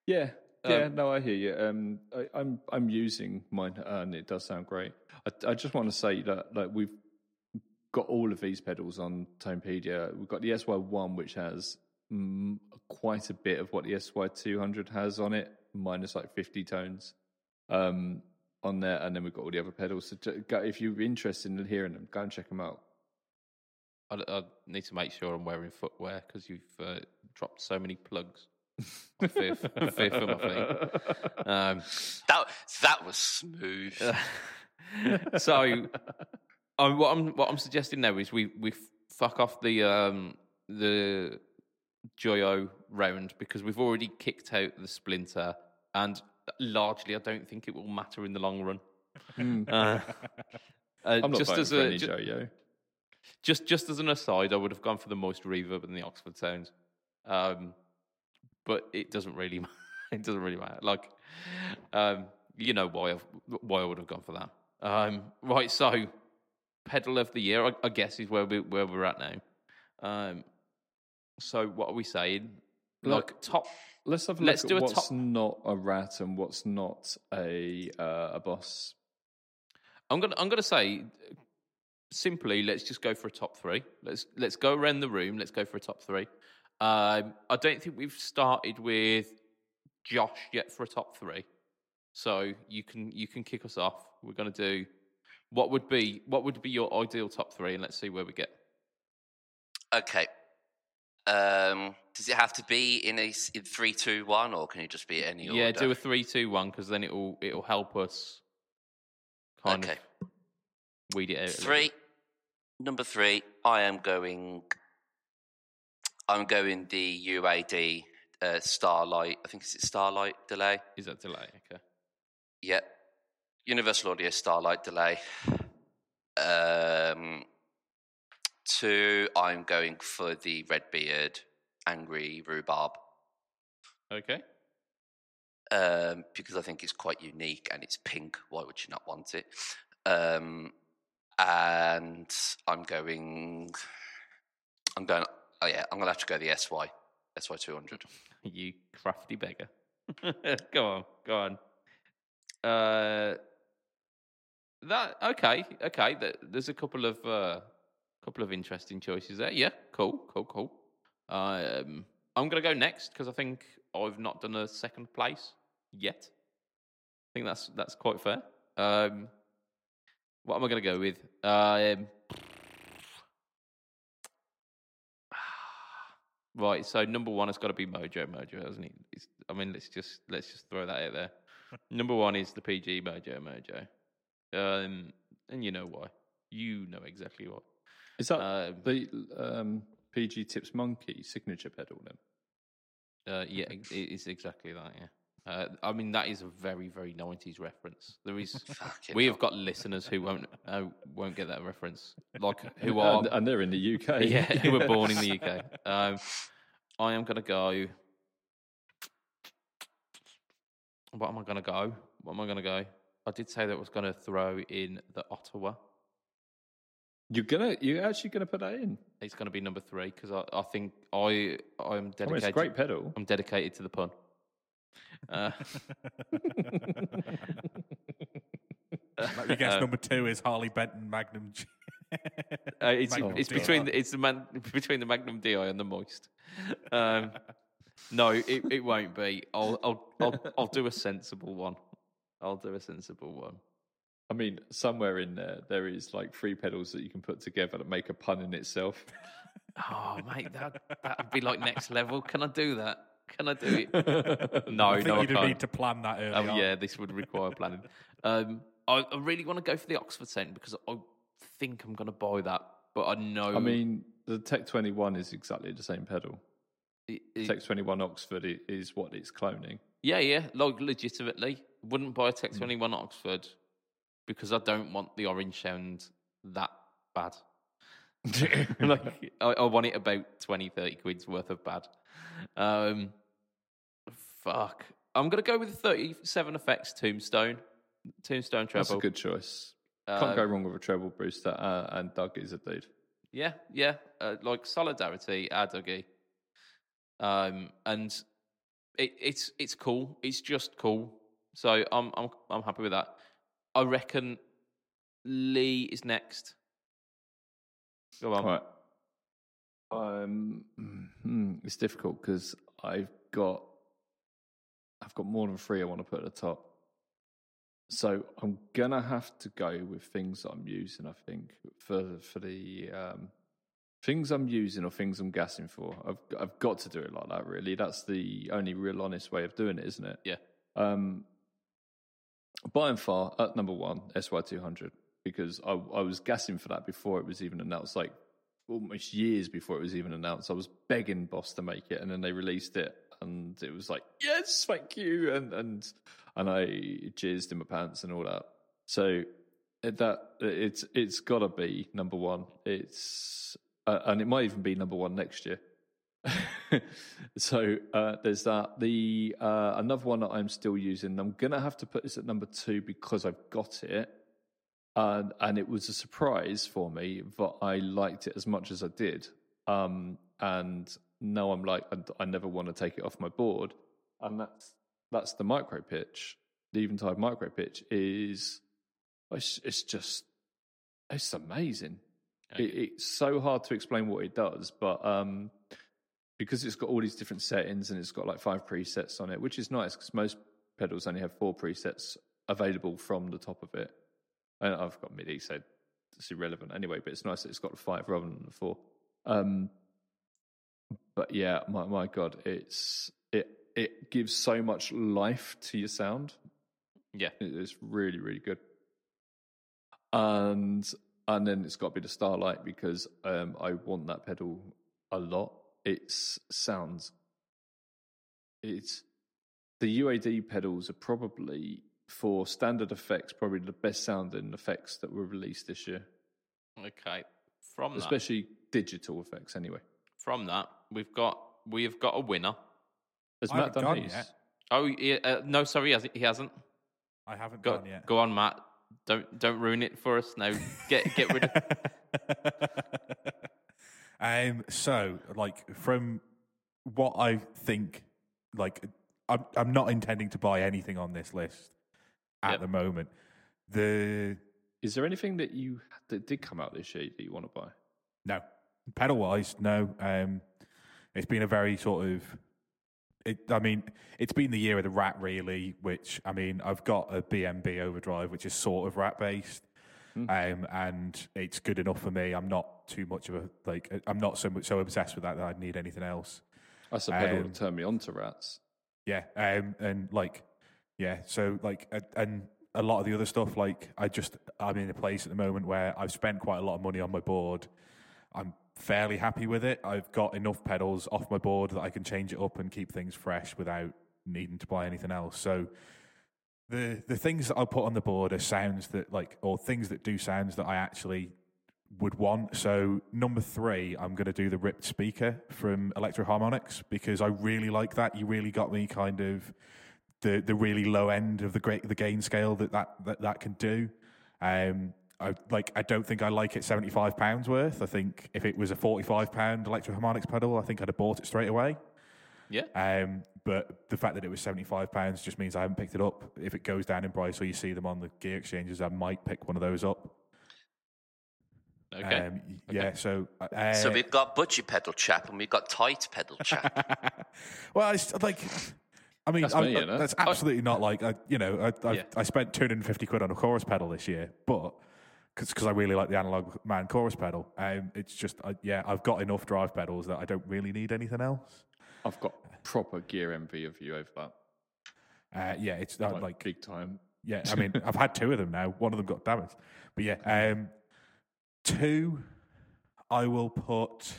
[SPEAKER 2] Yeah, yeah.
[SPEAKER 1] Um,
[SPEAKER 2] no, I hear you. Um, I, I'm I'm using mine, and it does sound great. I, I just want to say that like we've got all of these pedals on Tonepedia. We've got the SY1, which has mm, quite a bit of what the SY200 has on it, minus like 50 tones um, on there, and then we've got all the other pedals. So ju- go, if you're interested in hearing them, go and check them out.
[SPEAKER 1] I, I need to make sure I'm wearing footwear because you've uh, dropped so many plugs. I fear, I fear for my feet. Um,
[SPEAKER 3] That that was smooth.
[SPEAKER 1] so um, what I'm what I'm suggesting now is we we fuck off the um, the Joyo round because we've already kicked out the Splinter, and largely I don't think it will matter in the long run. Uh, uh,
[SPEAKER 2] I'm not
[SPEAKER 1] just as
[SPEAKER 2] for
[SPEAKER 1] a
[SPEAKER 2] any
[SPEAKER 1] ju-
[SPEAKER 2] Joe-Yo.
[SPEAKER 1] just just as an aside, I would have gone for the most reverb in the Oxford sounds, um, but it doesn't really it doesn't really matter. Like, um, you know why I've, why I would have gone for that. Um, right, so pedal of the year, I, I guess, is where we where we're at now. Um, so what are we saying?
[SPEAKER 2] Look,
[SPEAKER 1] Like top.
[SPEAKER 2] Let's have a
[SPEAKER 1] Let's
[SPEAKER 2] look
[SPEAKER 1] do
[SPEAKER 2] at
[SPEAKER 1] a
[SPEAKER 2] what's
[SPEAKER 1] top-
[SPEAKER 2] not a rat and what's not a uh, a boss.
[SPEAKER 1] I'm gonna I'm gonna say simply. Let's just go for a top three. Let's let's go around the room. Let's go for a top three. Um, I don't think we've started with Josh yet for a top three, so you can you can kick us off. We're gonna do what would be what would be your ideal top three, and let's see where we get.
[SPEAKER 3] Okay. Um, does it have to be in a in three, two, one, or can it just be at any
[SPEAKER 1] Yeah,
[SPEAKER 3] order?
[SPEAKER 1] do a three, two, one, because then it'll it'll help us kind
[SPEAKER 3] Okay.
[SPEAKER 1] of weed it out.
[SPEAKER 3] Three. Number three. I am going. I'm going the UAD uh, Starlight. I think is it Starlight delay.
[SPEAKER 1] Is that delay? Okay.
[SPEAKER 3] Yep. Universal Audio Starlight delay. Um, two. I'm going for the Redbeard Angry Rhubarb.
[SPEAKER 1] Okay.
[SPEAKER 3] um, because I think it's quite unique and it's pink. Why would you not want it? Um, and I'm going. I'm going. Oh yeah, I'm gonna have to go the SY, SY 200.
[SPEAKER 1] You crafty beggar. go on, go on. Uh, that okay, okay. There's a couple of uh, couple of interesting choices there. Yeah, cool, cool, cool. Um, I'm gonna go next because I think I've not done a second place yet. I think that's that's quite fair. Um, what am I to go with? Um, right. So number one has got to be Mojo Mojo, hasn't it? It's, I mean, let's just let's just throw that out there. number one is the PG Mojo Mojo, um, and you know why. You know exactly why.
[SPEAKER 2] Is that
[SPEAKER 1] Um,
[SPEAKER 2] the um, PG Tips Monkey signature pedal then?
[SPEAKER 1] Uh, yeah, it is exactly that. Yeah. Uh, I mean, that is a very, very nineties reference. There is, we have got listeners who won't uh, won't get that reference, like who are
[SPEAKER 2] and, and they're in the UK.
[SPEAKER 1] yeah, who were born in the UK. Um, I am going to go. What am I going to go? What am I going to go? I did say that I was going to throw in the Ottawa.
[SPEAKER 2] You're gonna, you're actually gonna put that in.
[SPEAKER 1] It's going to be number three because I, I think I I'm
[SPEAKER 2] I mean,
[SPEAKER 1] dedicated.
[SPEAKER 2] it's a great pedal.
[SPEAKER 1] I'm dedicated to the pun. Uh,
[SPEAKER 4] Like, you guess number two is Harley Benton Magnum. G-
[SPEAKER 1] Uh, it's
[SPEAKER 4] Magnum
[SPEAKER 1] it's
[SPEAKER 4] DI.
[SPEAKER 1] between the, it's the man between the Magnum Di and the Moist. Um, no, it, it won't be. I'll I'll I'll I'll do a sensible one. I'll do a sensible one.
[SPEAKER 2] I mean, somewhere in there, there is like three pedals that you can put together that make a pun in itself.
[SPEAKER 1] Oh mate, that that would be like next level. Can I do that? Can I do it? No,
[SPEAKER 4] I think
[SPEAKER 1] no,
[SPEAKER 4] you'd
[SPEAKER 1] can't.
[SPEAKER 4] need to plan that early.
[SPEAKER 1] Oh
[SPEAKER 4] on.
[SPEAKER 1] yeah, this would require planning. Um, I, I really want to go for the Oxford Cent because I think I'm going to buy that, but I know.
[SPEAKER 2] I mean, the Tech 21 is exactly the same pedal.
[SPEAKER 1] it- it-
[SPEAKER 2] Tech 21 Oxford is what it's cloning.
[SPEAKER 1] Yeah, yeah, like legitimately. Wouldn't buy a Tech 21 Oxford because I don't want the orange sound that bad. like, I, I want it about 20, 30 quid's worth of bad. Um, fuck. I'm going to go with the 37 effects Tombstone. Tombstone treble.
[SPEAKER 2] That's a good choice. Can't go wrong with a treble booster, uh, and Doug is a dude.
[SPEAKER 1] Yeah, yeah. Uh, like solidarity, our Dougie. Um, and it, it's it's cool. It's just cool. So I'm I'm I'm happy with that. I reckon Lee is next. Go on.
[SPEAKER 2] Right. Um, mm, it's difficult because I've got I've got more than three I want to put at the top. So I'm gonna have to go with things that I'm using. I think for for the um, things I'm using or things I'm gassing for. I've I've got to do it like that. Really, that's the only real honest way of doing it, isn't it?
[SPEAKER 1] Yeah.
[SPEAKER 2] Um, by and far, at number one, SY200, because I, I was gassing for that before it was even announced, like almost years before it was even announced. I was begging Boss to make it, and then they released it, and it was like, yes, thank you, and and and I jizzed in my pants and all that. So that it's it's got to be number one. It's uh, and it might even be number one next year. so uh, there's that. The uh, another one that I'm still using. I'm gonna have to put this at number two because I've got it, and and it was a surprise for me, but I liked it as much as I did. Um, and now I'm like, I, I never want to take it off my board, and that's that's the micro pitch. The Eventide micro pitch is it's, it's just it's amazing. It, it's so hard to explain what it does, but um, because it's got all these different settings and it's got like five presets on it, which is nice because most pedals only have four presets available from the top of it. And I've got MIDI, so it's irrelevant anyway. But it's nice that it's got five rather than the four. Um, but yeah, my my god, it's it it gives so much life to your sound.
[SPEAKER 1] Yeah.
[SPEAKER 2] It- It's really, really good. And and then it's got to be the Starlight because um, I want that pedal a lot. It sounds. It's the UAD pedals are probably for standard effects probably the best sounding effects that were released this year,
[SPEAKER 1] Okay. From that,
[SPEAKER 2] especially digital effects. Anyway,
[SPEAKER 1] from that, we've got we have got a winner.
[SPEAKER 2] has
[SPEAKER 4] I
[SPEAKER 2] Matt done his?
[SPEAKER 4] yet.
[SPEAKER 1] Oh, yeah, uh, no, sorry, he hasn't. He hasn't.
[SPEAKER 4] I haven't
[SPEAKER 1] Go,
[SPEAKER 4] gone yet.
[SPEAKER 1] go on, Matt. Don't don't ruin it for us. No, get get rid of.
[SPEAKER 4] um, so, like, from what I think, like, I'm, I'm not intending to buy anything on this list at
[SPEAKER 1] Yep.
[SPEAKER 4] the moment. The
[SPEAKER 2] Is there anything that you that did come out this year that you want to buy?
[SPEAKER 4] no pedal wise, no. Um, it's been a very sort of it, I mean, it's been the year of the rat, really. Which I mean, I've got a BMB overdrive, which is sort of rat based, um, and it's good enough for me. I'm not too much of a like. I'm not so much so obsessed with that that I'd need anything else.
[SPEAKER 2] That's a pedal
[SPEAKER 4] Um,
[SPEAKER 2] to turn me on to rats.
[SPEAKER 4] Yeah, um, and like, yeah, so like, and a lot of the other stuff, like, I just I'm in a place at the moment where I've spent quite a lot of money on my board. I'm fairly happy with it. I've got enough pedals off my board that I can change it up and keep things fresh without needing to buy anything else. So the the things that I'll put on the board are sounds that like or things that do sounds that I actually would want. So number three, I'm going to do the ripped speaker from Electro-Harmonix because I really like that. You really got me kind of the the really low end of the great the gain scale that that that, that can do. Um, I like. I don't think I like it seventy five pounds worth. I think if it was a forty five pound Electro-Harmonix pedal, I think I'd have bought it straight away.
[SPEAKER 1] Yeah.
[SPEAKER 4] Um, but the fact that it was seventy five pounds just means I haven't picked it up. If it goes down in price or you see them on the gear exchanges, I might pick one of those up.
[SPEAKER 1] Okay.
[SPEAKER 4] Um, y- Yeah. So. Uh,
[SPEAKER 3] so we've got budget pedal chap and we've got tight pedal chap.
[SPEAKER 4] well, it's like. I mean,
[SPEAKER 2] That's
[SPEAKER 4] I-
[SPEAKER 2] me,
[SPEAKER 4] I-
[SPEAKER 2] you know?
[SPEAKER 4] that's absolutely not like I, you know. I, I,
[SPEAKER 1] Yeah.
[SPEAKER 4] I spent two hundred and fifty quid on a chorus pedal this year, but because I really like the analog man chorus pedal, um, it's just I, yeah, I've got enough drive pedals that I don't really need anything else.
[SPEAKER 2] I've got proper gear envy of you over that.
[SPEAKER 4] Uh, yeah, it's not
[SPEAKER 2] Like,
[SPEAKER 4] like
[SPEAKER 2] big time.
[SPEAKER 4] yeah. I mean, I've had two of them now. One of them got damaged, but yeah, um, two. I will put.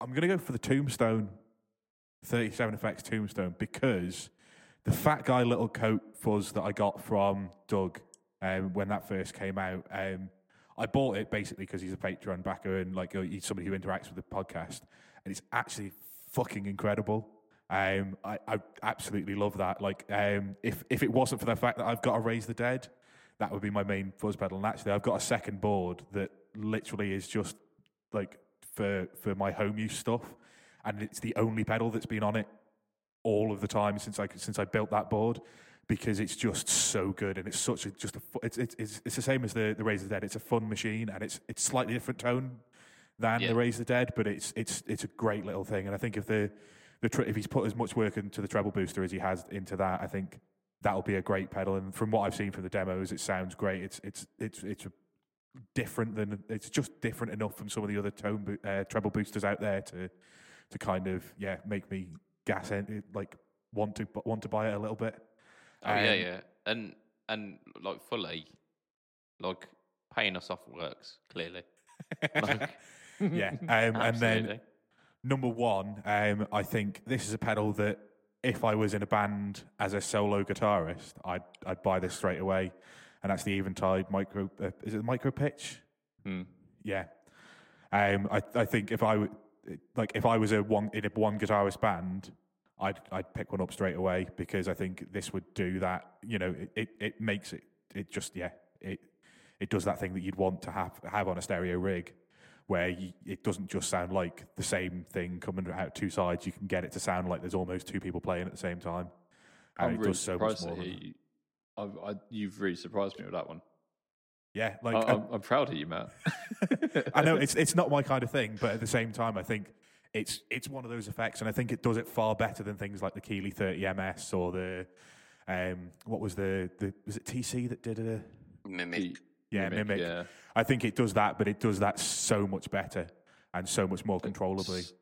[SPEAKER 4] I'm going to go for the Tombstone 37 Effects Tombstone because the Fat Guy Little Coat fuzz that I got from Doug um, when that first came out, um, I bought it basically because he's a Patreon backer and like uh, he's somebody who interacts with the podcast, and it's actually fucking incredible. Um, I, I absolutely love that. Like, um, if if it wasn't for the fact that I've got to raise the dead, that would be my main fuzz pedal. And actually, I've got a second board that literally is just like for for my home use stuff, and it's the only pedal that's been on it all of the time since I since I built that board because it's just so good and it's such a just a it's it's it's, the same as the the Razor Dead. It's a fun machine and it's it's slightly different tone than
[SPEAKER 1] Yeah.
[SPEAKER 4] the Razor Dead, but it's it's it's a great little thing. And I think if the the tre- if he's put as much work into the treble booster as he has into that, I think that'll be a great pedal. And from what I've seen from the demos, it sounds great. It's it's it's it's different than it's just different enough from some of the other tone bo- uh, treble boosters out there to to kind of yeah make me gas in, like want to want to buy it a little bit.
[SPEAKER 1] Oh yeah,
[SPEAKER 4] Um,
[SPEAKER 1] yeah, and and like fully, like paying us off works clearly. Like,
[SPEAKER 4] yeah. Um, and then number one, um, I think this is a pedal that if I was in a band as a solo guitarist, I'd I'd buy this straight away, and that's the Eventide micro. Uh, is it the micro pitch?
[SPEAKER 2] Hmm.
[SPEAKER 4] Yeah. Um, I I think if I would like if I was a one in a one guitarist band, I'd I'd pick one up straight away because I think this would do that. You know, it it, it makes it it just yeah it it does that thing that you'd want to have have on a stereo rig. Where you, it doesn't just sound like the same thing coming out two sides, you can get it to sound like there's almost two people playing at the same time. And
[SPEAKER 2] I'm
[SPEAKER 4] it
[SPEAKER 2] really
[SPEAKER 4] does so much
[SPEAKER 2] surprised
[SPEAKER 4] more.
[SPEAKER 2] to
[SPEAKER 4] than
[SPEAKER 2] hear
[SPEAKER 4] that.
[SPEAKER 2] you. I, you've really surprised me with that one.
[SPEAKER 4] Yeah, like
[SPEAKER 2] I, I'm proud of you, Matt.
[SPEAKER 4] I know it's it's not my kind of thing, but at the same time, I think it's it's one of those effects, and I think it does it far better than things like the Keeley 30 MS or the um what was the the was it TC that did a
[SPEAKER 3] Mimiq.
[SPEAKER 4] yeah Mimiq.
[SPEAKER 2] Yeah.
[SPEAKER 4] I think it does that, but it does that so much better and so much more controllably.
[SPEAKER 2] It's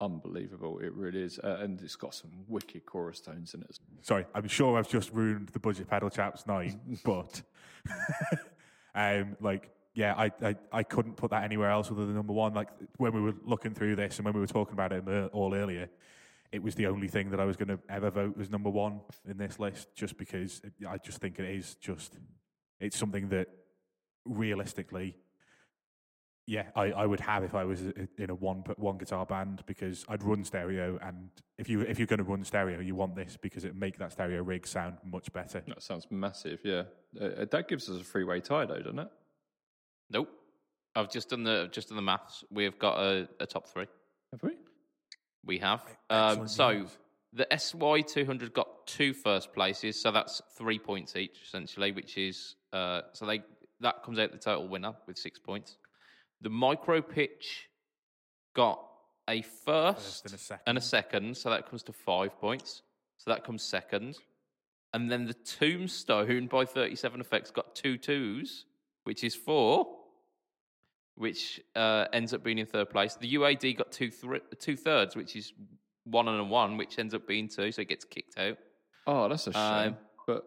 [SPEAKER 2] unbelievable. It really is. Uh, and it's got some wicked chorus tones in it.
[SPEAKER 4] Sorry, I'm sure I've just ruined the budget pedal chaps night, but um, like, yeah, I, I, I couldn't put that anywhere else other than number one. Like when we were looking through this and when we were talking about it all earlier, it was the only thing that I was going to ever vote as number one in this list, just because it, I just think it is just it's something that realistically. Yeah, I, I would have if I was in a one one guitar band because I'd run stereo, and if you if you're going to run stereo, you want this because it make that stereo rig sound much better.
[SPEAKER 2] That sounds massive. Yeah. Uh, that gives us a three way tie, though, doesn't it?
[SPEAKER 1] Nope. I've just done the just done the maths. We've got a, a top three.
[SPEAKER 2] Have we?
[SPEAKER 1] We have. Um, so
[SPEAKER 4] news.
[SPEAKER 1] the SY two hundred got two first places, so that's three points each essentially, which is uh, so they that comes out the total winner with six points. The micro pitch got a first,
[SPEAKER 4] First and a second.
[SPEAKER 1] and a second, so that comes to five points. So that comes second. And then the Tombstone by 37 Effects got two twos, which is four, which uh, ends up being in third place. The UAD got two, thr- two thirds, which is one and a one, which ends up being two, so it gets kicked out.
[SPEAKER 2] Oh, that's a shame.
[SPEAKER 1] Um,
[SPEAKER 2] but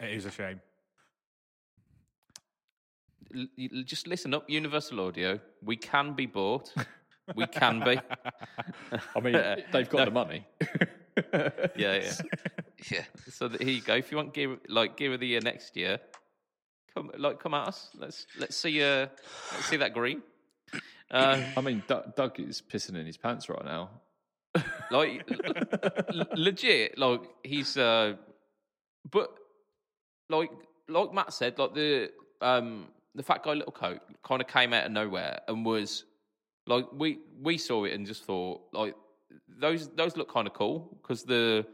[SPEAKER 4] It is a shame.
[SPEAKER 1] L- l- just listen up, Universal Audio. We can be bought. We can be.
[SPEAKER 2] I mean, they've got the money.
[SPEAKER 1] Yeah, yeah.
[SPEAKER 3] Yeah.
[SPEAKER 1] So that, here you go. If you want gear like gear of the year next year, come like come at us. Let's let's see uh let's see that green. Uh,
[SPEAKER 2] I mean, Doug, Doug is pissing in his pants right now.
[SPEAKER 1] like l- legit, like he's uh, but like like Matt said, like the um the fat guy little coat kind of came out of nowhere and was like we we saw it and just thought like those those look kind of cool because the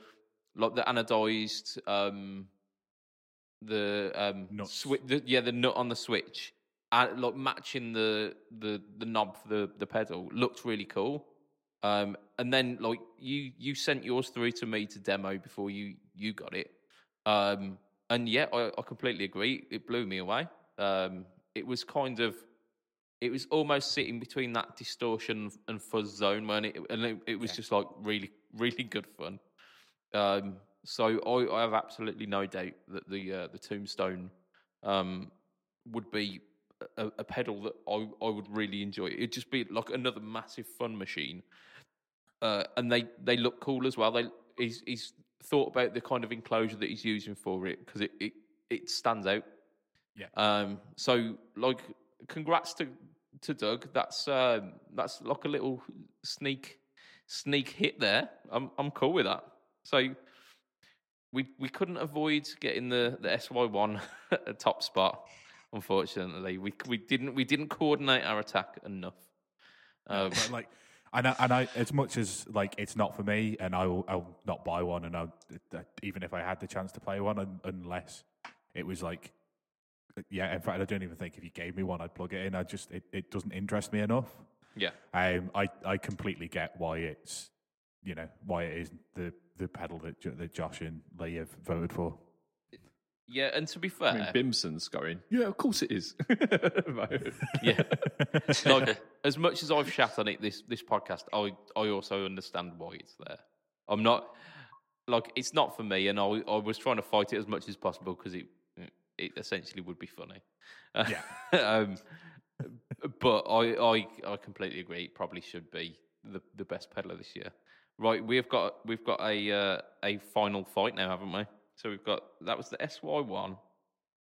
[SPEAKER 1] like the anodized um the um swi- the, yeah the nut on the switch and like matching the the the knob for the the pedal looked really cool. Um and then like you you sent yours through to me to demo before you you got it. Um and yeah i, I completely agree. It blew me away. Um it was kind of it was almost sitting between that distortion and fuzz zone when it? And it, it was just like really really good fun. Um so I, I have absolutely no doubt that the uh, the tombstone um would be a, a pedal that I, I would really enjoy it'd just be like another massive fun machine uh, and they they look cool as well they he's he's thought about the kind of enclosure that he's using for it because it, it it stands out
[SPEAKER 4] Yeah.
[SPEAKER 1] um so like congrats to to Doug. That's um, that's like a little sneak sneak hit there. I'm I'm cool with that. So we we couldn't avoid getting the the SY one a top spot. Unfortunately, we we didn't we didn't coordinate our attack enough. Um,
[SPEAKER 4] like, and I, and I, as much as like it's not for me, and I will, I'll not buy one, and I'll, even if I had the chance to play one, un, unless it was like, yeah. In fact, I don't even think if you gave me one, I'd plug it in. I just, it, it doesn't interest me enough.
[SPEAKER 1] yeah,
[SPEAKER 4] Um, I, I completely get why it's, you know, why it is the the pedal that that Josh and Lee have voted for.
[SPEAKER 1] yeah. And to be
[SPEAKER 2] I mean,
[SPEAKER 1] fair,
[SPEAKER 2] Bimson's going, yeah, of course it is.
[SPEAKER 1] yeah. like as much as I've shat on it this this podcast, I I also understand why it's there. I'm not like it's not for me, and I I was trying to fight it as much as possible because it it essentially would be funny.
[SPEAKER 4] Yeah.
[SPEAKER 1] um, but I I I completely agree. It probably should be the the best pedal of this year. Right, we've got we've got a uh, a final fight now, haven't we? So we've got that was the SY one,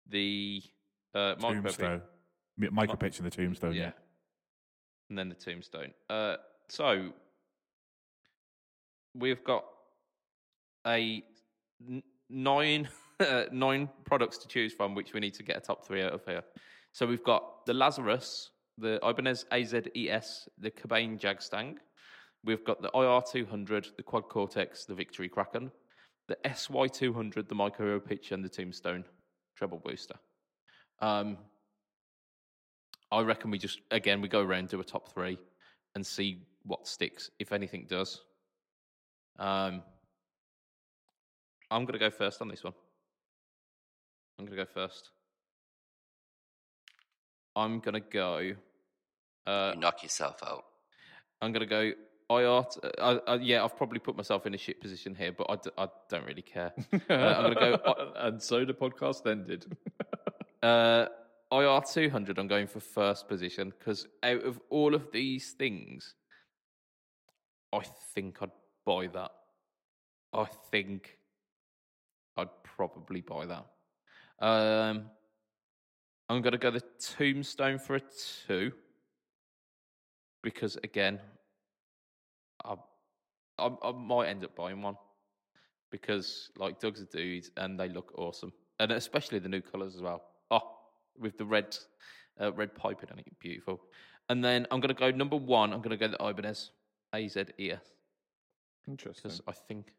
[SPEAKER 1] the uh,
[SPEAKER 4] Tombstone, Mi- micro pitch in the Tombstone.
[SPEAKER 1] yeah.
[SPEAKER 4] Yeah,
[SPEAKER 1] And then the tombstone. Uh, so we've got a n- nine uh, nine products to choose from, which we need to get a top three out of here. So we've got the Lazarus, the Ibanez AZES, the Cobain Jag-Stang. We've got the IR200, the Quad Cortex, the Victory Kraken, the SY200, the Micro Pitch, and the Tombstone Treble Booster. Um, I reckon we just again we go around do a top three and see what sticks, if anything does. Um, I'm gonna go first on this one. I'm gonna go first. I'm gonna go. Uh,
[SPEAKER 3] you knock yourself out.
[SPEAKER 1] I'm gonna go. Uh, uh, yeah, I've probably put myself in a shit position here, but I, d- I don't really care. Uh, I'm gonna go.
[SPEAKER 2] and so the podcast ended.
[SPEAKER 1] Uh, IR 200, I'm going for first position because out of all of these things, I think I'd buy that. I think I'd probably buy that. Um, I'm going to go the Tombstone for a two because, again, I, I, I might end up buying one because, like, Doug's a dude and they look awesome, and especially the new colours as well. Oh, with the red, uh, red piping on it, beautiful. And then I'm going to go number one. I'm going to go the Ibanez AZES
[SPEAKER 2] Interesting.
[SPEAKER 1] because I think,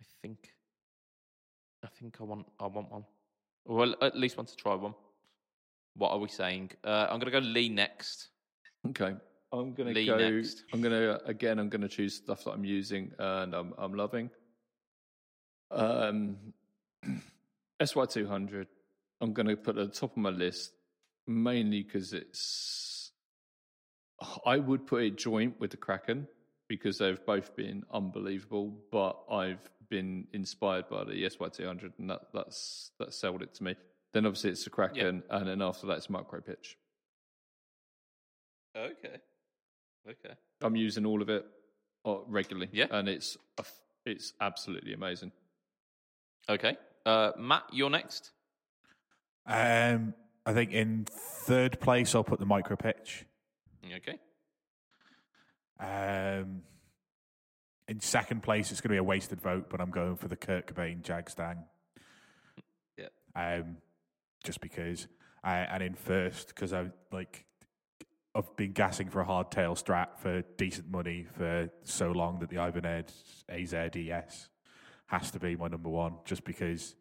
[SPEAKER 1] I think, I think I want, I want one. Well, at least want to try one. What are we saying? Uh, I'm going to go Lee next.
[SPEAKER 2] Okay. I'm gonna
[SPEAKER 1] Lee
[SPEAKER 2] go.
[SPEAKER 1] next.
[SPEAKER 2] I'm gonna again. I'm gonna choose stuff that I'm using and I'm I'm loving. Um, SY200. I'm gonna put at the top of my list mainly because it's. I would put it joint with the Kraken because they've both been unbelievable, but I've been inspired by the SY200 and that that's that sold it to me. Then obviously it's the Kraken, and then after that it's micro pitch.
[SPEAKER 1] Okay. Okay.
[SPEAKER 2] I'm using all of it uh, regularly.
[SPEAKER 1] Yeah.
[SPEAKER 2] and it's it's absolutely amazing.
[SPEAKER 1] Okay. Uh, Matt, you're next.
[SPEAKER 4] Um, I think in third place, I'll put the micro pitch.
[SPEAKER 1] Okay.
[SPEAKER 4] Um, in second place, it's going to be a wasted vote, but I'm going for the Kurt Cobain Jag Stang.
[SPEAKER 1] Yeah.
[SPEAKER 4] Um, just because. I, and in first, because I like, I've been gassing for a hardtail strat for decent money for so long that the Ibanez AZES has to be my number one, just because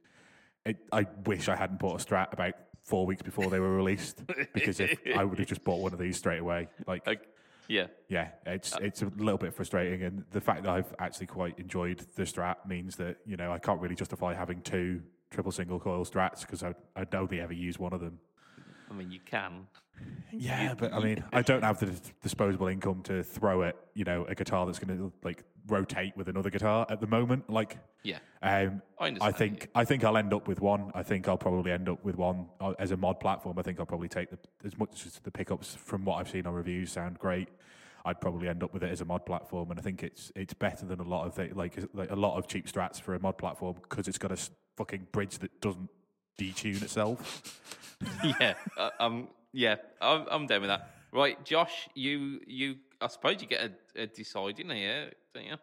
[SPEAKER 4] it, I wish I hadn't bought a strat about four weeks before they were released, because if I would have just bought one of these straight away, like
[SPEAKER 1] Okay. Yeah.
[SPEAKER 4] yeah, it's uh, it's a little bit frustrating, and the fact that I've actually quite enjoyed the strat means that you know I can't really justify having two triple single coil strats because I I'd only ever use one of them.
[SPEAKER 1] I mean, you can.
[SPEAKER 4] Yeah, but I mean, I don't have the disposable income to throw at you know a guitar that's going to like rotate with another guitar at the moment. Like,
[SPEAKER 1] Yeah.
[SPEAKER 4] um,
[SPEAKER 1] I
[SPEAKER 4] I
[SPEAKER 1] understand,
[SPEAKER 4] think I think I'll end up with one. I think I'll probably end up with one uh, as a mod platform. I think I'll probably take the as much as the pickups from what I've seen on reviews sound great. I'd probably end up with it as a mod platform, and I think it's it's better than a lot of the, like like a lot of cheap strats for a mod platform because it's got a fucking bridge that doesn't detune itself.
[SPEAKER 1] yeah, uh, um, yeah, I'm, I'm down with that. Right, Josh, you, you, I suppose you get a, a deciding here, don't you?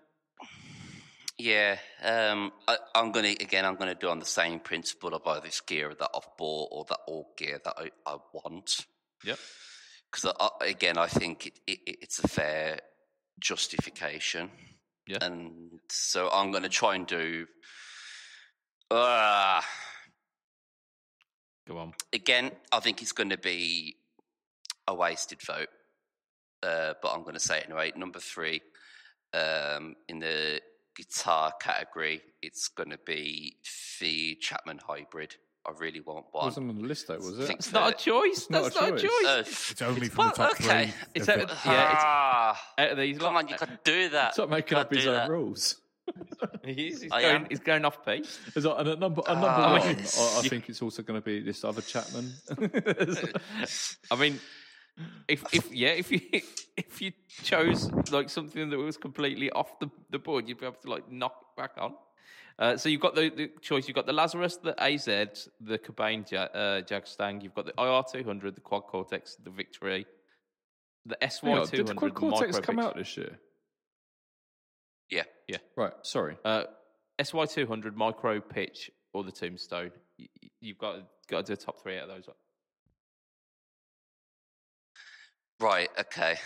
[SPEAKER 3] Yeah, um, I, I'm gonna again. I'm gonna do on the same principle of either this gear that I've bought or that all gear that I, I want.
[SPEAKER 1] Yep.
[SPEAKER 3] Because again, I think it, it, it's a fair justification.
[SPEAKER 1] Yeah.
[SPEAKER 3] And so I'm gonna try and do. Uh,
[SPEAKER 1] Go on.
[SPEAKER 3] again, I think it's going to be a wasted vote, uh, but I'm going to say it anyway. Number three, um, in the guitar category, it's going to be the Chapman Hybrid. I really want one.
[SPEAKER 2] wasn't on the list though, was it?
[SPEAKER 1] It's not a choice.
[SPEAKER 2] not
[SPEAKER 1] That's
[SPEAKER 2] a
[SPEAKER 1] not a
[SPEAKER 2] choice.
[SPEAKER 1] choice.
[SPEAKER 3] Uh,
[SPEAKER 4] It's only from
[SPEAKER 3] well,
[SPEAKER 4] the top
[SPEAKER 3] okay.
[SPEAKER 4] three.
[SPEAKER 1] It's
[SPEAKER 4] of
[SPEAKER 1] a-
[SPEAKER 4] the-
[SPEAKER 1] yeah, it's-
[SPEAKER 3] ah,
[SPEAKER 1] Out of these,
[SPEAKER 3] come
[SPEAKER 1] lot,
[SPEAKER 3] on, you can't do that.
[SPEAKER 2] Stop making up his own rules.
[SPEAKER 1] He is. He's going. He's going off pace.
[SPEAKER 2] Is that, and at number, at number
[SPEAKER 3] Ah.
[SPEAKER 2] one,
[SPEAKER 1] I
[SPEAKER 2] I,
[SPEAKER 1] mean,
[SPEAKER 2] I
[SPEAKER 1] you-
[SPEAKER 2] think it's also going to be this other Chapman.
[SPEAKER 1] I mean, if if yeah, if you if you chose like something that was completely off the, the board, you'd be able to like knock it back on. Uh, so you've got the, the choice. You've got the Lazarus, the AZ, the Cobain ja, uh, Jag Stang. You've got the IR two hundred, the Quad Cortex, the Victory, the SY
[SPEAKER 2] Hang on, did the
[SPEAKER 1] hundred.
[SPEAKER 2] Quad Cortex come out this year?
[SPEAKER 3] Yeah. Yeah.
[SPEAKER 2] Right, sorry.
[SPEAKER 1] Uh, SY two hundred, Micro Pitch, or the Tombstone. You, you've got got to do a top three out of those.
[SPEAKER 3] Right, okay.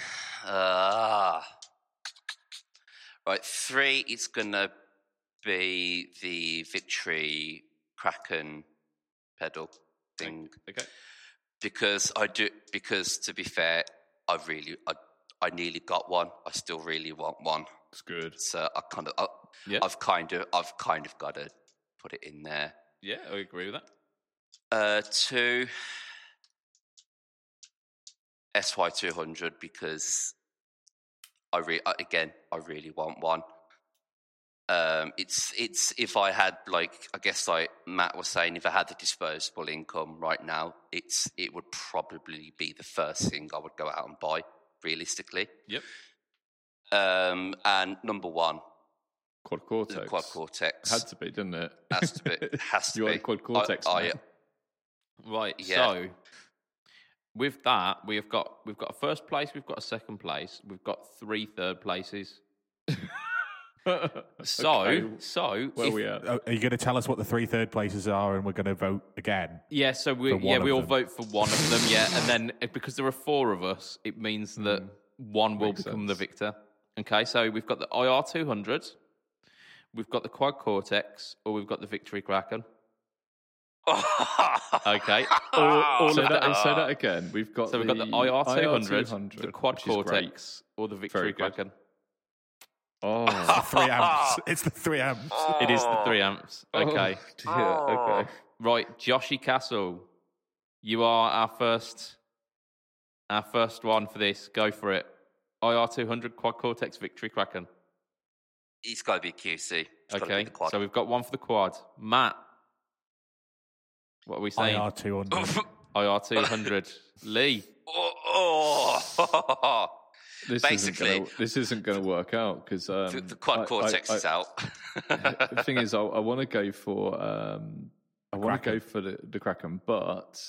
[SPEAKER 3] Uh, right, three is going to be the Victory Kraken pedal thing.
[SPEAKER 1] Okay.
[SPEAKER 3] Because I do, because to be fair, I really, I, I nearly got one. I still really want one.
[SPEAKER 2] It's good.
[SPEAKER 3] So I kind of, I,
[SPEAKER 1] Yeah.
[SPEAKER 3] I've kind of, I've kind of got to put it in there.
[SPEAKER 1] Yeah, I agree with that.
[SPEAKER 3] Uh, two SY two hundred because I re- again I really want one. Um, it's it's if I had like I guess like Matt was saying, if I had the disposable income right now, it's it would probably be the first thing I would go out and buy realistically.
[SPEAKER 1] Yep.
[SPEAKER 3] Um, and number one,
[SPEAKER 2] Quad Cortex.
[SPEAKER 3] quad cortex
[SPEAKER 2] Had to be, didn't it?
[SPEAKER 3] has to be has to
[SPEAKER 2] you
[SPEAKER 3] be
[SPEAKER 2] are a Quad Cortex.
[SPEAKER 3] I-
[SPEAKER 2] man.
[SPEAKER 1] Right.
[SPEAKER 3] Yeah.
[SPEAKER 1] So with that, we've got we've got a first place, we've got a second place, we've got three third places. So
[SPEAKER 2] Okay,
[SPEAKER 1] so
[SPEAKER 2] where
[SPEAKER 1] if-
[SPEAKER 2] we at?
[SPEAKER 4] Are you going to tell us what the three third places are, and we're going to vote again?
[SPEAKER 1] yeah, so we yeah we all
[SPEAKER 4] them.
[SPEAKER 1] vote for one of them, yeah, and then because there are four of us, it means that one will.
[SPEAKER 2] Makes
[SPEAKER 1] become the victor. Okay, so we've got the IR two hundred, we've got the Quad Cortex, or we've got the Victory Kraken. Okay. all, all
[SPEAKER 2] say,
[SPEAKER 1] of
[SPEAKER 2] that,
[SPEAKER 1] the,
[SPEAKER 2] say that again. We've got
[SPEAKER 1] So we've got the IR two hundred, the quad
[SPEAKER 2] which is great.
[SPEAKER 1] cortex, or the Victory
[SPEAKER 2] Very good.
[SPEAKER 1] Kraken.
[SPEAKER 2] Oh,
[SPEAKER 4] three amps. It's the three amps.
[SPEAKER 1] It is the three amps. Okay.
[SPEAKER 2] Oh, dear. Okay.
[SPEAKER 1] Right, Joshy Castle, you are our first, our first one for this. Go for it. IR two hundred quad cortex Victory Kraken.
[SPEAKER 3] It's got to be QC. It's gotta be
[SPEAKER 1] Okay,
[SPEAKER 3] the quad.
[SPEAKER 1] so we've got one for the quad. Matt, what are we saying?
[SPEAKER 4] IR two hundred.
[SPEAKER 1] IR two hundred. Lee,
[SPEAKER 3] oh, oh.
[SPEAKER 2] This
[SPEAKER 3] Basically-
[SPEAKER 2] isn't gonna, this isn't going to work out because um,
[SPEAKER 3] the, the quad
[SPEAKER 2] I-
[SPEAKER 3] cortex
[SPEAKER 2] I-
[SPEAKER 3] is out.
[SPEAKER 2] the thing is, I, I want to go for um, I want to go for the, the Kraken, but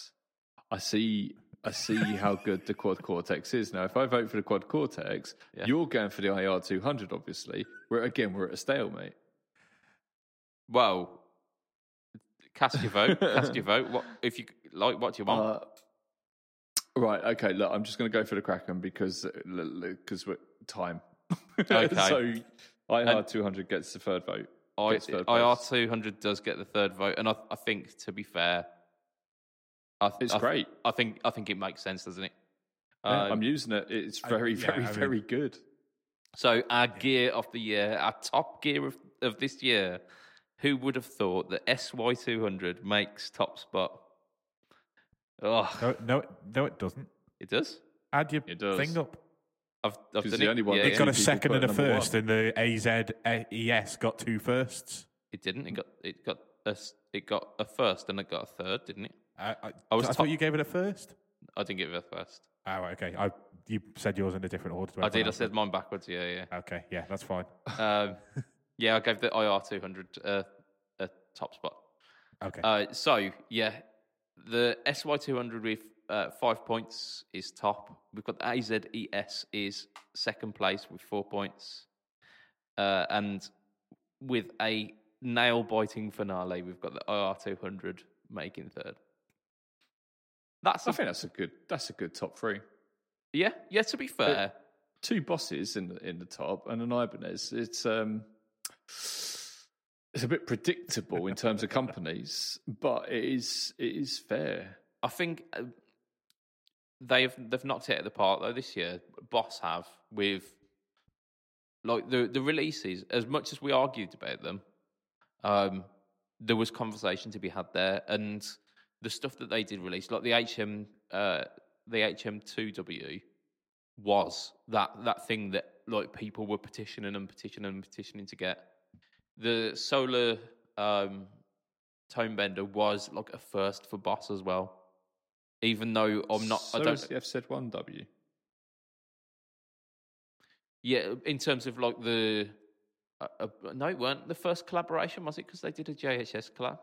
[SPEAKER 2] I see I see how good the quad cortex is now. If I vote for the quad cortex,
[SPEAKER 1] Yeah.
[SPEAKER 2] you're going for the IR two hundred. Obviously, we're again we're at a stalemate.
[SPEAKER 1] well, cast your vote. cast your vote. What if you like? What do you want?
[SPEAKER 2] Uh, right. Okay. Look, I'm just going to go for the Kraken because because we're time.
[SPEAKER 1] Okay.
[SPEAKER 2] so IR two hundred gets the third vote.
[SPEAKER 1] I, IR two hundred does get the third vote, and I, I think to be fair, I, th-
[SPEAKER 2] It's
[SPEAKER 1] I th-
[SPEAKER 2] great.
[SPEAKER 1] I think I think it makes sense, doesn't it?
[SPEAKER 2] Yeah,
[SPEAKER 1] Um,
[SPEAKER 2] I'm using it. It's
[SPEAKER 4] I-
[SPEAKER 2] very,
[SPEAKER 4] yeah,
[SPEAKER 2] very,
[SPEAKER 4] I mean-
[SPEAKER 2] very good.
[SPEAKER 1] So our gear of the year, our top gear of, of this year, who would have thought that SY two hundred makes top spot? Oh,
[SPEAKER 4] No, no, no, it doesn't.
[SPEAKER 1] it does.
[SPEAKER 4] Add your
[SPEAKER 2] It does.
[SPEAKER 4] thing up.
[SPEAKER 1] I've, I've
[SPEAKER 2] It's
[SPEAKER 1] done
[SPEAKER 2] the
[SPEAKER 1] it.
[SPEAKER 2] only one
[SPEAKER 1] Yeah,
[SPEAKER 4] It got a second and a first,
[SPEAKER 2] one.
[SPEAKER 4] and the AZES got two firsts.
[SPEAKER 1] It didn't. It got it got a s- it got a first and it got a third, didn't it?
[SPEAKER 4] I, I,
[SPEAKER 1] I was
[SPEAKER 4] I
[SPEAKER 1] top-
[SPEAKER 4] thought you gave it a first.
[SPEAKER 1] I didn't give it a first.
[SPEAKER 4] Oh, okay. I you said yours in a different order. to
[SPEAKER 1] I did.
[SPEAKER 4] everyone
[SPEAKER 1] I said mine backwards. Yeah, yeah.
[SPEAKER 4] Okay, yeah, that's fine.
[SPEAKER 1] yeah. Um, yeah, I gave the IR two hundred uh, a top spot.
[SPEAKER 4] Okay.
[SPEAKER 1] Uh, so yeah, the SY two hundred with uh, five points is top. We've got the AZES is second place with four points, uh, and with a nail biting finale, we've got the IR two hundred making third. That's
[SPEAKER 2] I
[SPEAKER 1] a,
[SPEAKER 2] think that's a good. That's a good top three.
[SPEAKER 1] yeah, yeah. To be fair,
[SPEAKER 2] Two bosses in the in the top and an Ibanez. It's um, it's a bit predictable in terms of companies, but it is it is fair.
[SPEAKER 1] I think uh, they've they've knocked it out of the park though this year. Boss have with like the the releases. As much as we argued about them, um, there was conversation to be had there, and the stuff that they did release, like the HM uh, the HM two W, was that that thing that like people were petitioning and petitioning and petitioning to get. The solar um, tone bender was like a first for boss as well. Even though I'm not,
[SPEAKER 2] So
[SPEAKER 1] I don't.
[SPEAKER 2] the FZ one W.
[SPEAKER 1] Yeah, in terms of like the. Uh, uh, no, it weren't the first collaboration, was it? Because they did a JHS collab.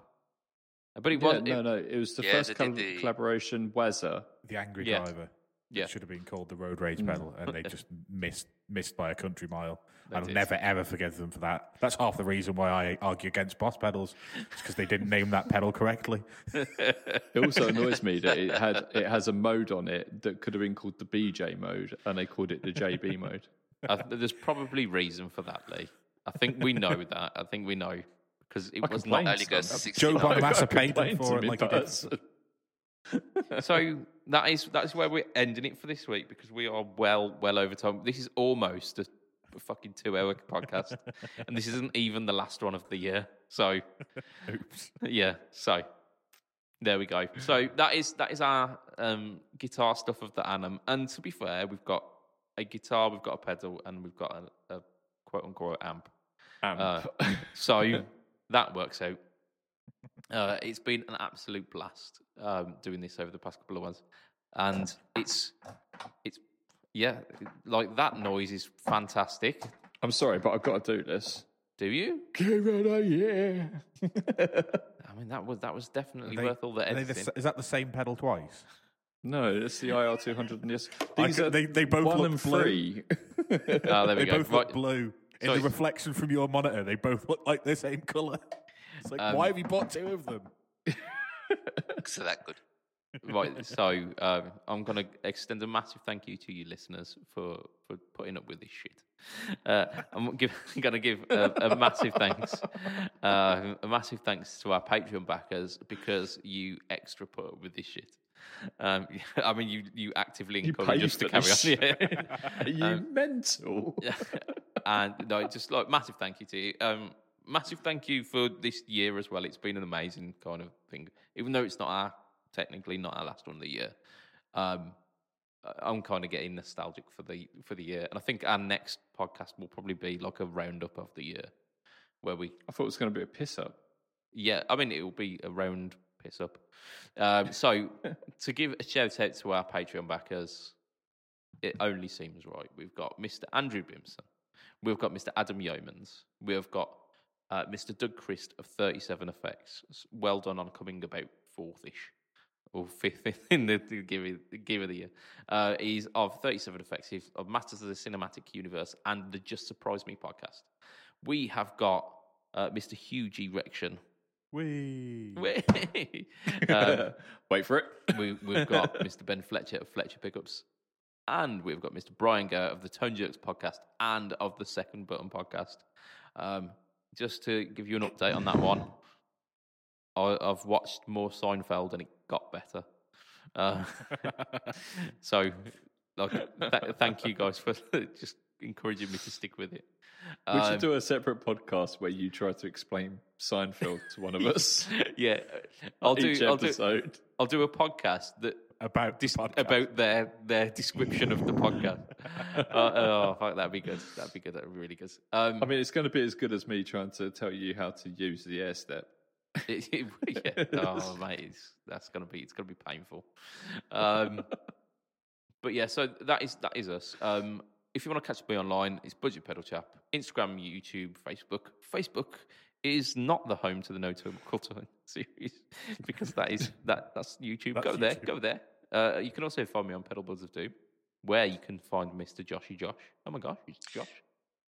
[SPEAKER 1] But it
[SPEAKER 2] Yeah,
[SPEAKER 1] was.
[SPEAKER 2] no, no. It was the
[SPEAKER 3] Yeah,
[SPEAKER 2] first
[SPEAKER 3] they
[SPEAKER 2] col-
[SPEAKER 3] did the-
[SPEAKER 2] collaboration. Waza.
[SPEAKER 4] the angry
[SPEAKER 1] yeah.
[SPEAKER 4] driver.
[SPEAKER 1] Yeah.
[SPEAKER 4] It should have been called the road rage mm. pedal, and they just missed missed by a country mile. I'll
[SPEAKER 1] did.
[SPEAKER 4] never ever forgive them for that. That's half the reason why I argue against boss pedals, because they didn't name that pedal correctly.
[SPEAKER 2] It also annoys me that it had it has a mode on it that could have been called the BJ mode, and they called it the JB mode.
[SPEAKER 1] I th- there's probably reason for that, Lee. I think we know that. I think we know because it
[SPEAKER 2] I
[SPEAKER 1] was not.
[SPEAKER 3] Only 60
[SPEAKER 4] Joe. Bonamassa paid them for it like
[SPEAKER 1] So that is that is where we're ending it for this week because we are well well over time. This is almost a fucking two hour podcast, and this isn't even the last one of the year. So,
[SPEAKER 4] Oops.
[SPEAKER 1] yeah. So there we go. So that is that is our um, guitar stuff of the annum. And to be fair, we've got a guitar, we've got a pedal, and we've got a, a quote unquote amp.
[SPEAKER 2] Amp.
[SPEAKER 1] Uh, so that works out. Uh, it's been an absolute blast um, doing this over the past couple of months, and it's it's yeah, like that noise is fantastic.
[SPEAKER 2] I'm sorry, but I've got to do this.
[SPEAKER 1] Do you?
[SPEAKER 2] Give it a year.
[SPEAKER 1] I mean, that was that was definitely
[SPEAKER 4] Are they-
[SPEAKER 1] worth all the
[SPEAKER 4] are they the
[SPEAKER 1] editing.
[SPEAKER 4] s- is that the same pedal twice?
[SPEAKER 2] no, it's the IR 200 and yes.
[SPEAKER 4] I
[SPEAKER 2] These
[SPEAKER 4] could-
[SPEAKER 2] are
[SPEAKER 4] they- they both
[SPEAKER 2] one
[SPEAKER 4] look
[SPEAKER 2] and
[SPEAKER 4] blue.
[SPEAKER 2] three.
[SPEAKER 1] Ah, there we
[SPEAKER 4] They
[SPEAKER 1] go.
[SPEAKER 4] both
[SPEAKER 1] Right.
[SPEAKER 4] look blue. In
[SPEAKER 1] So
[SPEAKER 4] the reflection from your monitor, they both look like the same colour. It's like,
[SPEAKER 1] Um,
[SPEAKER 4] why have you bought two of them?
[SPEAKER 3] So that good.
[SPEAKER 1] right. So um, I'm going to extend a massive thank you to you listeners for for putting up with this shit. Uh, I'm going to give a, a massive thanks, uh, a massive thanks to our Patreon backers because you extra put up with this shit. Um, I mean, you you actively encourage us to carry
[SPEAKER 2] this
[SPEAKER 1] on. Yeah.
[SPEAKER 2] Are you
[SPEAKER 1] Um,
[SPEAKER 2] mental?
[SPEAKER 1] and no, just like massive thank you to you. Um, massive thank you for this year as well. It's been an amazing kind of thing, even though it's not our technically not our last one of the year. Um, I'm kind of getting nostalgic for the for the year, and I think our next podcast will probably be like a roundup of the year, where we
[SPEAKER 2] I thought it was going to be a piss up.
[SPEAKER 1] yeah, I mean, it will be a round up. Um, so, to give a shout out to our Patreon backers, it only seems right. We've got Mr. Andrew Bimson, we've got Mr. Adam Yeomans, we've got uh, Mr. Doug Christ of 37 Effects. Well done on coming about fourth ish or fifth in the, the give, of, the give of the year. Uh, he's of 37 Effects, he's of Masters of the Cinematic Universe and the Just Surprise Me podcast. We have got uh, Mr. Hugh Erection.
[SPEAKER 4] Wee.
[SPEAKER 1] um,
[SPEAKER 2] Wait for it.
[SPEAKER 1] we, we've got Mr. Ben Fletcher of Fletcher Pickups, and we've got Mr. Brian Gare of the Tone Jerks podcast and of the Second Button podcast. Um, just to give you an update on that one, I, I've watched more Seinfeld and it got better. Uh, so, like, th- thank you guys for just encouraging me to stick with it.
[SPEAKER 2] We
[SPEAKER 1] Um,
[SPEAKER 2] should do a separate podcast where you try to explain Seinfeld to one of us.
[SPEAKER 1] yeah, I'll do.
[SPEAKER 2] Each
[SPEAKER 1] I'll do. I'll do a podcast that
[SPEAKER 4] About
[SPEAKER 1] dis-
[SPEAKER 4] podcast.
[SPEAKER 1] about their their description of the podcast. uh, oh, fuck, that'd be good. That'd be good. That'd be really good. Um,
[SPEAKER 2] I mean, it's going to be as good as me trying to tell you how to use the AirStep.
[SPEAKER 1] it- it- yeah. Oh, mate, it's, that's gonna be it's gonna be painful. Um, but yeah, so that is that is us. Um, if you want to catch me online, it's Budget Pedal Chap. Instagram, YouTube, Facebook. Facebook is not the home to the No Time Culture series because that is that that's YouTube.
[SPEAKER 4] That's
[SPEAKER 1] go there,
[SPEAKER 4] YouTube.
[SPEAKER 1] go there. Uh, you can also find me on Pedal Buds of Doom, where you can find Mr. Joshy Josh. Oh my gosh, it's Josh.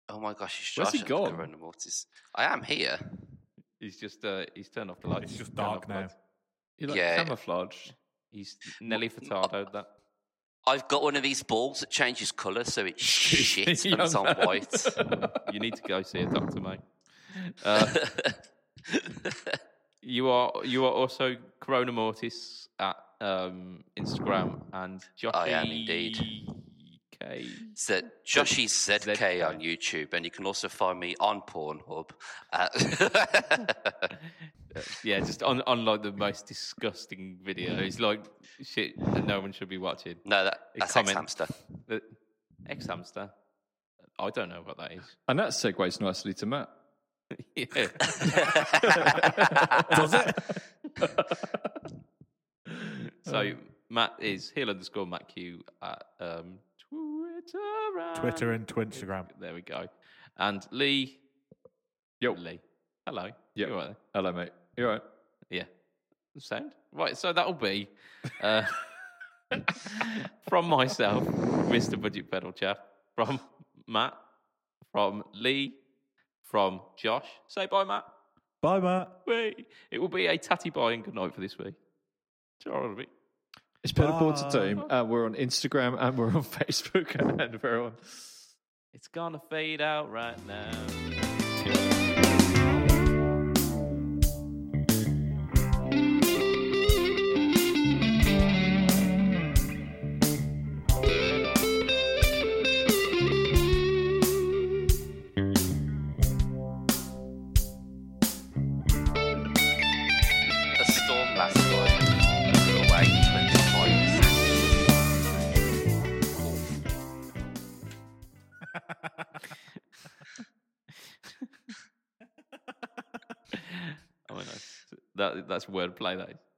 [SPEAKER 3] Oh my gosh, it's
[SPEAKER 2] Where's he gone?
[SPEAKER 3] Corona Mortis. I am here.
[SPEAKER 1] He's just uh, he's turned off the lights.
[SPEAKER 4] It's just dark now.
[SPEAKER 1] lights.
[SPEAKER 2] You like
[SPEAKER 3] Yeah.
[SPEAKER 2] camouflage.
[SPEAKER 1] He's Nelly Furtado. That
[SPEAKER 3] I've got one of these balls that changes colour, so it's shit and it's
[SPEAKER 2] Young
[SPEAKER 3] on
[SPEAKER 2] man.
[SPEAKER 3] white.
[SPEAKER 1] you need to go see a doctor, mate. Uh, you are you are also Corona Mortis at um, Instagram and Josh.
[SPEAKER 3] I am indeed.
[SPEAKER 1] K.
[SPEAKER 3] Z- Joshy ZK
[SPEAKER 1] ZK.
[SPEAKER 3] on YouTube, and you can also find me on Pornhub. At
[SPEAKER 1] Yeah, just on, on like the most disgusting videos, like shit that no one should be watching.
[SPEAKER 3] no, that,
[SPEAKER 1] A
[SPEAKER 3] that's
[SPEAKER 1] comment.
[SPEAKER 3] X Hamster.
[SPEAKER 1] The ex hamster. I don't know what that is.
[SPEAKER 2] And that segues nicely to Matt.
[SPEAKER 1] yeah.
[SPEAKER 4] Does it?
[SPEAKER 1] So Matt is heel underscore Matt Q at um, Twitter. And
[SPEAKER 4] Twitter and Twinstagram.
[SPEAKER 1] There we go. And Lee.
[SPEAKER 2] Yo.
[SPEAKER 1] Lee. Hello.
[SPEAKER 2] Yep.
[SPEAKER 1] You all right
[SPEAKER 2] Hello, mate. You all right?
[SPEAKER 1] there? Yeah. Sound? Right. So that'll be uh, from myself, Mr. Budget Pedal Chap, from Matt, from Lee, from Josh. Say bye, Matt.
[SPEAKER 4] Bye, Matt.
[SPEAKER 1] Wait. It will be a tatty bye and good night for this week. Charlie.
[SPEAKER 2] It's Pedalboard to. Doom. And we're on Instagram and we're on Facebook and we're on.
[SPEAKER 1] It's gonna fade out right now. That's wordplay. Is.